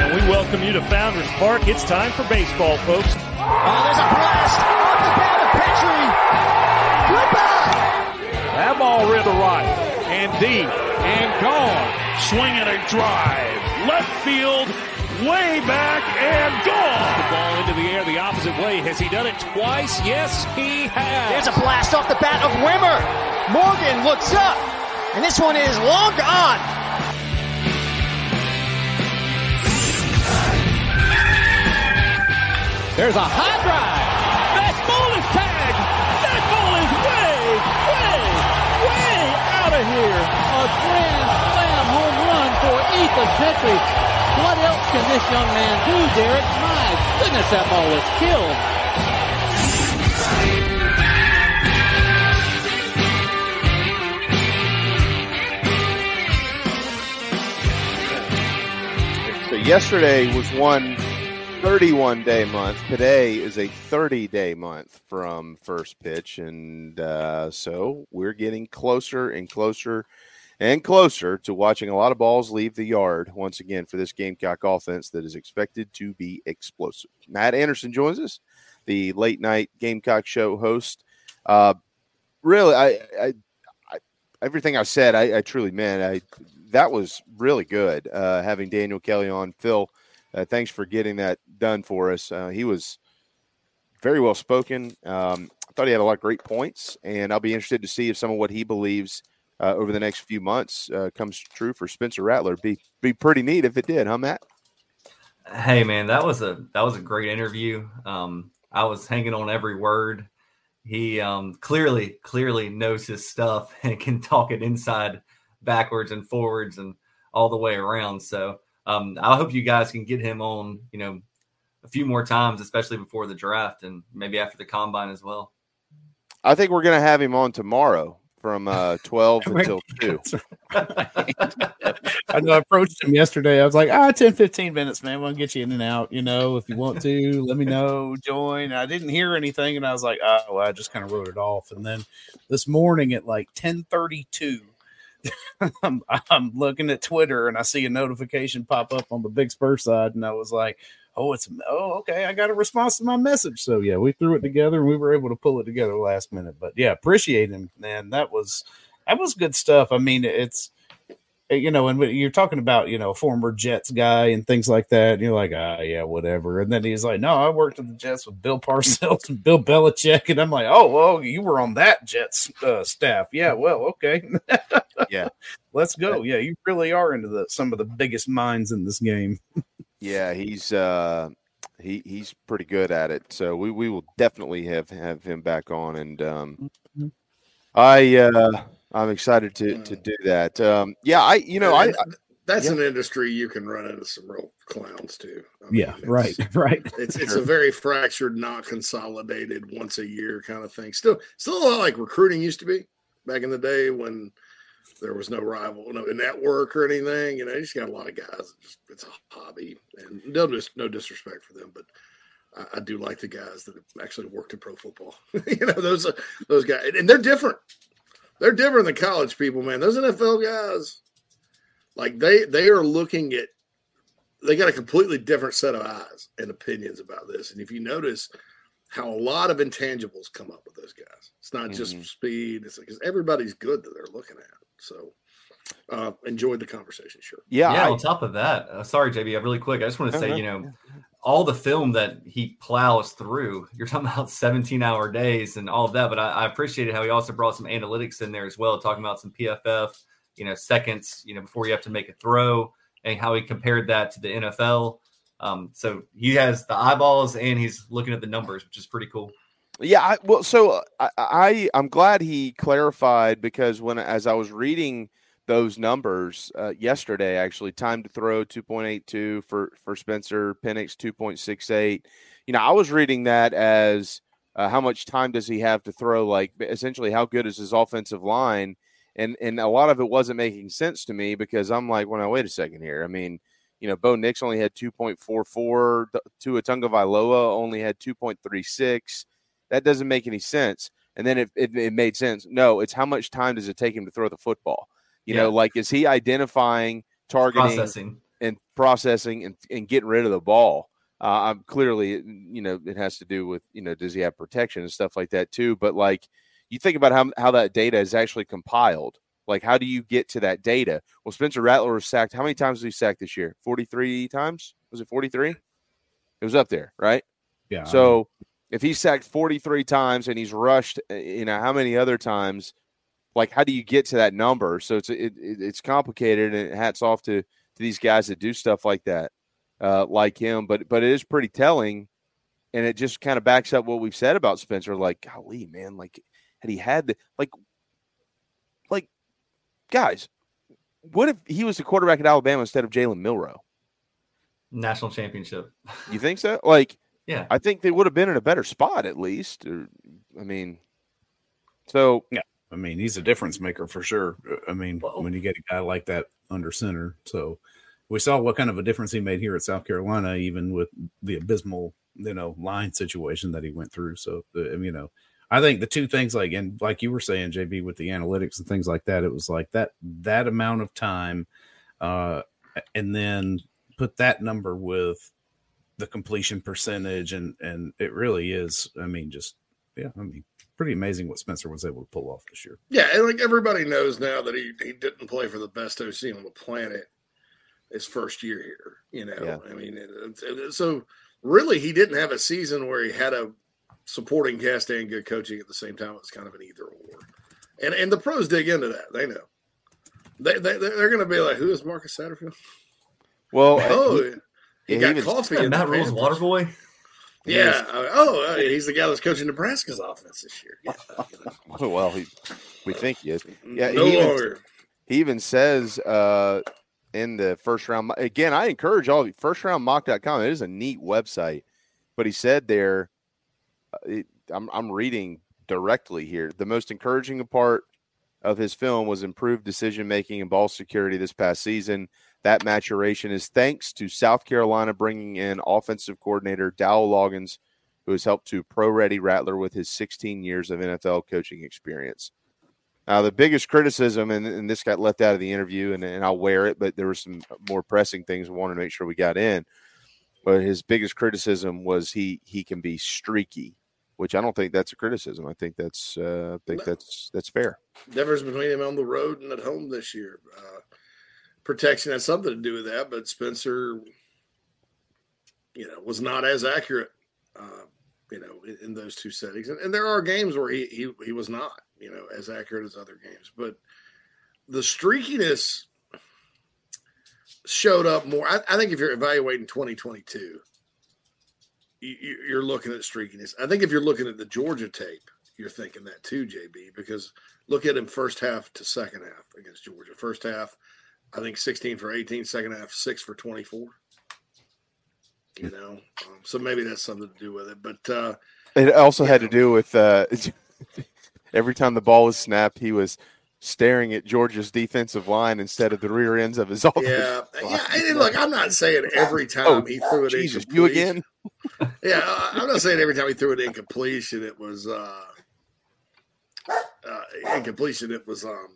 And we welcome you to Founders Park. It's time for baseball, folks. Oh, there's a blast off the bat of Petry. Goodbye. That ball read to right and deep and gone. Swing and a drive. Left field, way back and gone. The ball into the air the opposite way. Has he done it twice? Yes, he has. There's a blast off the bat of Wimmer. Morgan looks up, and this one is long gone. There's a high drive. That ball is tagged. That ball is way, way, way out of here. A grand slam home run for Ethan Petry. What else can this young man do, Derek? My goodness, that ball was killed. So yesterday was one 31 day month. Today is a 30 day month from first pitch. And uh, so we're getting closer and closer and closer to watching a lot of balls leave the yard once again for this Gamecock offense that is expected to be explosive. Matt Anderson joins us, the late night Gamecock show host. Uh, really, I, I, I, everything I said, I, I truly meant. I that was really good. Uh, having Daniel Kelly on, Phil. Uh, thanks for getting that done for us. Uh, he was very well spoken. Um, I thought he had a lot of great points, and I'll be interested to see if some of what he believes uh, over the next few months uh, comes true for Spencer Rattler. Be be pretty neat if it did, huh, Matt? Hey man, that was a that was a great interview. Um, I was hanging on every word. He um, clearly clearly knows his stuff <laughs> and can talk it inside, backwards, and forwards, and all the way around. So um, I hope you guys can get him on. You know, a few more times, especially before the draft and maybe after the combine as well. I think we're going to have him on tomorrow from uh, 12 <laughs> until 2. I know <laughs> I approached him yesterday. I was like, ah, 10, 15 minutes, man. We'll get you in and out. You know, if you want to, let me know, join. I didn't hear anything, and I was like, oh, well, I just kind of wrote it off. And then this morning at like 1032, <laughs> I'm, I'm looking at Twitter and I see a notification pop up on the Big Spur side, and I was like, oh, it's oh, okay. I got a response to my message. So yeah, we threw it together and we were able to pull it together last minute. But yeah, appreciate him, man. That was that was good stuff. I mean, it's you know, and you're talking about, you know, former Jets guy and things like that. And you're like, ah, yeah, whatever. And then he's like, no, I worked at the Jets with Bill Parcells <laughs> and Bill Belichick. And I'm like, oh, well, you were on that Jets uh, staff. Yeah, well, okay. yeah. <laughs> Let's go. Yeah, you really are into the some of the biggest minds in this game. <laughs> yeah, he's uh he he's pretty good at it. So we, we will definitely have have him back on and um Mm-hmm. I uh I'm excited to to do that. Um, yeah, I you know I, I that's yeah. an industry you can run into some real clowns too. I mean, yeah, right, <laughs> right. It's it's a very fractured, not consolidated, once a year kind of thing. Still, still a lot like recruiting used to be back in the day when there was no rival, no network or anything. You know, you just got a lot of guys. It's, it's a hobby, and no, no disrespect for them, but I, I do like the guys that have actually worked in pro football. <laughs> you know, those those guys, and they're different they're different than college people, man. Those NFL guys, like they they are looking at they got a completely different set of eyes and opinions about this. And if you notice how a lot of intangibles come up with those guys, it's not just mm-hmm. speed. It's because everybody's good that they're looking at. So uh, enjoyed the conversation. Sure. Yeah. Yeah. I, on top of that, uh, sorry, JB, really quick. I just want to say, you know, all the film that he plows through, you're talking about 17 hour days and all of that. But I, I appreciated how he also brought some analytics in there as well, talking about some PFF, you know, seconds, you know, before you have to make a throw and how he compared that to the NFL. Um, so he has the eyeballs and he's looking at the numbers, which is pretty cool. Yeah, I, well, so I, I I'm glad he clarified because when as I was reading those numbers uh, yesterday. Actually, time to throw 2.82 for for Spencer Penix 2.68. You know, I was reading that as uh, how much time does he have to throw? Like essentially, how good is his offensive line? And and a lot of it wasn't making sense to me because I'm like, well, now wait a second here. I mean, you know, Bo Nix only had 2.44. Tua Tagovailoa only had 2.36. That doesn't make any sense. And then it, it, it made sense. No, it's how much time does it take him to throw the football? You yeah. know, like is he identifying, targeting, processing. and processing and, and getting rid of the ball? Uh, I'm clearly, you know, it has to do with, you know, does he have protection and stuff like that too? But like, you think about how how that data is actually compiled. Like, how do you get to that data? Well, Spencer Rattler was sacked. How many times was he sacked this year? 43 times? Was it 43? It was up there, right? Yeah. So if he's sacked 43 times and he's rushed, uh, you know, how many other times like how do you get to that number? So it's it, it's complicated, and hats off to to these guys that do stuff like that, uh, like him. But but it is pretty telling, and it just kind of backs up what we've said about Spencer. Like, golly, man, like had he had the like, like guys, what if he was the quarterback at Alabama instead of Jalen Milrow? National championship. You think so? Like, yeah, I think they would have been in a better spot at least. Or, I mean, so yeah. I mean, he's a difference maker for sure. I mean, Whoa. when you get a guy like that under center, so we saw what kind of a difference he made here at South Carolina, even with the abysmal, you know, line situation that he went through. So, uh, you know, I think the two things, like and like you were saying, JB, with the analytics and things like that, it was like that that amount of time, uh, and then put that number with the completion percentage, and and it really is. I mean, just yeah, I mean, pretty amazing what Spencer was able to pull off this year. Yeah, and like everybody knows now that he, he didn't play for the best OC on the planet his first year here. You know, yeah. I mean, it, it, so really he didn't have a season where he had a supporting cast and good coaching at the same time. It's kind of an either or. And and the pros dig into that. They know. They, they they're going to be like, who is Marcus Satterfield? Well, oh, he- he, yeah, got he was- coffee. Yeah, in Matt Rhule's Panthers. water boy. Yeah. Oh, uh, he's the guy that's coaching Nebraska's offense this year. Yeah. <laughs> Well, he, we think he is. Yeah, No he even, he even says uh, in the first round. Again, I encourage all of you. First round mock.com. It is a neat website, but he said there. uh, It, I'm I'm reading directly here. The most encouraging part of his film was improved decision making and ball security this past season. That maturation is thanks to South Carolina bringing in offensive coordinator Dowell Loggains, who has helped to pro ready Rattler with his 16 years of NFL coaching experience. Now, the biggest criticism, and, and this got left out of the interview, and, and I'll wear it, but there were some more pressing things we wanted to make sure we got in. But his biggest criticism was he he can be streaky, which I don't think that's a criticism. I think that's uh, I think that's that's fair. difference between him on the road and at home this year. Uh, protection has something to do with that, but Spencer, you know, was not as accurate, uh, you know, in, in those two settings. And, and there are games where he, he he was not, you know, as accurate as other games. But the streakiness showed up more. I, I think if you're evaluating 2022, you, you- you're looking at streakiness. I think if you're looking at the Georgia tape, you're thinking that too, JB, because look at him first half to second half against Georgia. First half, I think 16 for 18, second half, six for 24. You know, um, so maybe that's something to do with it. But uh, It also had to do with uh, <laughs> every time the ball was snapped, he was staring at Georgia's defensive line instead of the rear ends of his offense. <laughs> yeah, yeah. And look, I'm not saying every <laughs> time Oh, he threw it Jesus, in. you again? yeah, I'm not saying every time he threw it in completion, it was uh, uh, incompletion. It was um,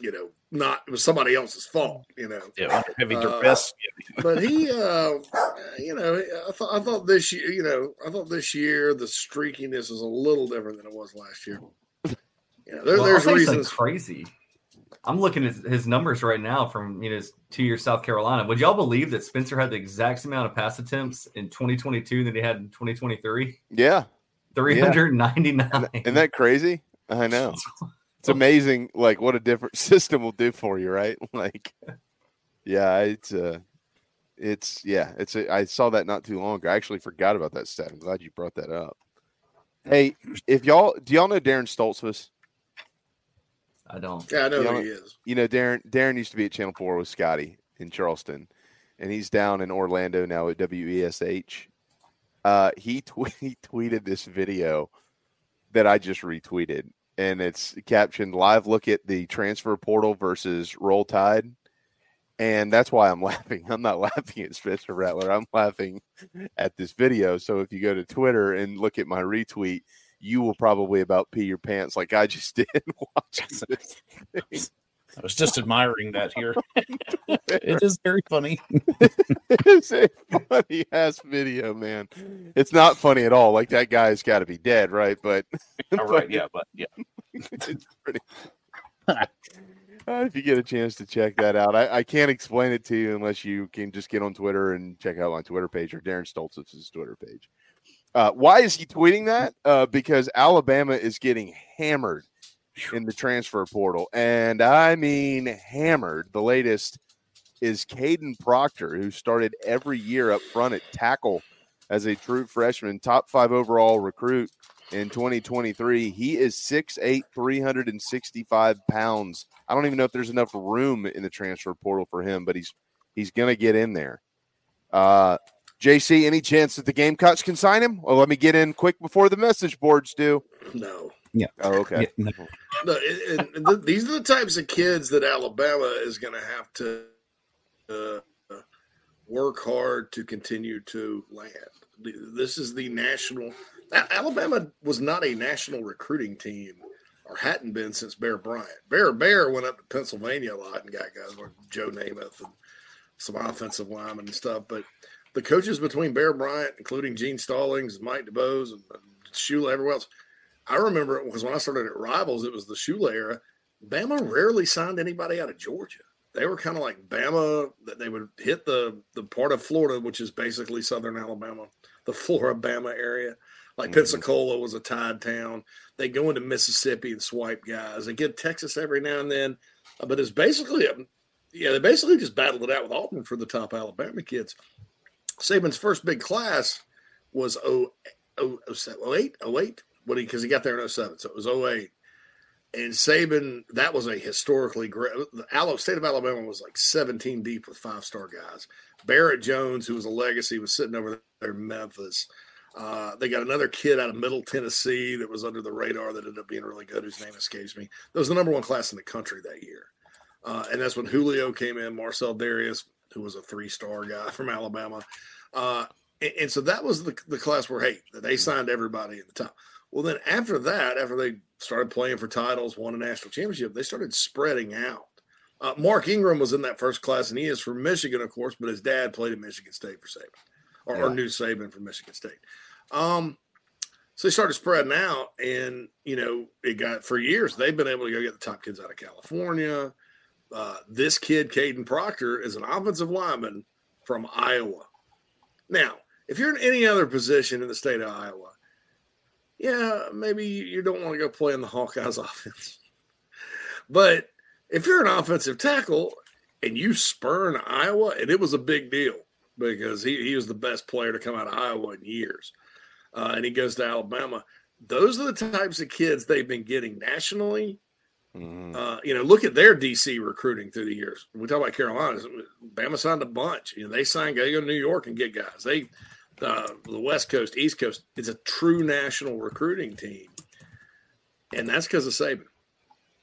you know, not it was somebody else's fault. You know, Yeah, under heavy Uh, but he, uh, you know, I thought I thought this year, you know, I thought this year the streakiness is a little different than it was last year. You know, there, Well, there's I'll tell you something reasons. crazy. I'm looking at his numbers right now from you know his two years South Carolina. Would y'all believe that Spencer had the exact same amount of pass attempts in 2022 that he had in 2023? Yeah. 399. Isn't that crazy? I know. <laughs> It's amazing, like what a different <laughs> system will do for you, right? <laughs> Like, yeah, it's uh, it's yeah, it's a, I saw that not too long ago. I actually forgot about that stat. I'm glad you brought that up. Hey, if y'all do y'all know Darren Stoltzfus? I don't. Yeah, I know You who he is. You know, Darren Darren used to be at Channel Four with Scotty in Charleston, and he's down in Orlando now at WESH. Uh, he tw- <laughs> he tweeted this video that I just retweeted, and it's captioned "Live look at the transfer portal versus Roll Tide," and that's why I'm <laughs> laughing. I'm not laughing at Spencer Rattler. I'm laughing at this video. So if you go to Twitter and look at my retweet, you will probably about pee your pants like I just <laughs> did watching this. I was just admiring that here. <laughs> it is very funny. <laughs> it's a funny ass video, man. It's not funny at all. Like that guy's got to be dead, right? But <laughs> All right, yeah, but yeah. it's pretty. Uh, if you get a chance to check that out, I, I can't explain it to you unless you can just get on Twitter and check out my Twitter page or Darren Stoltz's Twitter page. Uh, why is he tweeting that? Uh, because Alabama is getting hammered in the transfer portal, and I mean hammered. The latest is Kadyn Proctor, who started every year up front at tackle as a true freshman, top five overall recruit in 2023. He is 6'8, 365 pounds. I don't even know if there's enough room in the transfer portal for him, but he's he's gonna get in there. Uh JC, any chance that the Gamecocks can sign him? Well, let me get in quick before the message boards do. No. Yeah. Oh, okay. No, and, and th- these are the types of kids that Alabama is going to have to uh, work hard to continue to land. This is the national. Alabama was not a national recruiting team, or hadn't been since Bear Bryant. Bear Bear went up to Pennsylvania a lot and got guys like Joe Namath and some offensive linemen and stuff. But the coaches between Bear Bryant, including Gene Stallings, Mike DuBose, and, and Shula, everyone else. I remember it because when I started at Rivals, it was the Shula era. Bama rarely signed anybody out of Georgia. They were kind of like Bama that they would hit the the part of Florida, which is basically southern Alabama, the Florida Bama area. Like Pensacola was a tied town. They go into Mississippi and swipe guys. They get Texas every now and then. Uh, but it's basically, a, yeah, they basically just battled it out with Auburn for the top Alabama kids. Saban's first big class was 0, 0, 08, 08, what he because he got there in 07, so it was 08. And Saban, that was a historically great. The state of Alabama was like 17 deep with five star guys. Barrett Jones, who was a legacy, was sitting over there in Memphis. Uh, they got another kid out of Middle Tennessee that was under the radar that ended up being really good, whose name escapes me. That was the number one class in the country that year. Uh, and that's when Julio came in, Marcell Dareus, who was a three star guy from Alabama. Uh, and, and, so that was the, the class where, hey, they signed everybody at the top. Well, then after that, after they started playing for titles, won a national championship, they started spreading out. Uh, Mark Ingram was in that first class, and he is from Michigan, of course, but his dad played at Michigan State for Saban, or, yeah. or knew Saban from Michigan State. Um, so they started spreading out, and you know, it got for years. They've been able to go get the top kids out of California. Uh, this kid, Kadyn Proctor, is an offensive lineman from Iowa. Now, if you're in any other position in the state of Iowa, yeah, maybe you don't want to go play in the Hawkeyes <laughs> offense. but if you're an offensive tackle and you spurn Iowa, and it was a big deal because he, he was the best player to come out of Iowa in years, uh, and he goes to Alabama. Those are the types of kids they've been getting nationally. Mm-hmm. Uh, you know, look at their DC recruiting through the years. We talk about Carolina. Bama signed a bunch. You know, they signed. They go to New York and get guys. They uh, the West Coast, East Coast. It's a true national recruiting team, and that's because of Saban.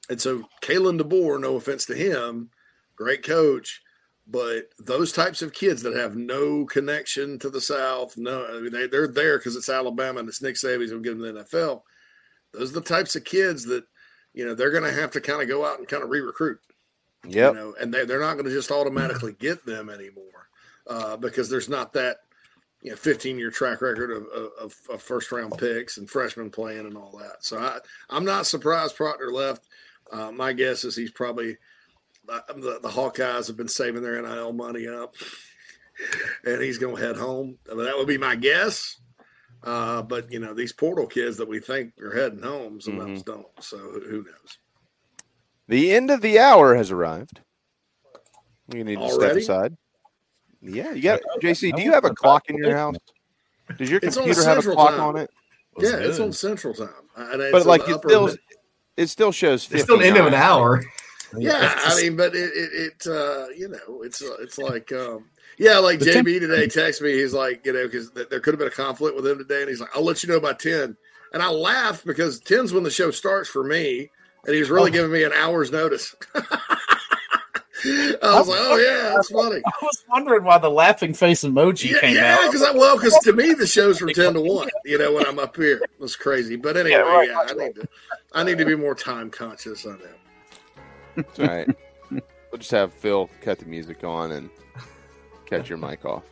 And so Kalen DeBoer, no offense to him, great coach, but those types of kids that have no connection to the South, no, I mean they they're there because it's Alabama and it's Nick Saban's going to get them the NFL. Those are the types of kids that you know they're going to have to kind of go out and kind of re-recruit. Yeah, you know, and they they're not going to just automatically get them anymore uh, because there's not that you know 15 year track record of, of, of, first round picks and freshmen playing and all that. So I, I'm not surprised Proctor left. Uh, my guess is he's probably uh, the, the Hawkeyes have been saving their NIL money up and he's going to head home. I mean, that would be my guess. Uh, but you know, these portal kids that we think are heading home, some mm-hmm. don't. So who knows? The end of the hour has arrived. You need to step aside. Yeah, you got JC. Do you have a clock in your house? Does your computer have a clock time. on it? Yeah, it's on Central Time. but like it still, mid- it still shows. It's still the end of an hour. <laughs> Yeah, I mean, but it, it, it uh, you know, it's uh, it's like, um, yeah, like the JB today texted me. He's like, you know, because th- there could have been a conflict with him today, and he's like, I'll let you know by ten. And I laughed because 10's when the show starts for me, and he's really oh. giving me an hour's notice. <laughs> I was like, oh yeah, that's funny. I was wondering why the laughing face emoji yeah, came yeah, out. Yeah, because well, because to me the show's from ten to one. You know, when I'm up here, it was crazy. But anyway, yeah, right. yeah, I need to, I need to be more time conscious on that. That's right. <laughs> we'll just have Phil cut the music on and cut your mic off.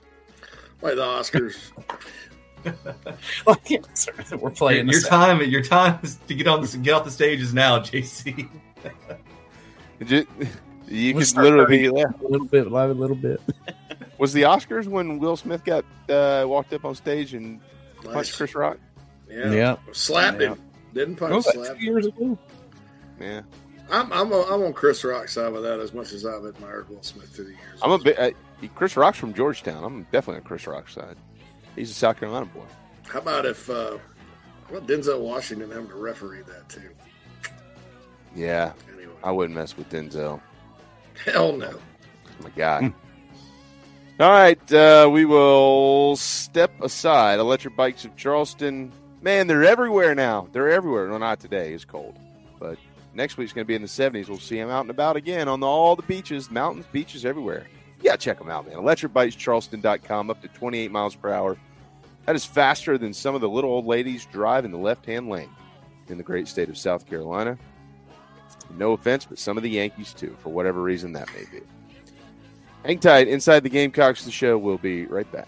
Like the Oscars. <laughs> We're playing your, your time. Your time is to get on this, get off the stage is now, JC. You we'll could literally be there. A little bit, live a little bit. <laughs> Was the Oscars when Will Smith got uh, walked up on stage and nice. punched Chris Rock? Yeah, yeah. slapped yeah. him. Didn't punch. Oh, slapped years ago. Yeah. I'm I'm, a, I'm on Chris Rock's side with that as much as I've admired Will Smith through the years. I'm a bit. Uh, Chris Rock's from Georgetown. I'm definitely on Chris Rock's side. He's a South Carolina boy. How about if uh, how about Denzel Washington having to referee that too? Yeah, anyway. I wouldn't mess with Denzel. Hell no. Oh my God. Hmm. All right, uh, we will step aside. Electric Bikes of Charleston. Man, they're everywhere now. They're everywhere. No, not today. It's cold. But next week's going to be in the 70s. We'll see them out and about again on the, all the beaches, mountains, beaches, everywhere. Yeah, check them out, man. ElectricBikesCharleston.com, up to 28 miles per hour. That is faster than some of the little old ladies drive in the left hand lane in the great state of South Carolina. No offense, but some of the Yankees too, for whatever reason that may be. Hang tight. Inside the Gamecocks, the show will be right back.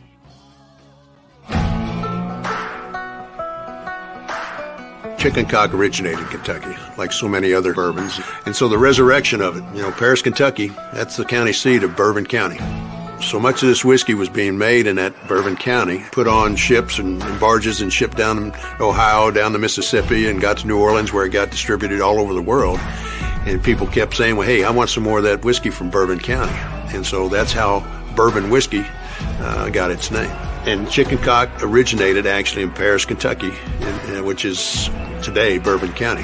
Chicken cock originated in Kentucky, like so many other bourbons. And so the resurrection of it, you know, Paris, Kentucky, that's the county seat of Bourbon County. So much of this whiskey was being made in that Bourbon County, put on ships and, barges and shipped down Ohio, down the Mississippi, and got to New Orleans where it got distributed all over the world. And people kept saying, well, hey, I want some more of that whiskey from Bourbon County. And so that's how bourbon whiskey uh, got its name. And chicken cock originated actually in Paris, Kentucky, in, in, which is today Bourbon County.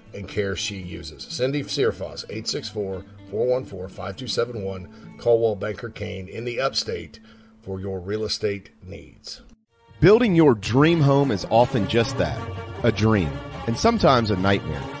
and care she uses. Cindy Searfoss, 864 414 5271, Coldwell Banker Caine in the upstate for your real estate needs. Building your dream home is often just that a dream, and sometimes a nightmare.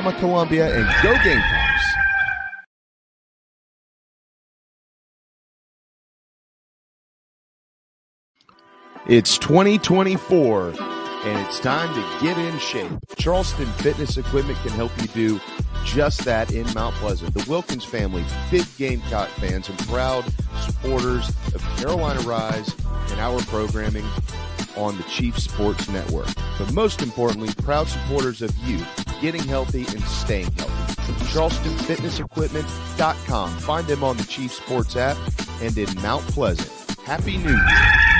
Signarama Columbia, and go Gamecocks! It's 2024, and it's time to get in shape. Charleston Fitness Equipment can help you do just that in Mount Pleasant. The Wilkins family, big Gamecock fans and proud supporters of Carolina Rise and our programming on the Chief Sports Network. But most importantly, proud supporters of you getting healthy and staying healthy. From CharlestonFitnessEquipment.com. Find them on the Chief Sports app and in Mount Pleasant. Happy New Year.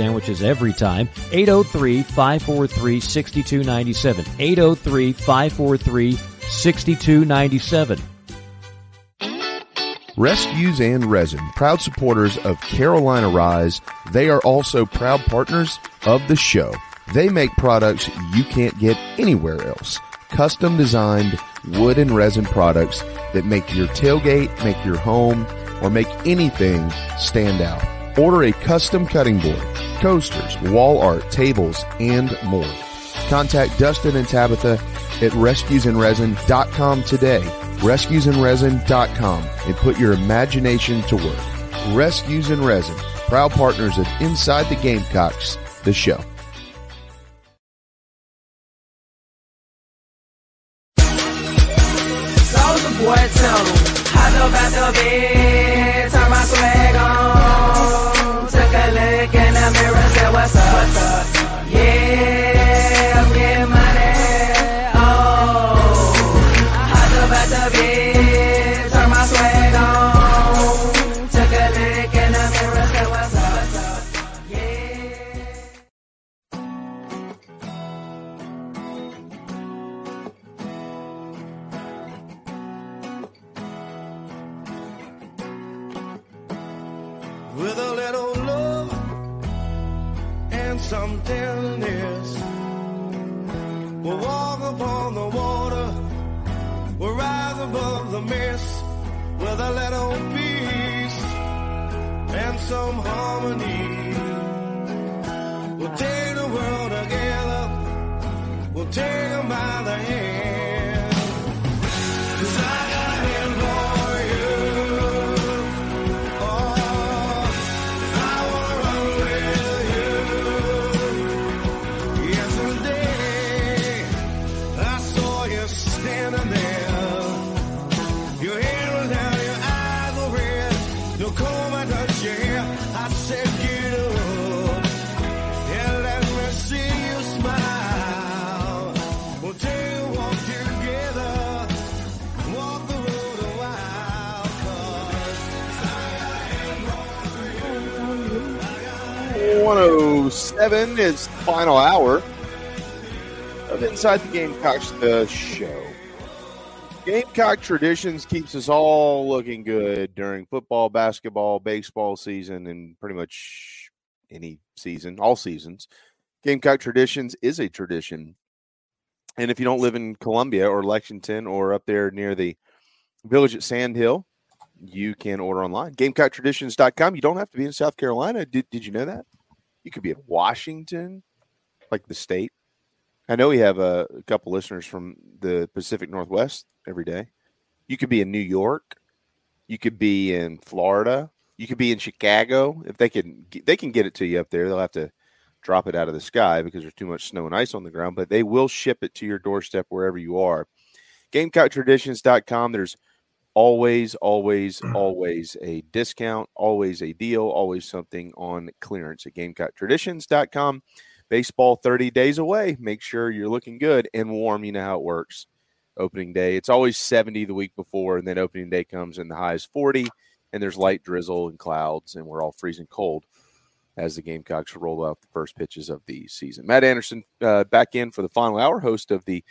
sandwiches every time. 803 543 6297. 803 543 6297. Rescues and Resin, proud supporters of Carolina Rise. They are also proud partners of the show. They make products you can't get anywhere else. Custom designed wood and resin products that make your tailgate, make your home, or make anything stand out. Order a custom cutting board, coasters, wall art, tables, and more. Contact Dustin and Tabitha at rescuesandresin.com today. Rescuesandresin.com and put your imagination to work. Rescues and Resin, proud partners of Inside the Gamecocks, the show. 107 is the final hour of Inside the Gamecocks, the show. Gamecock Traditions keeps us all looking good during football, basketball, baseball season, and pretty much any season, all seasons. Gamecock Traditions is a tradition. And if you don't live in Columbia or Lexington or up there near the village at Sand Hill, you can order online. GamecockTraditions.com. You don't have to be in South Carolina. Did, did you know that? You could be in Washington, like the state. I know we have a, a couple listeners from the Pacific Northwest every day. You could be in New York. You could be in Florida. You could be in Chicago. If they can, they can get it to you up there. They'll have to drop it out of the sky because there's too much snow and ice on the ground. But they will ship it to your doorstep wherever you are. GamecockTraditions.com. There's always, always, <clears throat> always a discount, always a deal, always something on clearance at GamecockTraditions.com. Baseball 30 days away. Make sure you're looking good and warm. You know how it works. Opening day, it's always 70 the week before, and then opening day comes and the high is 40, and there's light drizzle and clouds, and we're all freezing cold as the Gamecocks roll out the first pitches of the season. Matt Anderson uh, back in for the final hour, host of the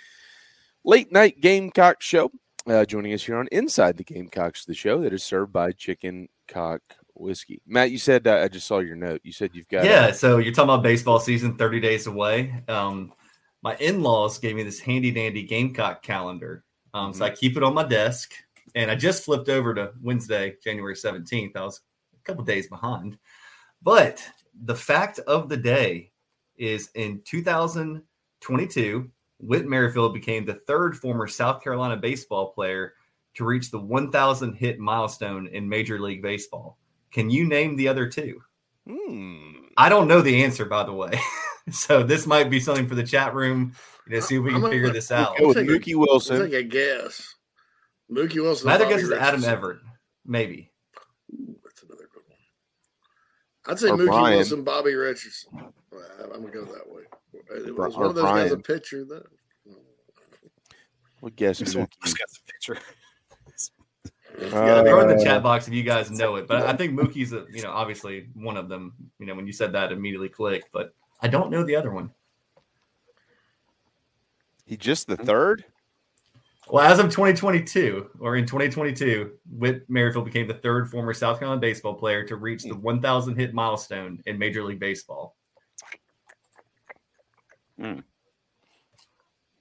late night Gamecock show. Uh, joining us here on Inside the Gamecocks, the show that is served by Chicken Cock Whiskey. Matt, you said uh, I just saw your note. You said you've got Yeah, so you're talking about baseball season 30 days away. Um, my in-laws gave me this handy dandy Gamecock calendar. Um, So I keep it on my desk, and I just flipped over to Wednesday, January 17th. I was a couple days behind, but the fact of the day is in 2022, Whit Merrifield became the third former South Carolina baseball player to reach the 1,000 hit milestone in Major League Baseball. Can you name the other two? Hmm. I don't know the answer, by the way. <laughs> so this might be something for the chat room. You know, see if we can I'm figure gonna- this out. I'll take a- I'll take a guess. Mookie Wilson. My other Bobby guess is Adam Richardson. Everett, maybe. Ooh, that's another good one. I'd say Or Mookie Brian. Wilson, Bobby Richardson. I'm gonna go that way. It Bri- was one of those guys a Brian. pitcher that We'll guess This one Mookie. just got the picture. <laughs> Yeah, throw in the Uh, chat box if you guys know it. But I think Mookie's, a, you know, obviously one of them. You know, when you said that, immediately clicked. But I don't know the other one. He just the third? Well, as of 2022, or in 2022, Whit Merrifield became the third former South Carolina baseball player to reach the 1,000 hit milestone in Major League Baseball.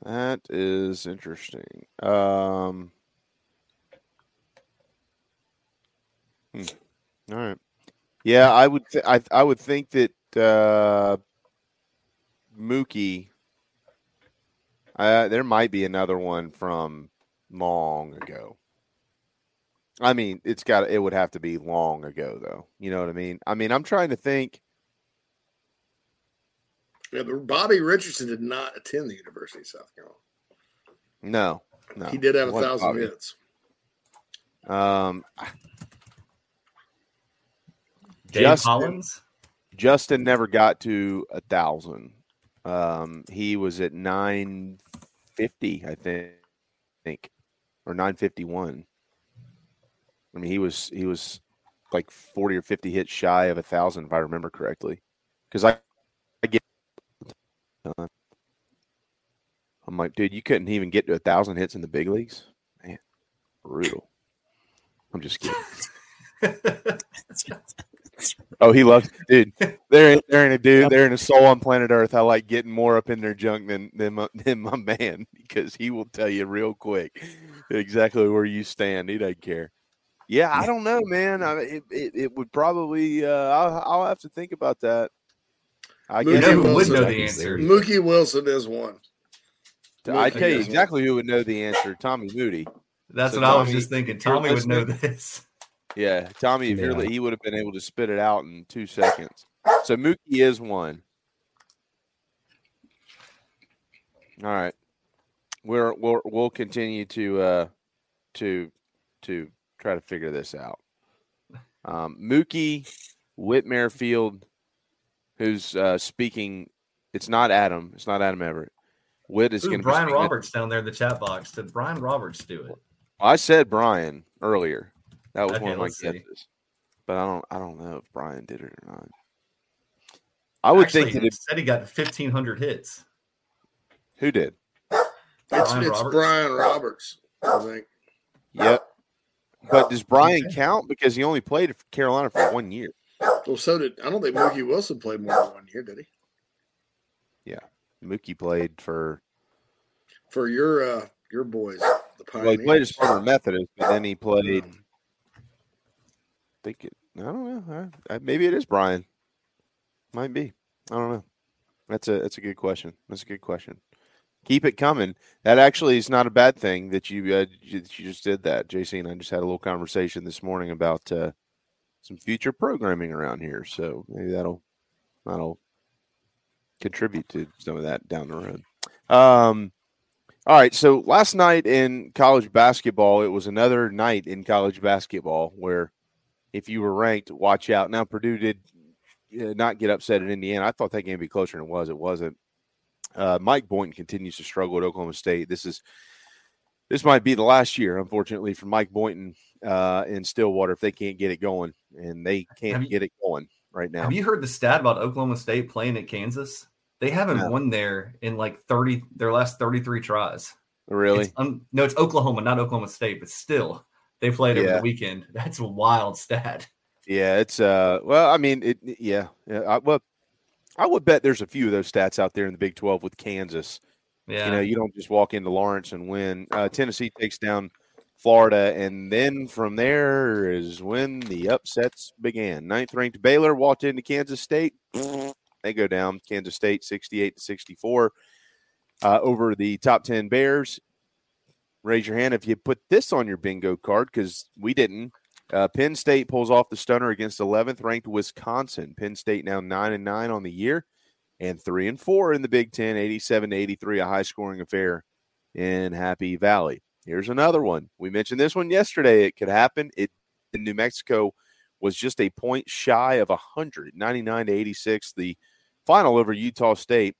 That is interesting. Um, hmm. All right. Yeah, I would. Th- I I would think that uh, Mookie. Uh, there might be another one from long ago. I mean, it's got. It would have to be long ago, though. You know what I mean? I mean, I'm trying to think. Yeah, but Bobby Richardson did not attend the University of South Carolina. No, no. he did have a thousand Bobby. hits. Um, Dave Hollins? Justin never got to a thousand. Um, he was at nine fifty, I think, think, or nine fifty one. I mean, he was he was like forty or fifty hits shy of a thousand, if I remember correctly. Because I, I get, I'm like, dude, you couldn't even get to a thousand hits in the big leagues, man, brutal. I'm just kidding. <laughs> Oh, he loves, dude. There ain't there ain't a dude, there ain't a soul on planet Earth. I like getting more up in their junk than than my, <laughs> than my man because he will tell you real quick exactly where you stand. He doesn't care. Yeah, I don't know, man. I, it, it, it would probably. Uh, I'll, I'll have to think about that. I Mookie guess Wilson, know the answer. Mookie Wilson is one. I tell you Mookie is exactly who would know the answer. Tommy Moody. That's So what I was just thinking. Tommy would know this. <laughs> Yeah, Tommy, if you're Yeah. he would have been able to spit it out in two seconds. So Mookie is one. All right, we're we'll we'll continue to uh to to try to figure this out. Um, Mookie Whit Merrifield, who's uh, speaking. It's not Adam. It's not Adam Everett. Whit is going to Brian be Roberts down there in the chat box. Did Brian Roberts do it? I said Brian earlier. That was Okay, one of my guesses, but I don't. I don't know if Brian did it or not. I would Actually, think that he if, said he got 1,500 hits. who did. It's, Brian it's Roberts. Brian Roberts, I think. Yep. But does Brian count because he only played for Carolina for one year? Well, so did I don't think Mookie Wilson played more than one year, did he? Yeah, Mookie played for. For your uh your boys, the Well, he played as Farmer Methodist, but then he played. I think it. I don't know. I, I, maybe it is Brian. Might be. I don't know. That's a that's a good question. That's a good question. Keep it coming. That actually is not a bad thing that you uh, you, that you just did that. JC and I just had a little conversation this morning about uh, some future programming around here. So maybe that'll that'll contribute to some of that down the road. Um, all right. So last night in college basketball, it was another night in college basketball where if you were ranked, watch out. Now Purdue did uh, not get upset at Indiana. I thought that game would be closer than it was. It wasn't. Uh, Mike Boynton continues to struggle at Oklahoma State. This is this might be the last year, unfortunately, for Mike Boynton uh, in Stillwater if they can't get it going, and they can't you- get it going right now. Have you heard the stat about Oklahoma State playing at Kansas? They haven't No. won there in like 30 their last 33 tries. really? It's un- no, it's Oklahoma, not Oklahoma State, but still they played over the weekend. <laughs> That's a wild stat. Yeah, it's uh well, I mean it yeah. yeah I, well I would bet there's a few of those stats out there in the Big 12 with Kansas. Yeah. You know, you don't just walk into Lawrence and win. Uh, Tennessee takes down Florida, and then from there is when the upsets began. Ninth ranked Baylor walked into Kansas State. <sniffs> They go down. Kansas State 68 to 64 uh, over the top 10 Bears. Raise your hand if you put this on your bingo card because we didn't. Uh, Penn State pulls off the stunner against 11th ranked Wisconsin. Penn State now 9 and 9 on the year and 3 and 4 in the Big 10, 87 to 83, a high scoring affair in Happy Valley. Here's another one. We mentioned this one yesterday. It could happen. It in New Mexico was just a point shy of 100, 99 to 86. The final over Utah State.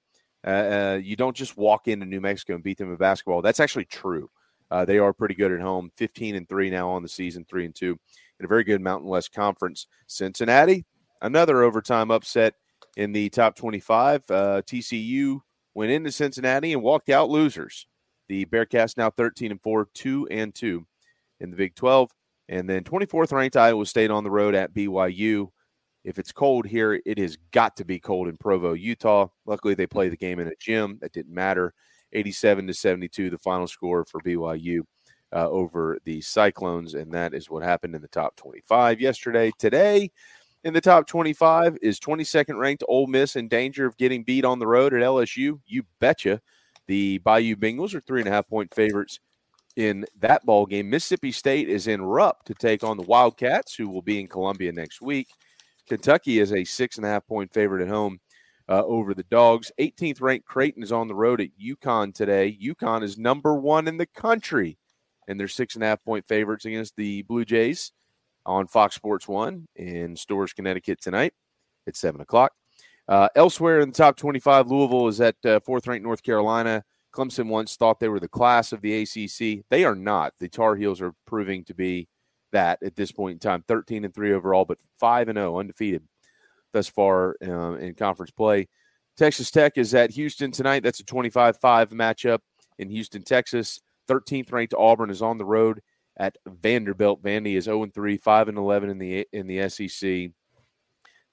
Uh, uh, you don't just walk into New Mexico and beat them in basketball. That's actually true. Uh, they are pretty good at home, 15 and 3 now on the season, 3 and 2 in a very good Mountain West Conference. Cincinnati, another overtime upset in the top 25. Uh, TCU went into Cincinnati and walked out losers. The Bearcats now 13 and 4, 2 and 2 in the Big 12. And then 24th ranked Iowa State on the road at BYU. If it's cold here, it has got to be cold in Provo, Utah. Luckily, they play the game in a gym. That didn't matter. 87 to 72, the final score for BYU uh, over the Cyclones. And that is what happened in the top 25 yesterday. Today, in the top 25 is 22nd ranked Ole Miss in danger of getting beat on the road at LSU. You betcha. The Bayou Bengals are three and a half point favorites in that ball game. Mississippi State is in Rupp to take on the Wildcats, who will be in Columbia next week. Kentucky is a six and a half point favorite at home uh, over the Dogs. 18th ranked Creighton is on the road at UConn today. UConn is number one in the country, and they're six and a half point favorites against the Blue Jays on Fox Sports One in Storrs, Connecticut tonight at seven o'clock. Uh, elsewhere in the top 25, Louisville is at uh, fourth ranked North Carolina. Clemson once thought they were the class of the ACC. They are not. The Tar Heels are proving to be that at this point in time. 13 and 3 overall, but 5 and 0 undefeated thus far uh, in conference play. Texas Tech is at Houston tonight. That's a 25 5 matchup in Houston, Texas. 13th ranked Auburn is on the road at Vanderbilt. Vandy is 0 3, 5 and 11 in the in the SEC.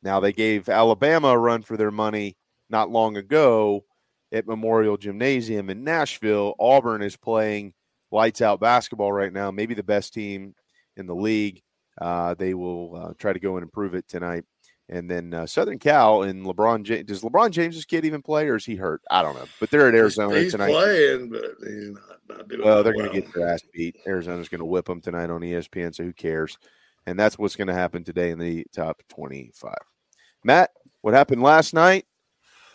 Now they gave Alabama a run for their money not long ago at Memorial Gymnasium in Nashville. Auburn is playing lights out basketball right now, maybe the best team in the league. Uh, they will uh, try to go and improve it tonight. And then uh, Southern Cal and LeBron James. Does LeBron James' kid even play, or is he hurt? I don't know. But they're at Arizona he's tonight. playing, but he's not, not doing Well, they're well. going to get their ass beat. Arizona's going to whip them tonight on ESPN, so who cares? And that's what's going to happen today in the top 25. Matt, what happened last night?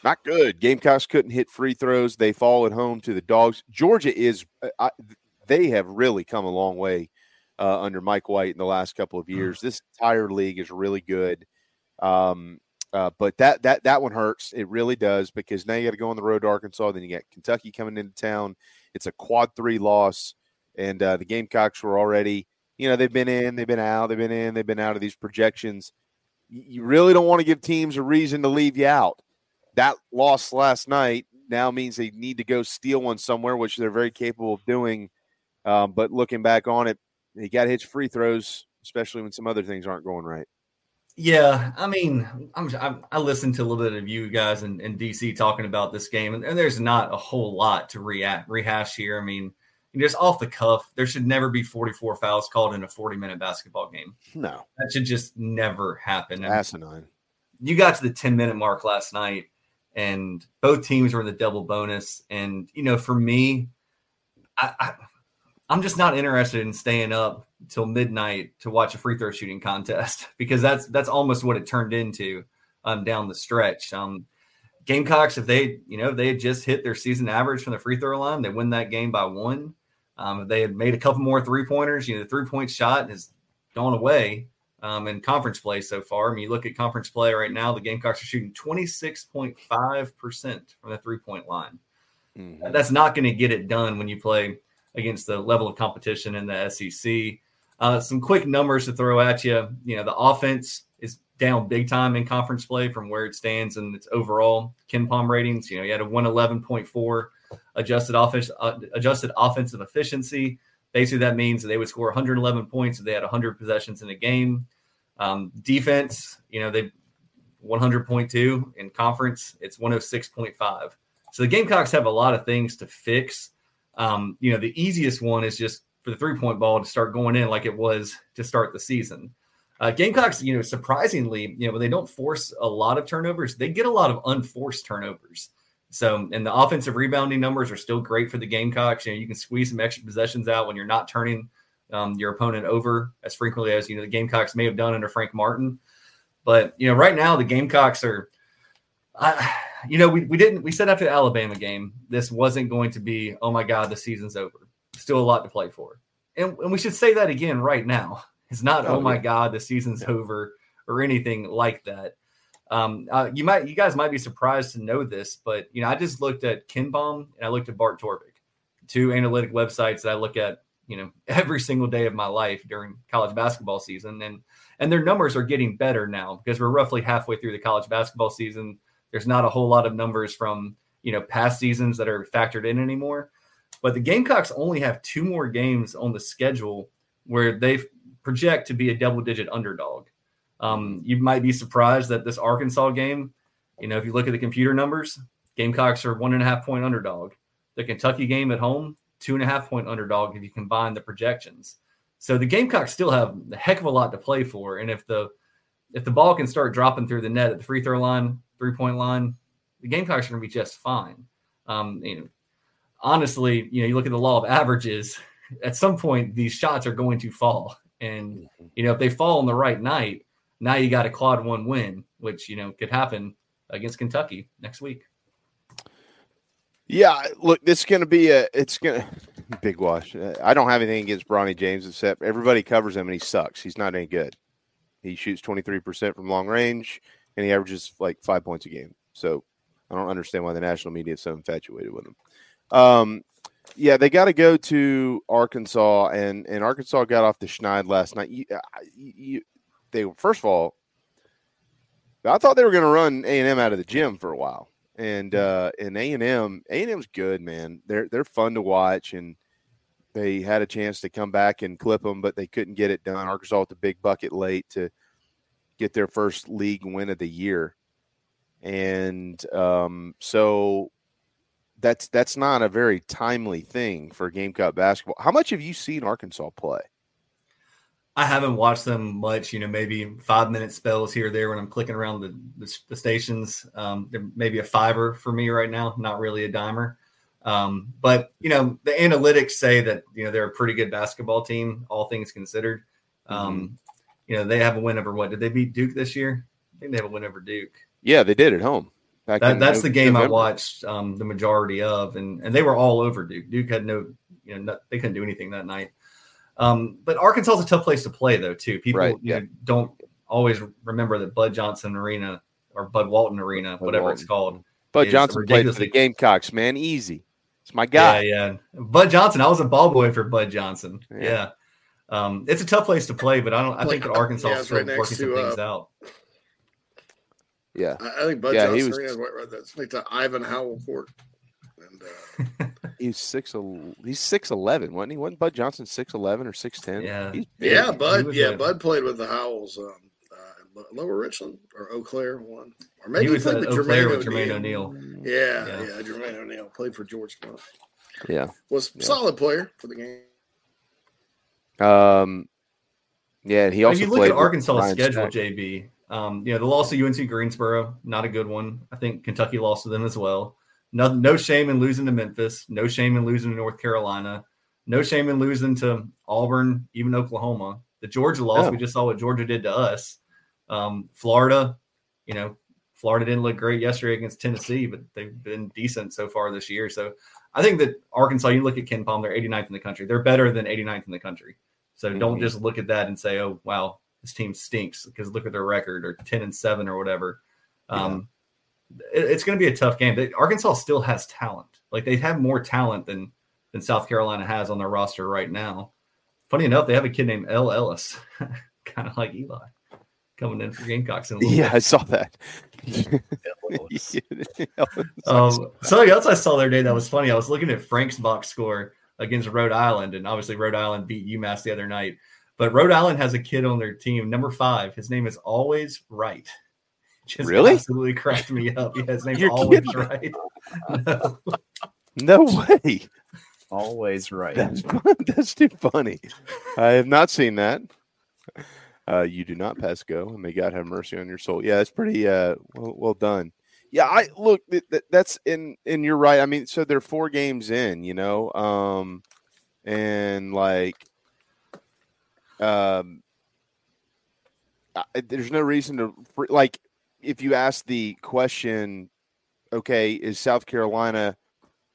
Not good. Gamecocks couldn't hit free throws. They fall at home to the Dogs. Georgia is, uh, I, they have really come a long way uh, under Mike White in the last couple of years. This entire league is really good. Um, uh, but that that that one hurts. It really does because now you got to go on the road to Arkansas. Then you got Kentucky coming into town. It's a quad three loss, and uh, the Gamecocks were already, you know, they've been in, they've been out, they've been in, they've been out of these projections. You really don't want to give teams a reason to leave you out. That loss last night now means they need to go steal one somewhere, which they're very capable of doing. Um, but looking back on it, he got hits free throws, especially when some other things aren't going right. Yeah, I mean, I'm, I'm I listened to a little bit of you guys in, in DC talking about this game, and, and there's not a whole lot to react rehash here. I mean, just off the cuff, there should never be 44 fouls called in a 40 minute basketball game. No, that should just never happen. Asinine. You got to the 10 minute mark last night, and both teams were in the double bonus. And you know, for me, I, I I'm just not interested in staying up till midnight to watch a free throw shooting contest <laughs> because that's that's almost what it turned into um, down the stretch. Um, Gamecocks, if they you know if they had just hit their season average from the free throw line, they win that game by one. Um, if they had made a couple more three pointers, you know the three point shot has gone away um, in conference play so far. I mean, you look at conference play right now, the Gamecocks are shooting 26.5 percent from the three point line. That's not going to get it done when you play against the level of competition in the SEC. Uh, some quick numbers to throw at you. You know, the offense is down big time in conference play from where it stands and its overall KenPom ratings. You know, you had a 111.4 adjusted offense, uh, adjusted offensive efficiency. Basically, that means that they would score 111 points if they had 100 possessions in a game. Um, defense, you know, they 100.2 in conference. It's 106.5. So the Gamecocks have a lot of things to fix. Um, you know, the easiest one is just for the three point ball to start going in like it was to start the season. Uh, Gamecocks, you know, surprisingly, you know, when they don't force a lot of turnovers, they get a lot of unforced turnovers. So, and the offensive rebounding numbers are still great for the Gamecocks. You know, you can squeeze some extra possessions out when you're not turning um, your opponent over as frequently as you know the Gamecocks may have done under Frank Martin. But you know, right now the Gamecocks are, I, you know, we, we didn't we said after the Alabama game this wasn't going to be oh my god the season's over. Still a lot to play for, and, and we should say that again right now. It's not oh, Oh, my yeah. god the season's over or anything like that. Um, uh, you might you guys might be surprised to know this, but you know I just looked at KenPom and I looked at Bart Torvik, two analytic websites that I look at you know <laughs> every single day of my life during college basketball season, and and their numbers are getting better now because we're roughly halfway through the college basketball season. There's not a whole lot of numbers from you know past seasons that are factored in anymore, but the Gamecocks only have two more games on the schedule where they project to be a double digit underdog. Um, you might be surprised that this Arkansas game, you know, if you look at the computer numbers, Gamecocks are one and a half point underdog. The Kentucky game at home, two and a half point underdog if you combine the projections. So the Gamecocks still have a heck of a lot to play for. And if the if the ball can start dropping through the net at the free throw line, three point line, the Gamecocks are going to be just fine. Um, you know, honestly, you know, you look at the law of averages. At some point, these shots are going to fall, and you know, if they fall on the right night, now you got a quad one win, which you know could happen against Kentucky next week. Yeah, look, this is going to be a. It's going <laughs> to big wash. I don't have anything against Bronny James except everybody covers him and he sucks. He's not any good. He shoots twenty three percent from long range and he averages like five points a game. So I don't understand why the national media is so infatuated with him. Um, yeah, they got to go to Arkansas and and Arkansas got off the schneid last night. You, uh, you, they first of all, I thought they were going to run A and M out of the gym for a while and uh and A and M A and M's good, man. They're they're fun to watch, and they had a chance to come back and clip them, but they couldn't get it done. Arkansas with the big bucket late to get their first league win of the year, and um, so that's that's not a very timely thing for Gamecock basketball. How much have you seen Arkansas play? I haven't watched them much. You know, maybe five minute spells here or there when I'm clicking around the the, the stations. Um, they're maybe a fiver for me right now, not really a dimer. Um, but you know, the analytics say that you know they're a pretty good basketball team, all things considered. Um, You know, they have a win over what? Did they beat Duke this year? I think they have a win over Duke. Yeah, they did at home. Back That, that's the game I watched um, the majority of, and and they were all over Duke. Duke had no, you know, no, they couldn't do anything that night. Um, but Arkansas is a tough place to play, though. Too people Right, you know, don't always remember that Bud Johnson Arena or Bud Walton Arena, whatever it's called. Bud is Johnson played for the Gamecocks, man. Easy. It's my guy. Yeah, yeah. Bud Johnson. I was a ball boy for Bud Johnson. Yeah. Yeah. Um, it's a tough place to play, but I don't. I think that Arkansas Yeah, is right next working some to, things uh, out. Yeah. I, I think Bud Yeah, Johnson was- Arena is right, right that's like the Ivan Howell Court. <laughs> He's six. el- He's six eleven, wasn't he? Wasn't Bud Johnson six eleven or six ten? Yeah. Yeah, Bud. Yeah, a- Bud played with the Howells, um, uh, Lower Richland or Eau Claire one, or maybe He he, played at with Jermaine with Jermaine O'Neal. O'Neal. Yeah, Yeah. yeah, Jermaine O'Neal played for Georgetown. Yeah. Was Yeah. solid player for the game. Um. Yeah, he also if you look at Arkansas' Ryan schedule, Stack. JB, um, you know, the loss to UNC Greensboro, not a good one. I think Kentucky lost to them as well. No, no shame in losing to Memphis. No shame in losing to North Carolina. No shame in losing to Auburn, even Oklahoma. The Georgia loss, Yeah. we just saw what Georgia did to us. Um, Florida, you know, Florida didn't look great yesterday against Tennessee, but they've been decent so far this year. So I think that Arkansas, you look at KenPom, they're 89th in the country. They're better than 89th in the country. So don't Mhm. just look at that and say, "Oh, wow, this team stinks," because look at their record or 10 and seven or whatever. Um, it's going to be a tough game. Arkansas still has talent. Like they have more talent than than South Carolina has on their roster right now. Funny enough, they have a kid named El Ellis, <laughs> kind of like Eli, coming in for Gamecocks. In Yeah, bit. I saw that. <laughs> Um, something else I saw the other day that was funny. I was looking at Frank's box score against Rhode Island, and obviously Rhode Island beat UMass the other night. But Rhode Island has a kid on their team, number five. His name is Always Right. <laughs> Just Really? absolutely cracked me up. Yeah, his name's You're Always kidding. Right. No. <laughs> <laughs> no way. Always right. That's that's too funny. I have not seen that. Uh, you do not pass go, and may God have mercy on your soul. Yeah, that's pretty uh, well, well done. Yeah, I look. th- th- That's in, and you're right. I mean, so they're four games in, you know, um, and like, um, I- there's no reason to like. If you ask the question, okay, is South Carolina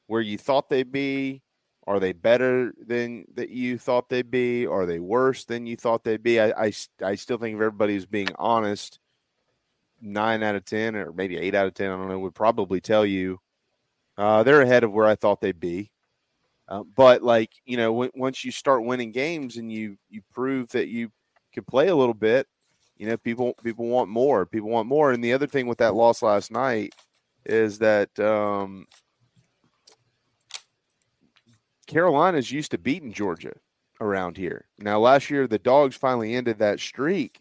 where you thought they'd be? Are they better than that you thought they'd be? Are they worse than you thought they'd be? I I still think if everybody's being honest, nine out of 10 or maybe eight out of 10, I don't know, would probably tell you uh, they're ahead of where I thought they'd be. Uh, but like, you know, w- once you start winning games and you, you prove that you can play a little bit, you know, people, people want more, people want more. And the other thing with that loss last night is that, um, Carolina's used to beating Georgia around here. Now, last year the Dogs finally ended that streak,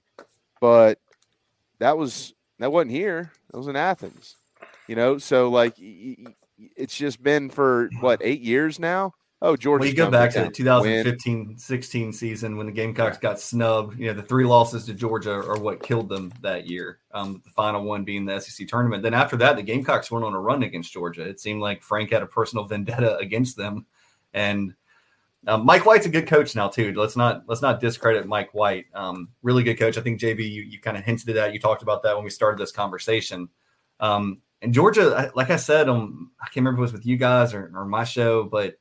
but that was that wasn't here. That was in Athens. You know, so like it's just been for what eight years now. Oh, Georgia. Well, you go back to the 2015-16 season when the Gamecocks got snubbed. You know, the three losses to Georgia are what killed them that year. Um, the final one being the SEC tournament. Then after that, the Gamecocks went on a run against Georgia. It seemed like Frank had a personal <laughs> vendetta against them, and um, Mike White's a good coach now too. Let's not let's not discredit Mike White. Um, really good coach. I think JB, you, you kind of hinted at that. You talked about that when we started this conversation. Um, and Georgia, like I said, um, I can't remember if it was with you guys or, or my show, but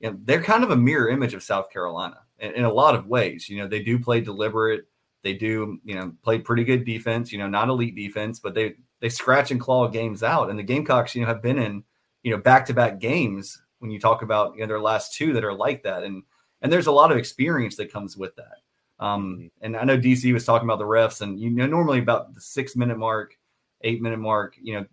you know, they're kind of a mirror image of South Carolina in, in a lot of ways. You know, they do play deliberate. They do, you know, play pretty good defense. You know, not elite defense, but they they scratch and claw games out. And the Gamecocks, you know, have been in, you know, back to back games when you talk about you know their last two that are like that. And and there's a lot of experience that comes with that. Um, and I know DC was talking about the refs, and you know, normally about the six minute mark, eight minute mark, you know,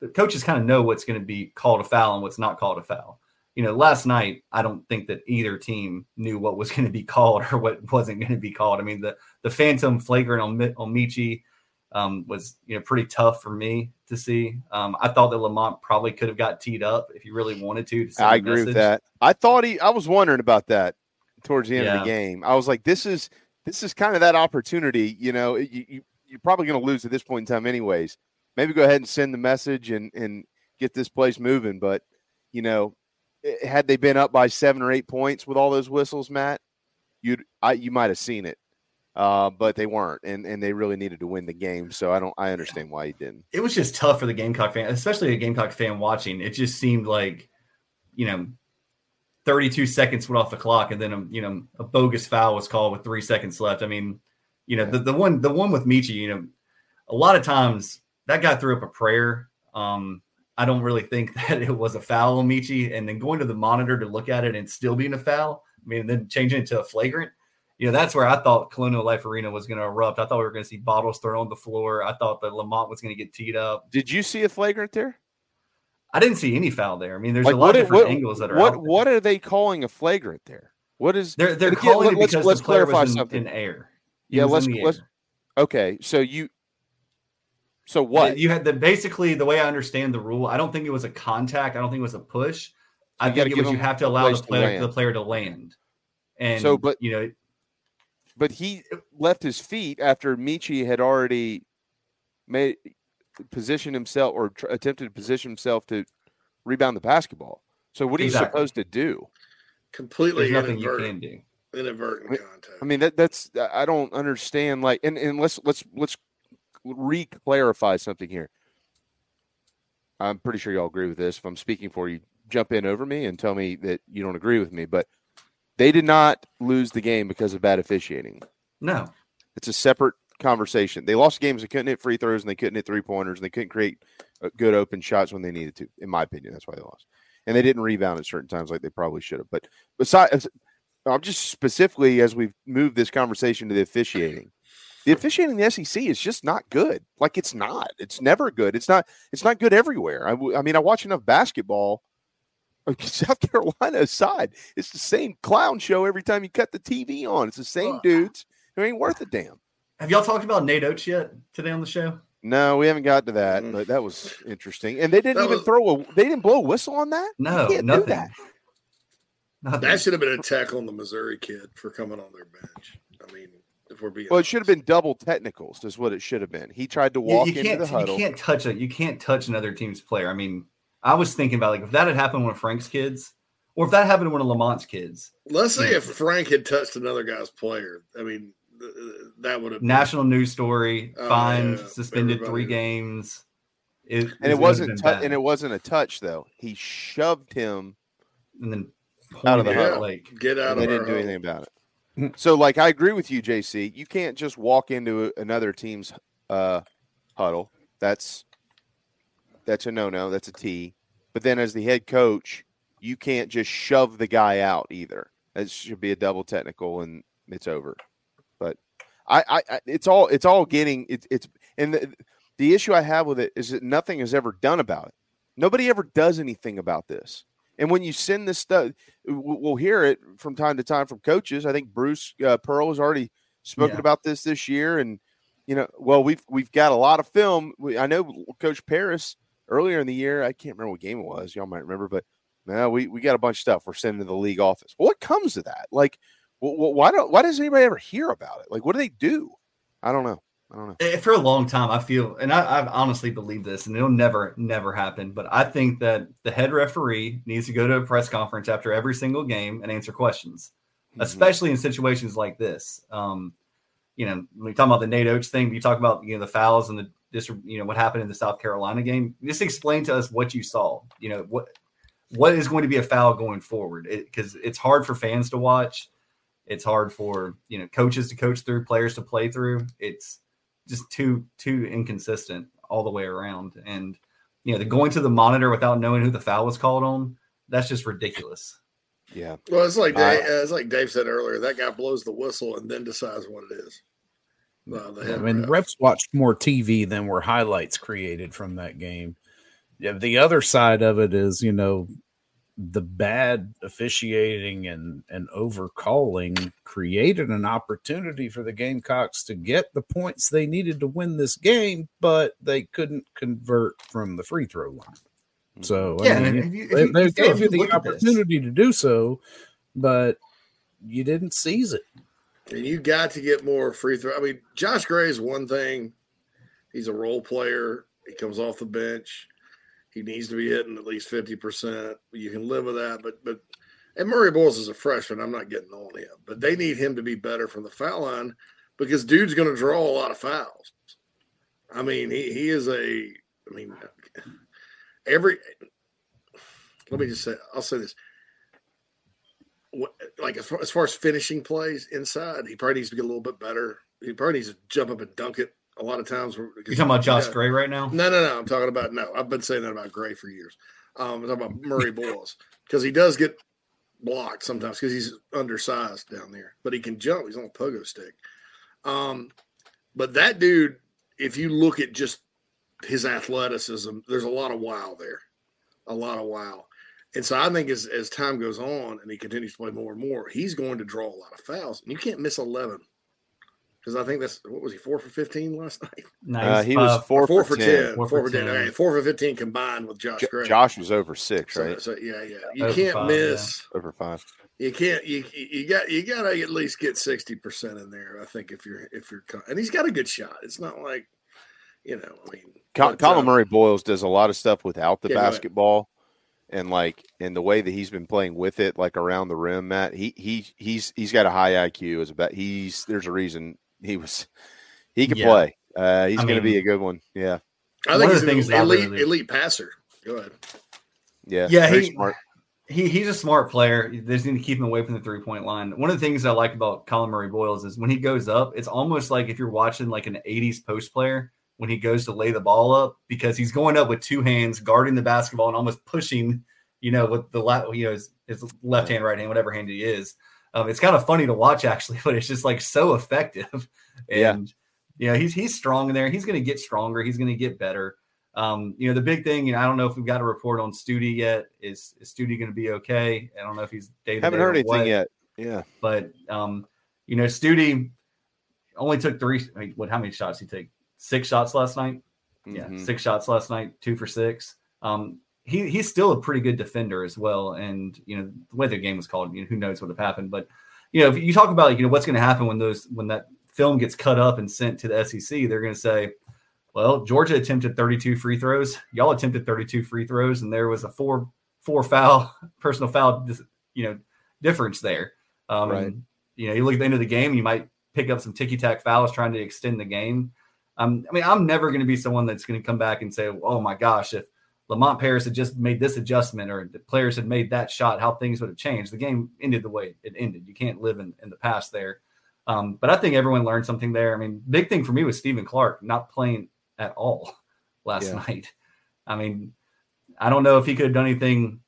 the coaches kind of know what's going to be called a foul and what's not called a foul. You know, last night I don't think that either team knew what was <laughs> going to be called or what wasn't going to be called. I mean, the the phantom flagrant on on Meechie um, was you know pretty tough for me to see. Um, I thought that Lamont probably could have got teed up if he really wanted to. to I agree with that. I thought he. I was wondering about that towards the end Yeah. of the game. I was like, this is this is kind of that opportunity. You know, you, you you're probably going to lose at this point in time, anyways. Maybe go ahead and send the message and and get this place moving. But you know, had they been up by seven or eight points with all those whistles, Matt, you'd I, you might have seen it. Uh, but they weren't, and, and they really needed to win the game. So I don't, I understand why he didn't. it was just tough for the Gamecock fan, especially a Gamecock fan watching. It just seemed like, you know, 32 seconds went off the clock, and then a, you know a bogus foul was called with three seconds left. I mean, you know the, the one the one with Meechie, you know, a lot of times that guy threw up a prayer. Um, I don't really think <laughs> that it was a foul on Meechie, and then going to the monitor to look at it and still being a foul. I mean, then changing it to a flagrant. You know, that's where I thought Colonial Life Arena was going to erupt. I thought we were going to see bottles thrown on the floor. I thought that Lamont was going to get teed up. Did you see a flagrant there? I didn't see any foul there. I mean, there's Like, a lot of different what- angles that are what what are they calling a flagrant there? What is They're they're and again, calling it let's- because let's player clarify was in, something. in air. He Yeah, let's in let's. air. Okay, so you. So what? You had the basically the way I understand the rule. I don't think it was a contact. I don't think it was a push. I You think it was you have to allow the place to player the player to land. And So, but- you know, but he left his feet after Meechie had already made positioned himself or tr- attempted to position himself to rebound the basketball. So what are you supposed to do? Completely there's nothing you inadvertent, can do. inadvertent contact. I mean that that's I don't understand. Like and, and let's let's let's re-clarify something here. I'm pretty sure y'all agree with this. If I'm speaking for you, jump in over me and tell me that you don't agree with me. But they did not lose the game because of bad officiating. No. It's a separate conversation. They lost games. They couldn't hit free throws and they couldn't hit three pointers and they couldn't create uh, good open shots when they needed to. In my opinion, that's why they lost. And they didn't rebound at certain times like they probably should have. But besides, I'm just specifically as we've moved this conversation to the officiating. The officiating in the SEC is just not good. Like it's not. It's never good. It's not. It's not good everywhere. I, w- I mean, I watch enough basketball. Uh, <laughs> South Carolina aside, it's the same clown show every time you cut the TV on. It's the same dudes who ain't worth a damn. Have y'all talked about Nate Oats yet today on the show? No, we haven't got to that, but that was interesting. And they didn't That even was- throw a. They didn't blow a whistle on that. No, you can't nothing. do that. That should have been a tackle on the Missouri kid for coming on their bench. I mean, if we're being Well, it should have been double technicals. Is what it should have been. He tried to walk you, into can't the huddle. you can't touch it. You can't touch another team's player. I mean, I was thinking about like if that had happened with Frank's kids, or if that happened to one of Lamont's kids, Let's say Yeah. if Frank had touched another guy's player, I mean, th- that would have national news story, Oh, fined, yeah, suspended three games. It, and it's it wasn't. been and it wasn't a touch though. He shoved him and then out of the pointed at huddle. Lake. Get out and of they didn't do huddle. anything about it. So, like, I agree with you, JC. You can't just walk into another team's uh, huddle. That's that's a no no. That's a T. But then, as the head coach, you can't just shove the guy out either. That should be a double technical, and it's over. But I, I, it's all it's all getting it's it's and the, the issue I have with it is that nothing is ever done about it. Nobody ever does anything about this. And when you send this stuff, we'll hear it from time to time from coaches. I think Bruce uh, Pearl has already spoken Yeah. about this this year, and you know, well, we've we've got a lot of film. We, I know Coach Paris earlier in the year. I can't remember what game it was. Y'all might remember, but no, we we got a bunch of stuff we're sending to the league office. Well, what comes to that? Like, wh- wh- why don't why does anybody ever hear about it? Like, what do they do? I don't know. I don't know. For a long time, I feel, and I, I honestly believe this, and it'll never, never happen. But I think that the head referee needs to go to a press conference after every single game and answer questions, especially in situations like this. Um, you know, when we talk about the Nate Oats thing, you talk about you know the fouls and the dis, you know what happened in the South Carolina game. Just explain to us what you saw. You know what what is going to be a foul going forward because it's hard for fans to watch. It's hard for you know coaches to coach through, players to play through. It's just too too inconsistent all the way around. And you know, the going to the monitor without knowing who the foul was called on, that's just ridiculous. Yeah. Well, it's like Uh, Dave, uh, it's like Dave said earlier. That guy blows the whistle and then decides what it is. The I head mean, ref. refs watched more TV than were highlights created from that game. Yeah, the other side of it is, you know, the bad officiating and and overcalling created an opportunity for the Gamecocks to get the points they needed to win this game, but they couldn't convert from the free throw line. Mm-hmm. So I Yeah, mean, if you- if they, you- they you still- gave you you the look at this- opportunity to do so, but you didn't seize it. And you got to get more free throw. I mean, Josh Gray is one thing. He's a role player. He comes off the bench. He needs to be hitting at least fifty percent. You can live with that, but but and Murray Boyles is a freshman. I'm not getting on him, but they need him to be better from the foul line because dude's going to draw a lot of fouls. I mean, he he is a. I mean, every. Let me just say. I'll say this like as far, as far as finishing plays inside, he probably needs to get a little bit better. He probably needs to jump up and dunk it a lot of times. You talking about Josh Gray right now? No, no, no. I'm talking about no. I've been saying that about Gray for years. Um, I'm talking about Murray <laughs> Boyles because he does get blocked sometimes because he's undersized down there, but he can jump. He's on a pogo stick. Um, but that dude, if you look at just his athleticism, there's a lot of wow there, a lot of wow. And so I think as, as time goes on and he continues to play more and more, he's going to draw a lot of fouls. And you can't miss 11 because I think that's what was he four for 15 last <laughs> night? No, Uh, he was four four for for 10. 10. Four Four, for for 10. 10. Okay, four for 15 combined with Josh Jo- Gray. Josh was over six, right? So, yeah, yeah. You Over can't five, miss. Over five. You can't. You you got you got to at least get sixty percent in there. I think if you're if you're and he's got a good shot. It's not like you know. I mean, Col- Collin uh, Murray Boyles does a lot of stuff without the Yeah, basketball, and like in the way that he's been playing with it, like around the rim, Matt. He he he's he's got a high IQ. As about he's there's a reason he was he can Yeah. play. Uh, he's I going to be a good one. Yeah, I think of he's the an things elite really- elite passer. Go ahead. yeah, Yeah, very he- smart. He he's a smart player. They just need to keep him away from the three point line. One of the things I like about Collin Murray Boyles is when he goes up, it's almost like if you're watching like an '80s post player when he goes to lay the ball up because he's going up with two hands, guarding the basketball and almost pushing, you know, with the left, you know, his, his left hand, right hand, whatever hand he is. Um, it's kind of funny to watch actually, <laughs> but it's just like so effective. Yeah. And yeah, he's he's strong in there. He's going to get stronger. He's going to get better. Um, you know, the big thing, you know, I don't know if we've got a report on Stute yet. Is, is Stute going to be okay? I don't know if he's day Haven't heard anything yet. Yeah, But um, you know, Stute only took three. I mean, what? How many shots he take? Six shots last night. Yeah, Mhm. six shots last night. Two for six. Um, he he's still a pretty good defender as well. And you know, the way the game was called, you know, who knows what would have happened. But you know, if you talk about like, you know what's going to happen when those when that film gets cut up and sent to the SEC, they're going to say, well, Georgia attempted 32 free throws. Y'all attempted 32 free throws, and there was a four four foul <laughs> personal foul, you know, difference there. Um, Right. and, you know, you look at the end of the game, you might pick up some ticky tack fouls trying to extend the game. Um, I mean, I'm never going to be someone that's going to come back and say, "Oh my gosh, if Lamont Paris had just made this adjustment or the players had made that shot, how things would have changed." The game ended the way it ended. You can't live in, in the past there. Um, but I think everyone learned something there. I mean, big thing for me was Stephen Clark not playing at all <laughs> last Yeah. night. I mean, I don't know if he could have done anything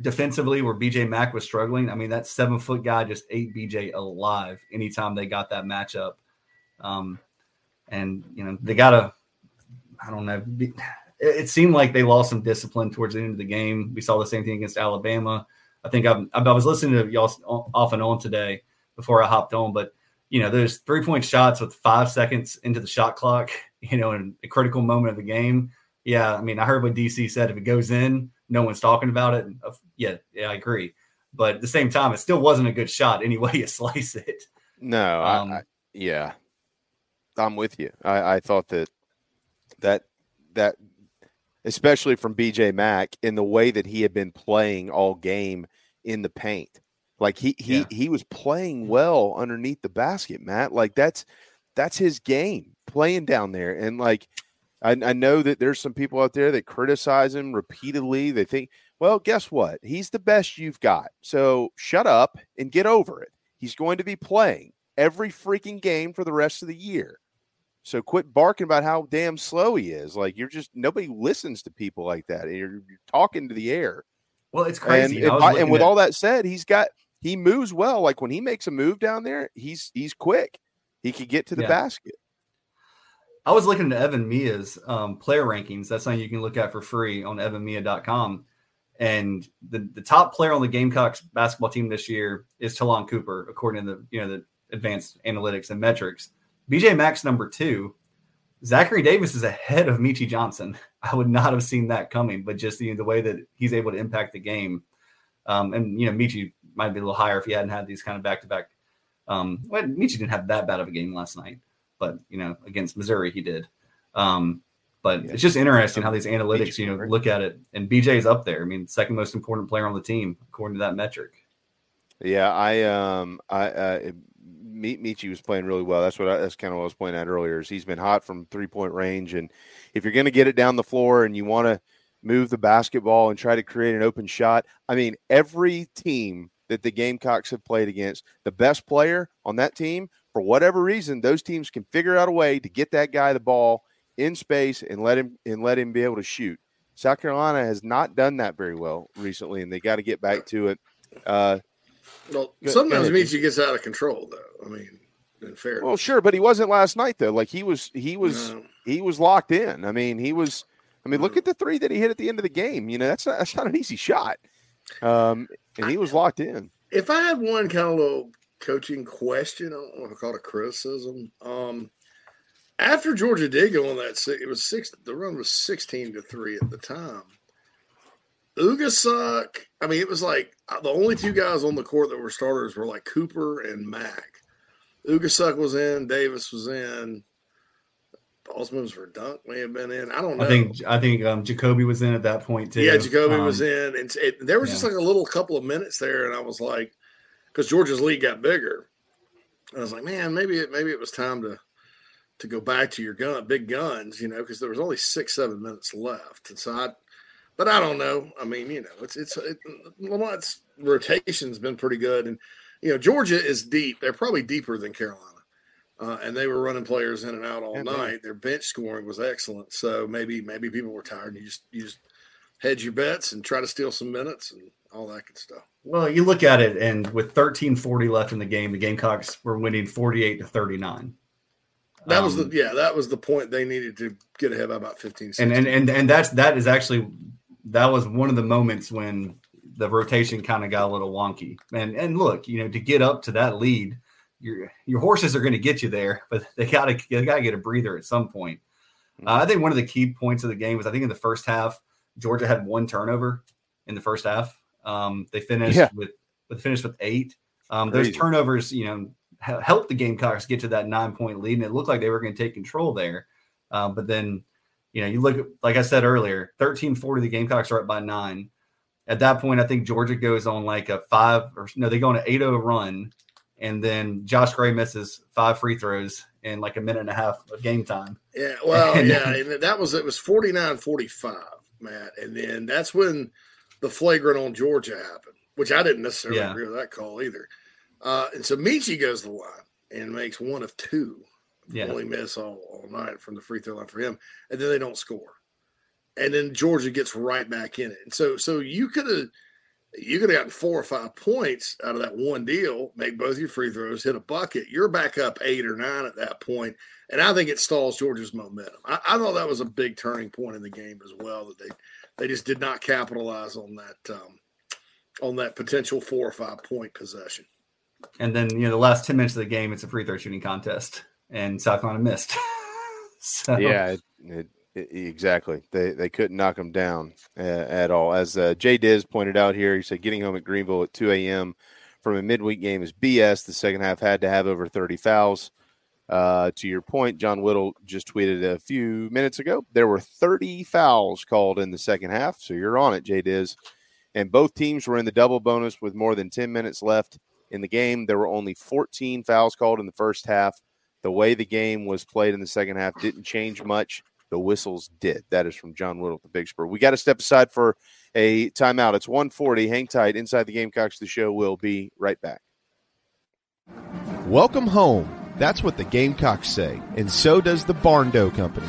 defensively where BJ Mack was struggling. I mean, that seven foot guy just ate BJ alive anytime they got that matchup. Um, and you know, they gotta, I don't know. Be, it, it seemed like they lost some discipline towards the end of the game. We saw the same thing against Alabama. I think I'm, I was listening to y'all off and on today before I hopped on, but you know, there's three point shots with five seconds into the shot clock, <laughs> you know, in a critical moment of the game. Yeah, I mean, I heard what DC said. If it goes in, no one's talking about it. Yeah, yeah, I agree. But at the same time, it still wasn't a good shot <laughs> any way you slice it. No, Um, I, I, yeah, I'm with you. I, I thought that that that especially from BJ Mack in the way that he had been playing all game in the paint, like he he Yeah. he was playing well underneath the basket, Matt. Like that's that's his game, playing down there, and like. I, I know that there's some people out there that criticize him repeatedly. They think, well, guess what? He's the best you've got. So shut up and get over it. He's going to be playing every freaking game for the rest of the year. So quit barking about how damn slow he is. Like you're just nobody listens to people like that. You're, you're talking to the air. Well, it's crazy. and, I was by- looking and with at- all that said, he's got he moves well. Like when he makes a move down there, he's he's quick. He could get to the Yeah. basket. I was looking at EvanMiya's um, player rankings. That's something you can look at for free on evanmiya.com. And the, the top player on the Gamecocks basketball team this year is Ta'Lon Cooper, according to the you know the advanced analytics and metrics. BJ Mack's number two. Zachary Davis is ahead of Meechie Johnson. <laughs> I would not have seen that coming, but just you know, the way that he's able to impact the game. Um, and you know, Meechie might be a little higher if he hadn't had these kind of back to back. Um, well, Meechie didn't have that bad of a game last night, but you know, against Missouri he did. Um, but yeah. it's just interesting how these analytics, you know, look at it. And BJ is up there. I mean, second most important player on the team according to that metric. Yeah, I um I uh, Meechie was playing really well. That's what I, that's kind of what I was pointing at earlier. Is he's been hot from three point range, and if you're going to get it down the floor and you want to move the basketball and try to create an open shot, I mean, every team that the Gamecocks have played against, the best player on that team, for whatever reason, those teams can figure out a way to get that guy the ball in space and let him and let him be able to shoot. South Carolina has not done that very well recently, and they got to get back to it. Uh, well, sometimes Meechie gets out of control, though. I mean, fair. Well, sure, but he wasn't last night though. Like he was, he was, no. he was locked in. I mean, he was. I mean, look at the three that he hit at the end of the game. You know, that's not, that's not an easy shot. Um, and he was locked in. If I had one kind of little coaching question, I don't want to call it a criticism. Um, after Georgia did go on that, it was six. The run was sixteen to three at the time. Ugusuk, I mean, it was like uh, the only two guys on the court that were starters were like Cooper and Mack. Ugusuk was in, Davis was in. Osmonds for Dunk may have been in. I don't know. I think I think um, Jacobi was in at that point too. Yeah, Jacobi um, was in, and it, there was yeah. just like a little couple of minutes there, and I was like, because Georgia's lead got bigger, I was like, man, maybe it maybe it was time to to go back to your gun, big guns, you know, because there was only six seven minutes left, and so I but I don't know. I mean, you know, it's it's it, Lamont's rotation's been pretty good, and you know, Georgia is deep. They're probably deeper than Carolina, uh, and they were running players in and out all night. Their bench scoring was excellent. So maybe maybe people were tired, and you just you just hedge your bets and try to steal some minutes and all that good stuff. Well, you look at it, and with 13:40 left in the game, the Gamecocks were winning 48 to 39. That um, was the um, yeah, that was the point they needed to get ahead by about 15. And, and and and that's that is actually that was one of the moments when the rotation kind of got a little wonky. And and look, you know, to get up to that lead, your your horses are going to get you there, but <laughs> they got to they got to get a breather at some point. Uh, I think one of the key points of the game was I think in the first half, Georgia had one turnover in the first half. Um, they finished yeah. with with finished with eight. Um, those turnovers, you know, helped the Gamecocks get to that nine point lead, and it looked like they were going to take control there. Um, but then you know, you look at, like I said earlier, 13 40, the Gamecocks are up by nine. At that point, I think Georgia goes on like a five or no, they go on an 8 0 run. And then Josh Gray misses five free throws in like a minute and a half of game time. Yeah. Well, <laughs> and yeah. And that was, it was 49 45, Matt. And then that's when the flagrant on Georgia happened, which I didn't necessarily yeah. agree with that call either. Uh, and so Meechie goes to the line and makes one of two yeah. only miss all, all night from the free throw line for him, and then they don't score, and then Georgia gets right back in it. And so, so you could have you could have gotten four or five points out of that one deal, make both your free throws, hit a bucket. You're back up eight or nine at that point, and I think it stalls Georgia's momentum. I, I thought that was a big turning point in the game as well that they they just did not capitalize on that um, on that potential four or five point possession. And then you know the last ten minutes of the game, it's a free throw shooting contest and South Carolina missed. <laughs> so. Yeah, it, it, it, exactly. They they couldn't knock them down uh, at all. As uh, Jay Diz pointed out here, he said getting home at Greenville at 2 a.m. from a midweek game is BS. The second half had to have over 30 fouls. Uh, to your point, John Whittle just tweeted a few minutes ago. There were 30 fouls called in the second half. So you're on it, Jay Diz. And both teams were in the double bonus with more than 10 minutes left in the game. There were only 14 fouls called in the first half. The way the game was played in the second half didn't change much. The whistles did. That is from John Whittle at the Big Spur. We got to step aside for a timeout. It's 140. Hang tight. Inside the Gamecocks, the show will be right back. Welcome home. That's what the Gamecocks say, and so does the Barn Barndo Company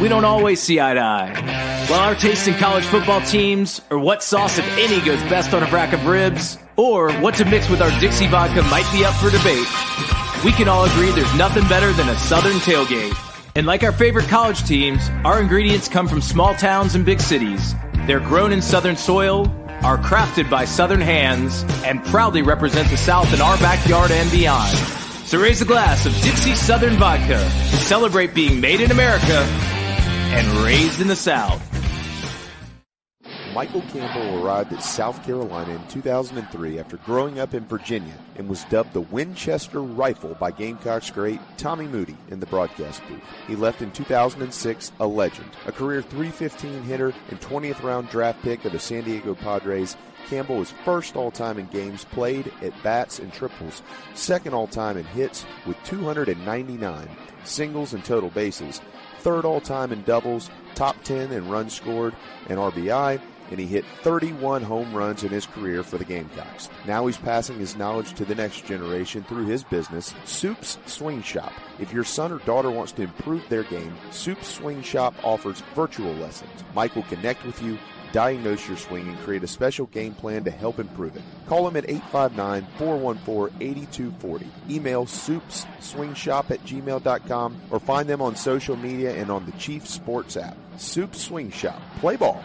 we don't always see eye to eye. While our taste in college football teams, or what sauce, if any, goes best on a rack of ribs, or what to mix with our Dixie vodka might be up for debate, we can all agree there's nothing better than a Southern tailgate. And like our favorite college teams, our ingredients come from small towns and big cities. They're grown in Southern soil, are crafted by Southern hands, and proudly represent the South in our backyard and beyond. So raise a glass of Dixie Southern Vodka to celebrate being made in America and raised in the South. Michael Campbell arrived at South Carolina in 2003 after growing up in Virginia and was dubbed the Winchester Rifle by Gamecocks great Tommy Moody in the broadcast booth. He left in 2006 a legend, a career 315 hitter and 20th round draft pick of the San Diego Padres. Campbell was first all time in games played at bats and triples, second all time in hits with 299, singles and total bases, third all time in doubles, top 10 in runs scored and RBI, and he hit 31 home runs in his career for the Gamecocks. Now he's passing his knowledge to the next generation through his business, Soup's Swing Shop. If your son or daughter wants to improve their game, Soup's Swing Shop offers virtual lessons. Mike will connect with you, diagnose your swing, and create a special game plan to help improve it. Call him at 859-414-8240. Email soupsswingshop at gmail.com or find them on social media and on the Chief Sports app. Soup Swing Shop. Play ball.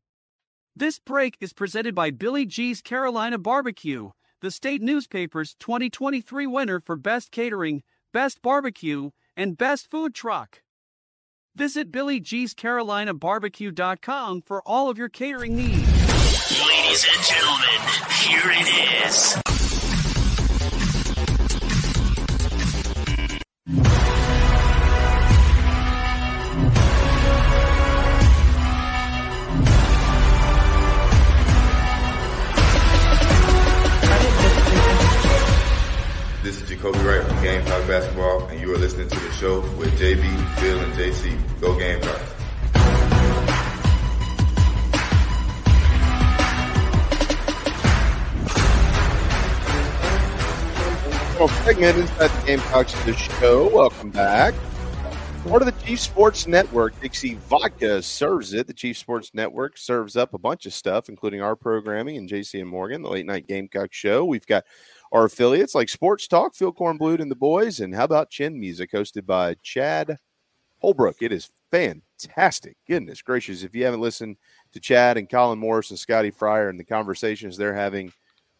This break is presented by Billy G's Carolina Barbecue, the state newspaper's 2023 winner for Best Catering, Best Barbecue, and Best Food Truck. Visit BillyG'sCarolinaBarbecue.com for all of your catering needs. Ladies and gentlemen, here it is. Kobe Wright from Game Basketball, and you are listening to the show with JB, Bill, and JC. Go Game Time. Well, segment inside the Gamecocks of the show. Welcome back. Part of the Chief Sports Network, Dixie Vodka serves it. The Chief Sports Network serves up a bunch of stuff, including our programming and JC and Morgan, the late night Gamecock show. We've got our affiliates like Sports Talk, Phil Kornblut and the boys, and how about Chin Music, hosted by Chad Holbrook. It is fantastic. Goodness gracious. If you haven't listened to Chad and Colin Morris and Scotty Fryer and the conversations they're having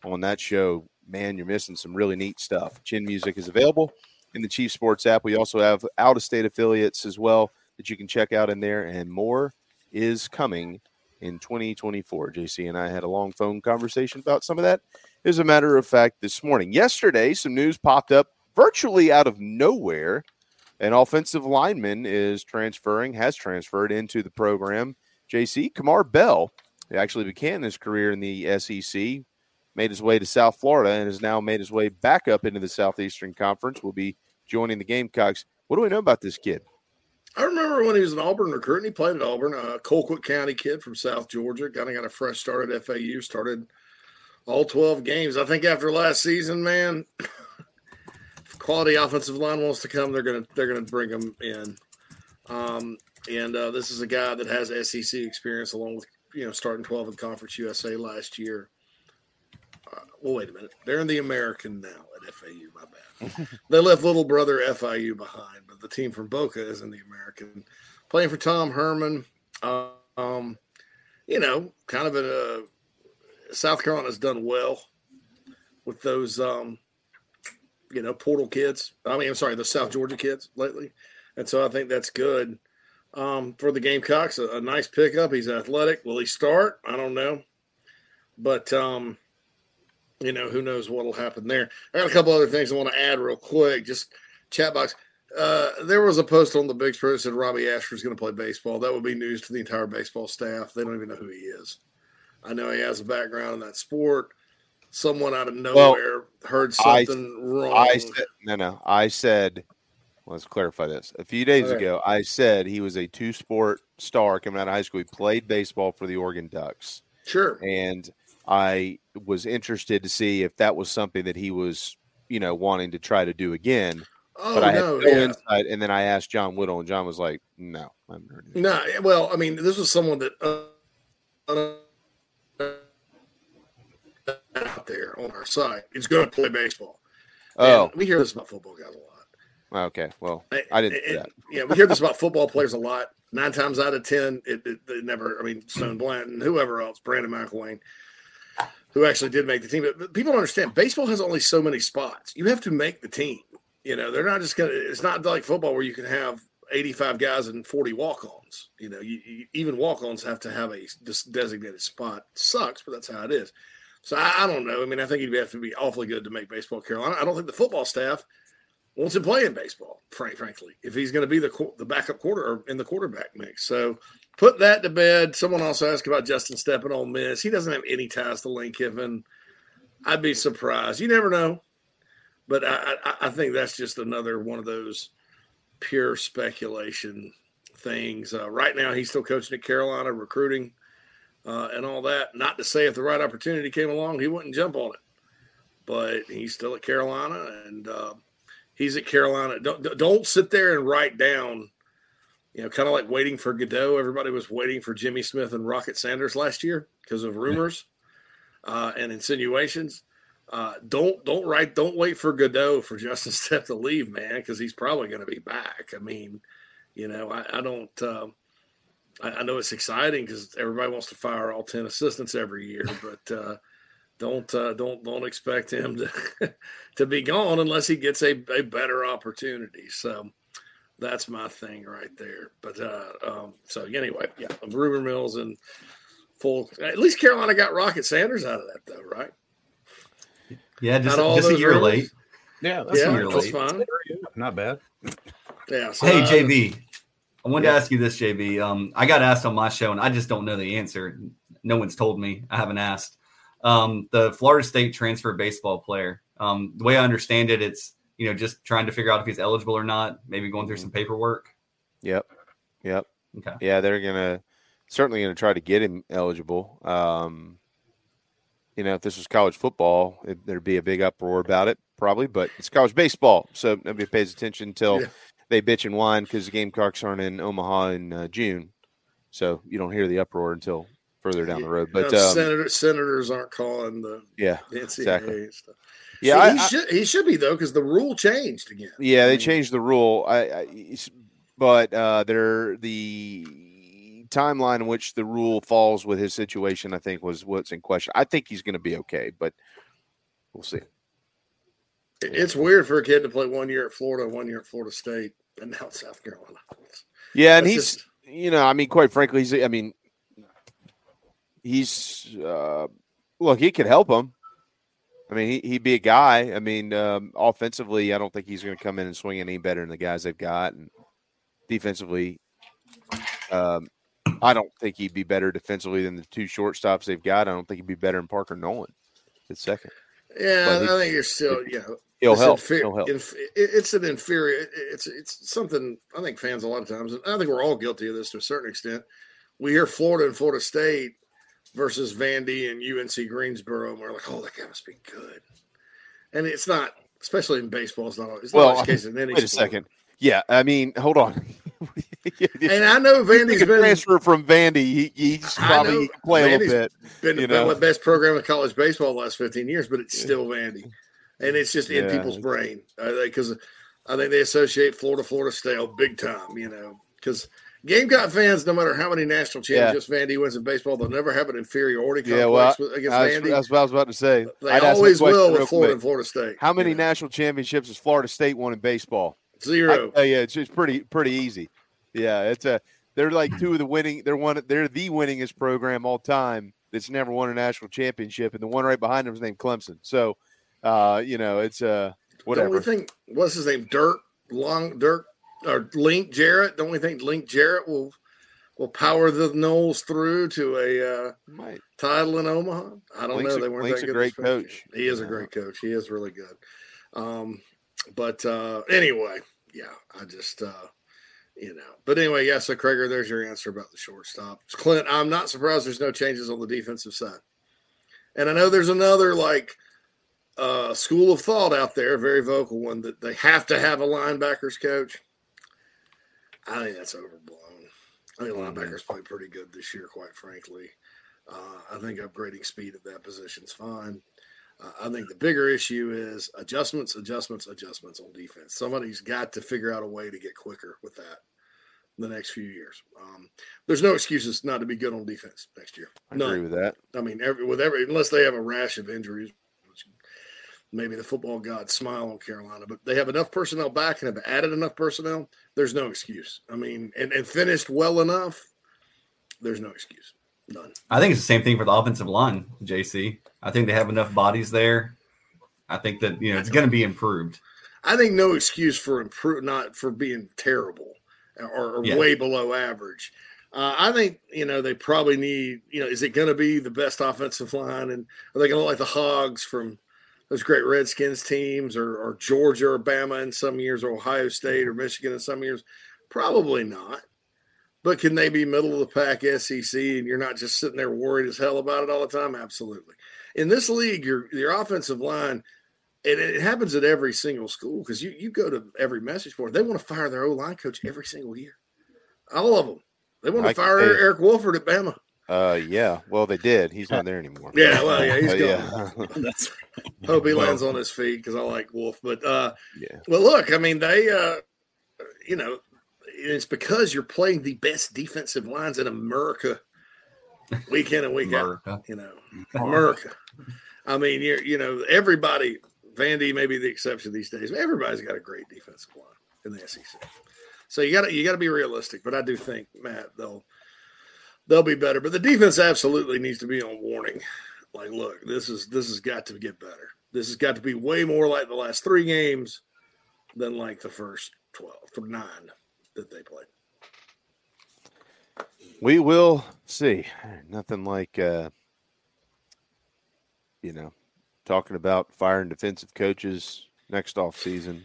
on that show, man, you're missing some really neat stuff. Chin Music is available in the Chief Sports app. We also have out of state affiliates as well that you can check out in there, and more is coming in 2024. JC and I had a long phone conversation about some of that. As a matter of fact, this morning, yesterday, some news popped up virtually out of nowhere. An offensive lineman is transferring, has transferred into the program. JC Kamar Bell actually began his career in the SEC, made his way to South Florida, and has now made his way back up into the Southeastern Conference. Will be joining the Gamecocks. What do we know about this kid? I remember when he was an Auburn recruit and he played at Auburn, a Colquitt County kid from South Georgia. Kind of got a fresh start at FAU, started all 12 games. I think after last season, man, if quality offensive line wants to come, they're gonna they're gonna bring him in. Um, and uh, this is a guy that has SEC experience, along with you know starting 12 in Conference USA last year. Uh, well, wait a minute, they're in the American now at FAU. My bad. <laughs> they left little brother FIU behind, but the team from Boca is in the American, playing for Tom Herman. Um, you know, kind of a South Carolina's done well with those, um, you know, portal kids. I mean, I'm sorry, the South Georgia kids lately, and so I think that's good um, for the Gamecocks. A, a nice pickup. He's athletic. Will he start? I don't know, but um, you know, who knows what'll happen there. I got a couple other things I want to add real quick. Just chat box. Uh, there was a post on the Big Spur that said Robbie Ashford is going to play baseball. That would be news to the entire baseball staff. They don't even know who he is. I know he has a background in that sport. Someone out of nowhere well, heard something I, wrong. I said, no, no. I said, let's clarify this. A few days Okay. ago, I said he was a two sport star coming out of high school. He played baseball for the Oregon Ducks. Sure. And I was interested to see if that was something that he was, you know, wanting to try to do again. Oh, but I no, had no yeah. insight. And then I asked John Whittle, and John was like, no, I haven't. No, well, I mean, this was someone that uh, out there on our side is going to play baseball. Oh. And we hear this about football guys a lot. Okay. Well, I didn't And- that. Yeah, we hear this about football players a lot. Nine times out of ten, it, it, it never. I mean, Stone Blanton, whoever else, Brandon McElwain, who actually did make the team. But- But people don't understand. Baseball has only so many spots. You have to make the team. You know, they're not just gonna. It's not like football where you can have eighty-five guys and forty walk-ons. You know, you, you, even walk-ons have to have a designated spot. sucks, but that's how it is. So I, I don't know. I mean, I think he'd have to be awfully good to make baseball Carolina. I don't think the football staff wants him playing baseball, frank, frankly, if he's going to be the the backup quarter or in the quarterback mix. So put that to bed. Someone also asked about Justin Stepp at Ole Miss. He doesn't have any ties to Lane Kiffin. I'd be surprised. You never know, but I, I, I think that's just another one of those pure speculation things. Uh, right now, he's still coaching at Carolina, recruiting uh, and all that. Not to say if the right opportunity came along, he wouldn't jump on it, but he's still at Carolina and. Uh, he's at Carolina. Don't don't sit there and write down, you know, kind of like waiting for Godot. Everybody was waiting for Jimmy Smith and Rocket Sanders last year because of rumors uh, and insinuations. Uh, don't don't write. Don't wait for Godot for Justin Stepp to leave, man, because he's probably going to be back. I mean, you know, I, I don't. Um, I, I know it's exciting because everybody wants to fire all ten assistants every year, <laughs> but. Uh, don't uh, don't don't expect him to <laughs> to be gone unless he gets a, a better opportunity. So that's my thing right there. But uh, um, so anyway, yeah, Ruben Mills and full. At least Carolina got Rocket Sanders out of that though, right? Yeah, just, all just a year rumors? late. Yeah, that's yeah, a that's fine. Not bad. Yeah. So, Hey uh, JB, I wanted Yeah. to ask you this, JB. Um, I got asked on my show, and I just don't know the answer. No one's told me. I haven't asked. Um, the Florida State transfer baseball player. Um, the way I understand it, it's you know just trying to figure out if he's eligible or not. Maybe going through some paperwork. Yep. Yep. Okay. Yeah, they're gonna certainly gonna try to get him eligible. Um, you know, if this was college football, it, there'd be a big uproar about it, probably. But it's college baseball, so nobody pays attention until Yeah. they bitch and whine because the Gamecocks aren't in Omaha in uh, June, so you don't hear the uproar until further down the road. But um, senator, senators aren't calling the yeah, NCAA exactly. stuff. Yeah, I- he I- should he should be though because the rule changed again. Yeah, they changed the rule. I, I but uh, there the timeline in which the rule falls with his situation, I think, was what's in question. I think he's going to be okay, but we'll see. It's weird for a kid to play one year at Florida, one year at Florida State, and now South Carolina. Yeah, and That's he's just- you know, I mean, quite frankly, he's I mean, he's uh, look, he could help him. I mean, he, he'd be a guy. I mean, um, offensively, I don't think he's going to come in and swing any better than the guys they've got. And defensively, um, I don't think he'd be better defensively than the two shortstops they've got. I don't think he'd be better than Parker Noland at second. Yeah, he- I think you're still, you know, He'll it's help. infer- He'll help. inf- it's an inferior. It's it's something I think fans a lot of times, and I think we're all guilty of this to a certain extent. We hear Florida and Florida State versus Vandy and UNC Greensboro, and we're like, oh, that guy must be good. And it's not, especially in baseball. It's not. It's Well, always the case in any. <laughs> wait a second. Yeah, I mean, hold on. <laughs> And I know Vandy's been transfer from Vandy. He, he's probably know he can play a little bit. Been, you been know? the best program in college baseball the last 15 years, but it's still Vandy. And it's just in Yeah. people's brain because I think they associate Florida, Florida State oh, big time, you know, because Gamecock fans, no matter how many national Yeah. championships Vandy wins in baseball, they'll never have an inferiority complex Yeah, well, with- against I was, Vandy. that's what I was about to say. They I'd always will with Florida quick. and Florida State. How many national championships has Florida State won in baseball? Zero. Uh, yeah, it's, it's pretty pretty easy. Yeah, it's a they're like two of the winning. They're one. They're the winningest program all time that's never won a national championship, and the one right behind them is named Clemson. So, uh, you know, it's uh Don't we whatever. think what's his name? Dirk Long Dirk or Link Jarrett? Don't we think Link Jarrett will will power the Noles through to a uh, title in Omaha? I don't Link's know. They weren't Link's that a great coach. He is a great coach. He is really good. Um, but uh, anyway, yeah, I just uh, you know. But anyway, yeah. So Krager, there's your answer about the shortstop. Clint, I'm not surprised there's no changes on the defensive side. And I know there's another like uh, school of thought out there, a very vocal one, that they have to have a linebackers coach. I think that's overblown. I think linebackers played pretty good this year, quite frankly. Uh, I think upgrading speed at that position is fine. Uh, I think the bigger issue is adjustments, adjustments, adjustments on defense. Somebody's got to figure out a way to get quicker with that in the next few years. Um, there's no excuses not to be good on defense next year. I agree with that. I mean, every, with every unless they have a rash of injuries, which maybe the football gods smile on Carolina, but they have enough personnel back and have added enough personnel. There's no excuse. I mean, and, and finished well enough. There's no excuse. None. I think it's the same thing for the offensive line, JC. I think they have enough bodies there. I think that you know it's going to be improved. I think no excuse for improve, not for being terrible or, or Yeah. way below average. Uh, I think you know they probably need. You know, is it going to be the best offensive line, and are they going to look like the Hogs from those great Redskins teams, or, or Georgia or Bama in some years, or Ohio State or Michigan in some years? Probably not. But can they be middle of the pack SEC, and you're not just sitting there worried as hell about it all the time? Absolutely. In this league, your your offensive line and it happens at every single school because you, you go to every message board. They want to fire their O line coach every single year. All of them. They want to can fire tell you. Eric Wolford at Bama. Uh, yeah. Well, they did. He's not there anymore. <laughs> Yeah, well, yeah, he's gone. <laughs> <laughs> yeah. Hope he Well- lands on his feet because I like Wolf. But uh, Yeah. well, look, I mean, they, uh, you know, it's because you're playing the best defensive lines in America week in and week America. out. You know, America. I mean, you're, you know, everybody. Vandy may be the exception these days. Everybody's got a great defensive line in the SEC. So you got to you got to be realistic. But I do think Matt they'll they'll be better. But the defense absolutely needs to be on warning. Like, look, this is this has got to get better. This has got to be way more like the last three games than like the first twelve or nine that they played. We will see. Nothing like, uh, you know, talking about firing defensive coaches next off season,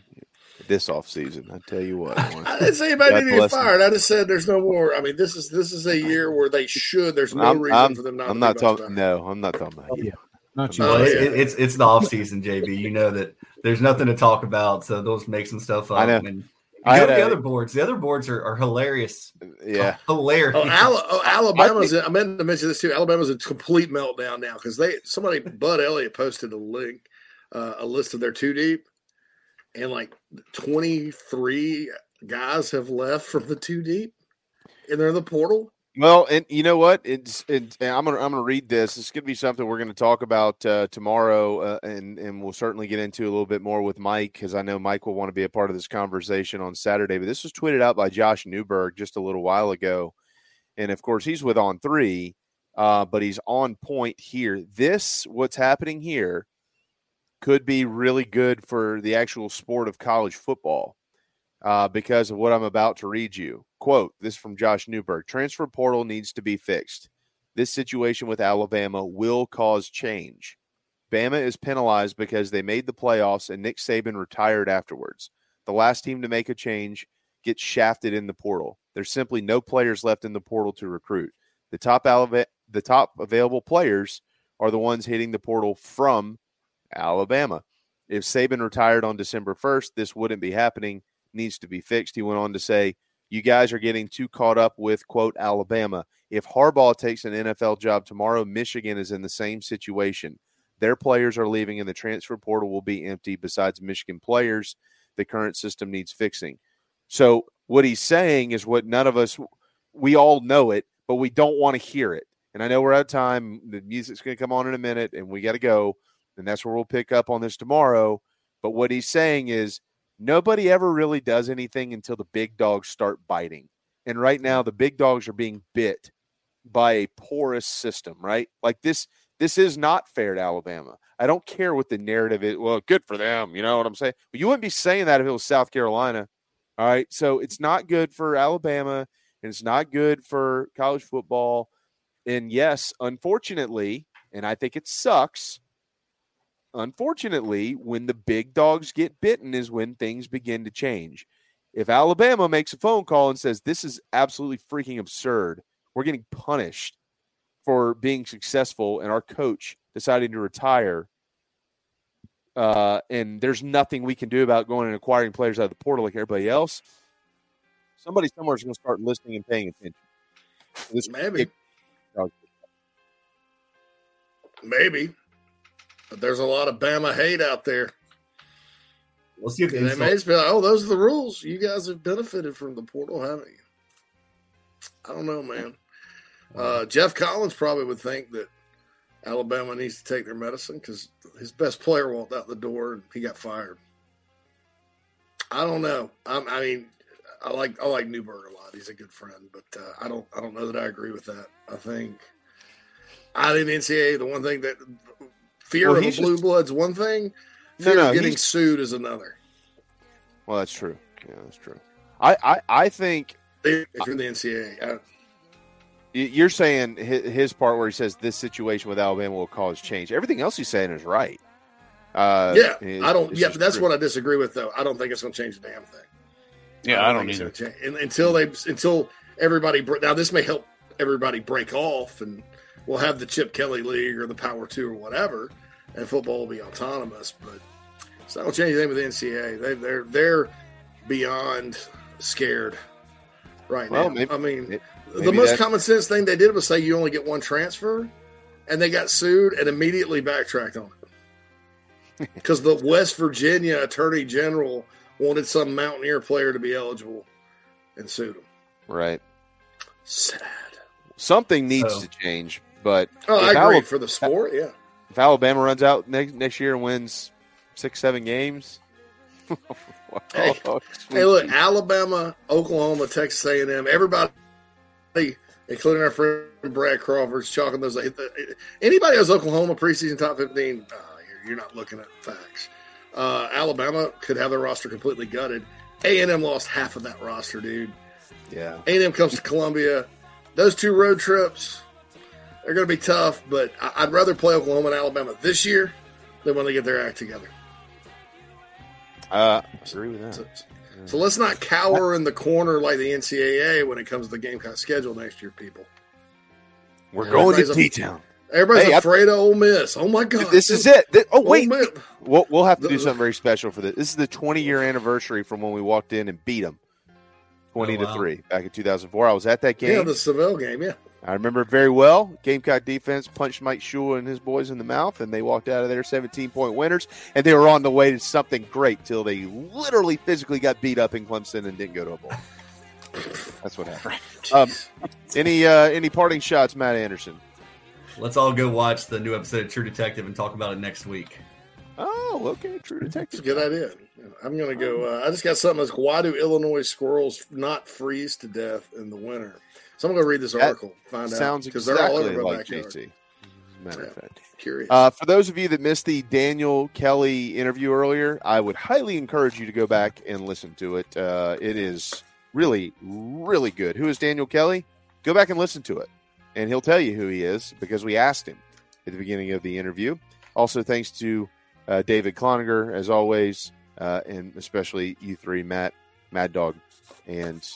this off season. I tell you what, <laughs> I didn't say anybody God needed to get bless them. fired. I just said there's no more. I mean, this is this is a year where they should. There's no I'm, reason I'm- for them not. I'm to not talking. No, I'm not talking about you. Not you. it- Oh, yeah. it- it's it's the off season, JB. You know that there's nothing to talk about, so they'll just make some stuff up. I know. And I go to the a- other boards. The other boards are, are hilarious. Yeah, <laughs> hilarious. Oh, Ala- oh, Alabama's. I I, meant to mention this too. Alabama's a complete meltdown now because they somebody Bud Elliott posted a link, uh, a list of their two deep, and like twenty three guys have left from the two deep, and they're in the portal. Well, and you know what? It's, I'm gonna I'm gonna read this. It's gonna be something we're gonna talk about uh, tomorrow, uh, and and we'll certainly get into a little bit more with Mike because I know Mike will want to be a part of this conversation on Saturday. But this was tweeted out by Josh Newberg just a little while ago, and of course he's with On Three, uh, but he's on point here. This what's happening here could be really good for the actual sport of college football uh, because of what I'm about to read you. Quote This is from Josh Newberg Transfer portal needs to be fixed. This situation with Alabama will cause change. Bama is penalized because they made the playoffs and Nick Saban retired afterwards. The last team to make a change gets shafted in the portal. There's simply no players left in the portal to recruit. The top Alava- the top available players are the ones hitting the portal from Alabama. If Saban retired on December 1st, this wouldn't be happening. Needs to be fixed. He went on to say, You guys are getting too caught up with, quote, Alabama. If Harbaugh takes an NFL job tomorrow, Michigan is in the same situation. Their players are leaving and the transfer portal will be empty. Besides Michigan players, the current system needs fixing. So, what he's saying is what none of us, we all know it, but we don't want to hear it. And I know we're out of time. The music's going to come on in a minute and we got to go. And that's where we'll pick up on this tomorrow. But what he's saying is nobody ever really does anything until the big dogs start biting. And right now, the big dogs are being bit by a porous system, right? Like this, this is not fair to Alabama. I don't care what the narrative is. Well, good for them. You know what I'm saying? But you wouldn't be saying that if it was South Carolina. All right. So it's not good for Alabama and it's not good for college football. And yes, unfortunately, and I think it sucks. Unfortunately, when the big dogs get bitten is when things begin to change. If Alabama makes a phone call and says, This is absolutely freaking absurd, we're getting punished for being successful and our coach deciding to retire. Uh, and there's nothing we can do about going and acquiring players out of the portal like everybody else. Somebody somewhere is going to start listening and paying attention. This Maybe. Maybe, there's a lot of Bama hate out there. We'll see if And they may just be like, "Oh, those are the rules. You guys have benefited from the portal, haven't you?" I don't know, man. Uh, Geoff Collins probably would think that Alabama needs to take their medicine because his best player walked out the door and he got fired. I don't know. I'm, I mean, I like I like Newberg a lot. He's a good friend, but uh, I don't I don't know that I agree with that. I think I think the NCAA the one thing that fear Well, of a he's blue blood's one thing, fear no, of getting he's- sued is another. Well, that's true. Yeah, that's true. I, I, I think If you're in the NCAA, I, y- you're saying his, his part where he says this situation with Alabama will cause change. Everything else he's saying is right. Uh, yeah, is- I don't. Yeah, but that's true. what I disagree with, though. I don't think it's going to change a damn thing. Yeah, I don't think it's either. gonna change. And, until they, until everybody. Now, this may help everybody break off, and we'll have the Chip Kelly League or the Power Two or whatever, and football will be autonomous. But it's not going to change anything with the NCAA. They, they're they're beyond scared right Well, now. maybe- I mean, it- the most that- common sense thing they did was say you only get one transfer, and they got sued and immediately backtracked on it <laughs> because the West Virginia Attorney General wanted some Mountaineer player to be eligible and sued him. right. Sad. Something needs So- to change, but Oh, I if agree Ala- for the sport. Yeah, if Alabama runs out next next year and wins six seven games, <laughs> Hey, oh, hey, look. Alabama, Oklahoma, Texas A&M, everybody, including our friend Brad Crawford's chalking those. Anybody who's Oklahoma preseason top fifteen, uh, you're, you're not looking at facts. Uh, Alabama could have their roster completely gutted. A&M lost half of that roster, dude. yeah. A&M comes to Columbia. Those two road trips, they're going to be tough, but I- I'd rather play Oklahoma and Alabama this year than when they get their act together. Uh, I agree with that. So let's not cower in the corner like the NCAA when it comes to the Gamecock schedule next year, people. We're Yeah, going to everybody's a- D Town. Everybody's Hey, I- afraid of Ole Miss. Oh my God! This is it. Th- oh Ole wait, Miss. we'll, we'll have to do something very special for this. This is the 20 year anniversary from when we walked in and beat them, 20 Oh, to three back in 2004. I was at that game. Yeah, the Seville game. Yeah. I remember very well. Gamecock defense punched Mike Shula and his boys in the mouth, and they walked out of there 17 point winners. And they were on the way to something great till they literally physically got beat up in Clemson and didn't go to a bowl. That's what happened. Um, any uh, any parting shots, Matt Anderson? Let's all go watch the new episode of True Detective and talk about it next week. Oh, okay, True That's Detective. a good idea. I'm gonna go. Uh, I just got something that's why do Illinois squirrels not freeze to death in the winter? So I'm gonna read this article. Find out Sounds because they're all over my like backyard. JT. Matter of fact. Curious. Uh, for those of you that missed the Daniel Kelly interview earlier, I would highly encourage you to go back and listen to it. Uh, it is really, really good. Who is Daniel Kelly? Go back and listen to it, and he'll tell you who he is because we asked him at the beginning of the interview. Also, thanks to uh, David Cloninger, as always, uh, and especially you three, Matt, Mad Dog, and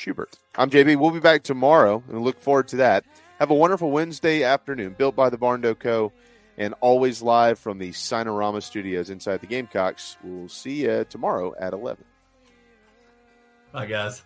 Schubert. I'm JB. We'll be back tomorrow, and look forward to that. Have a wonderful Wednesday afternoon, built by the Barndo Co. And always live from the Signarama studios inside the Gamecocks. We'll see you tomorrow at 11. Bye, guys.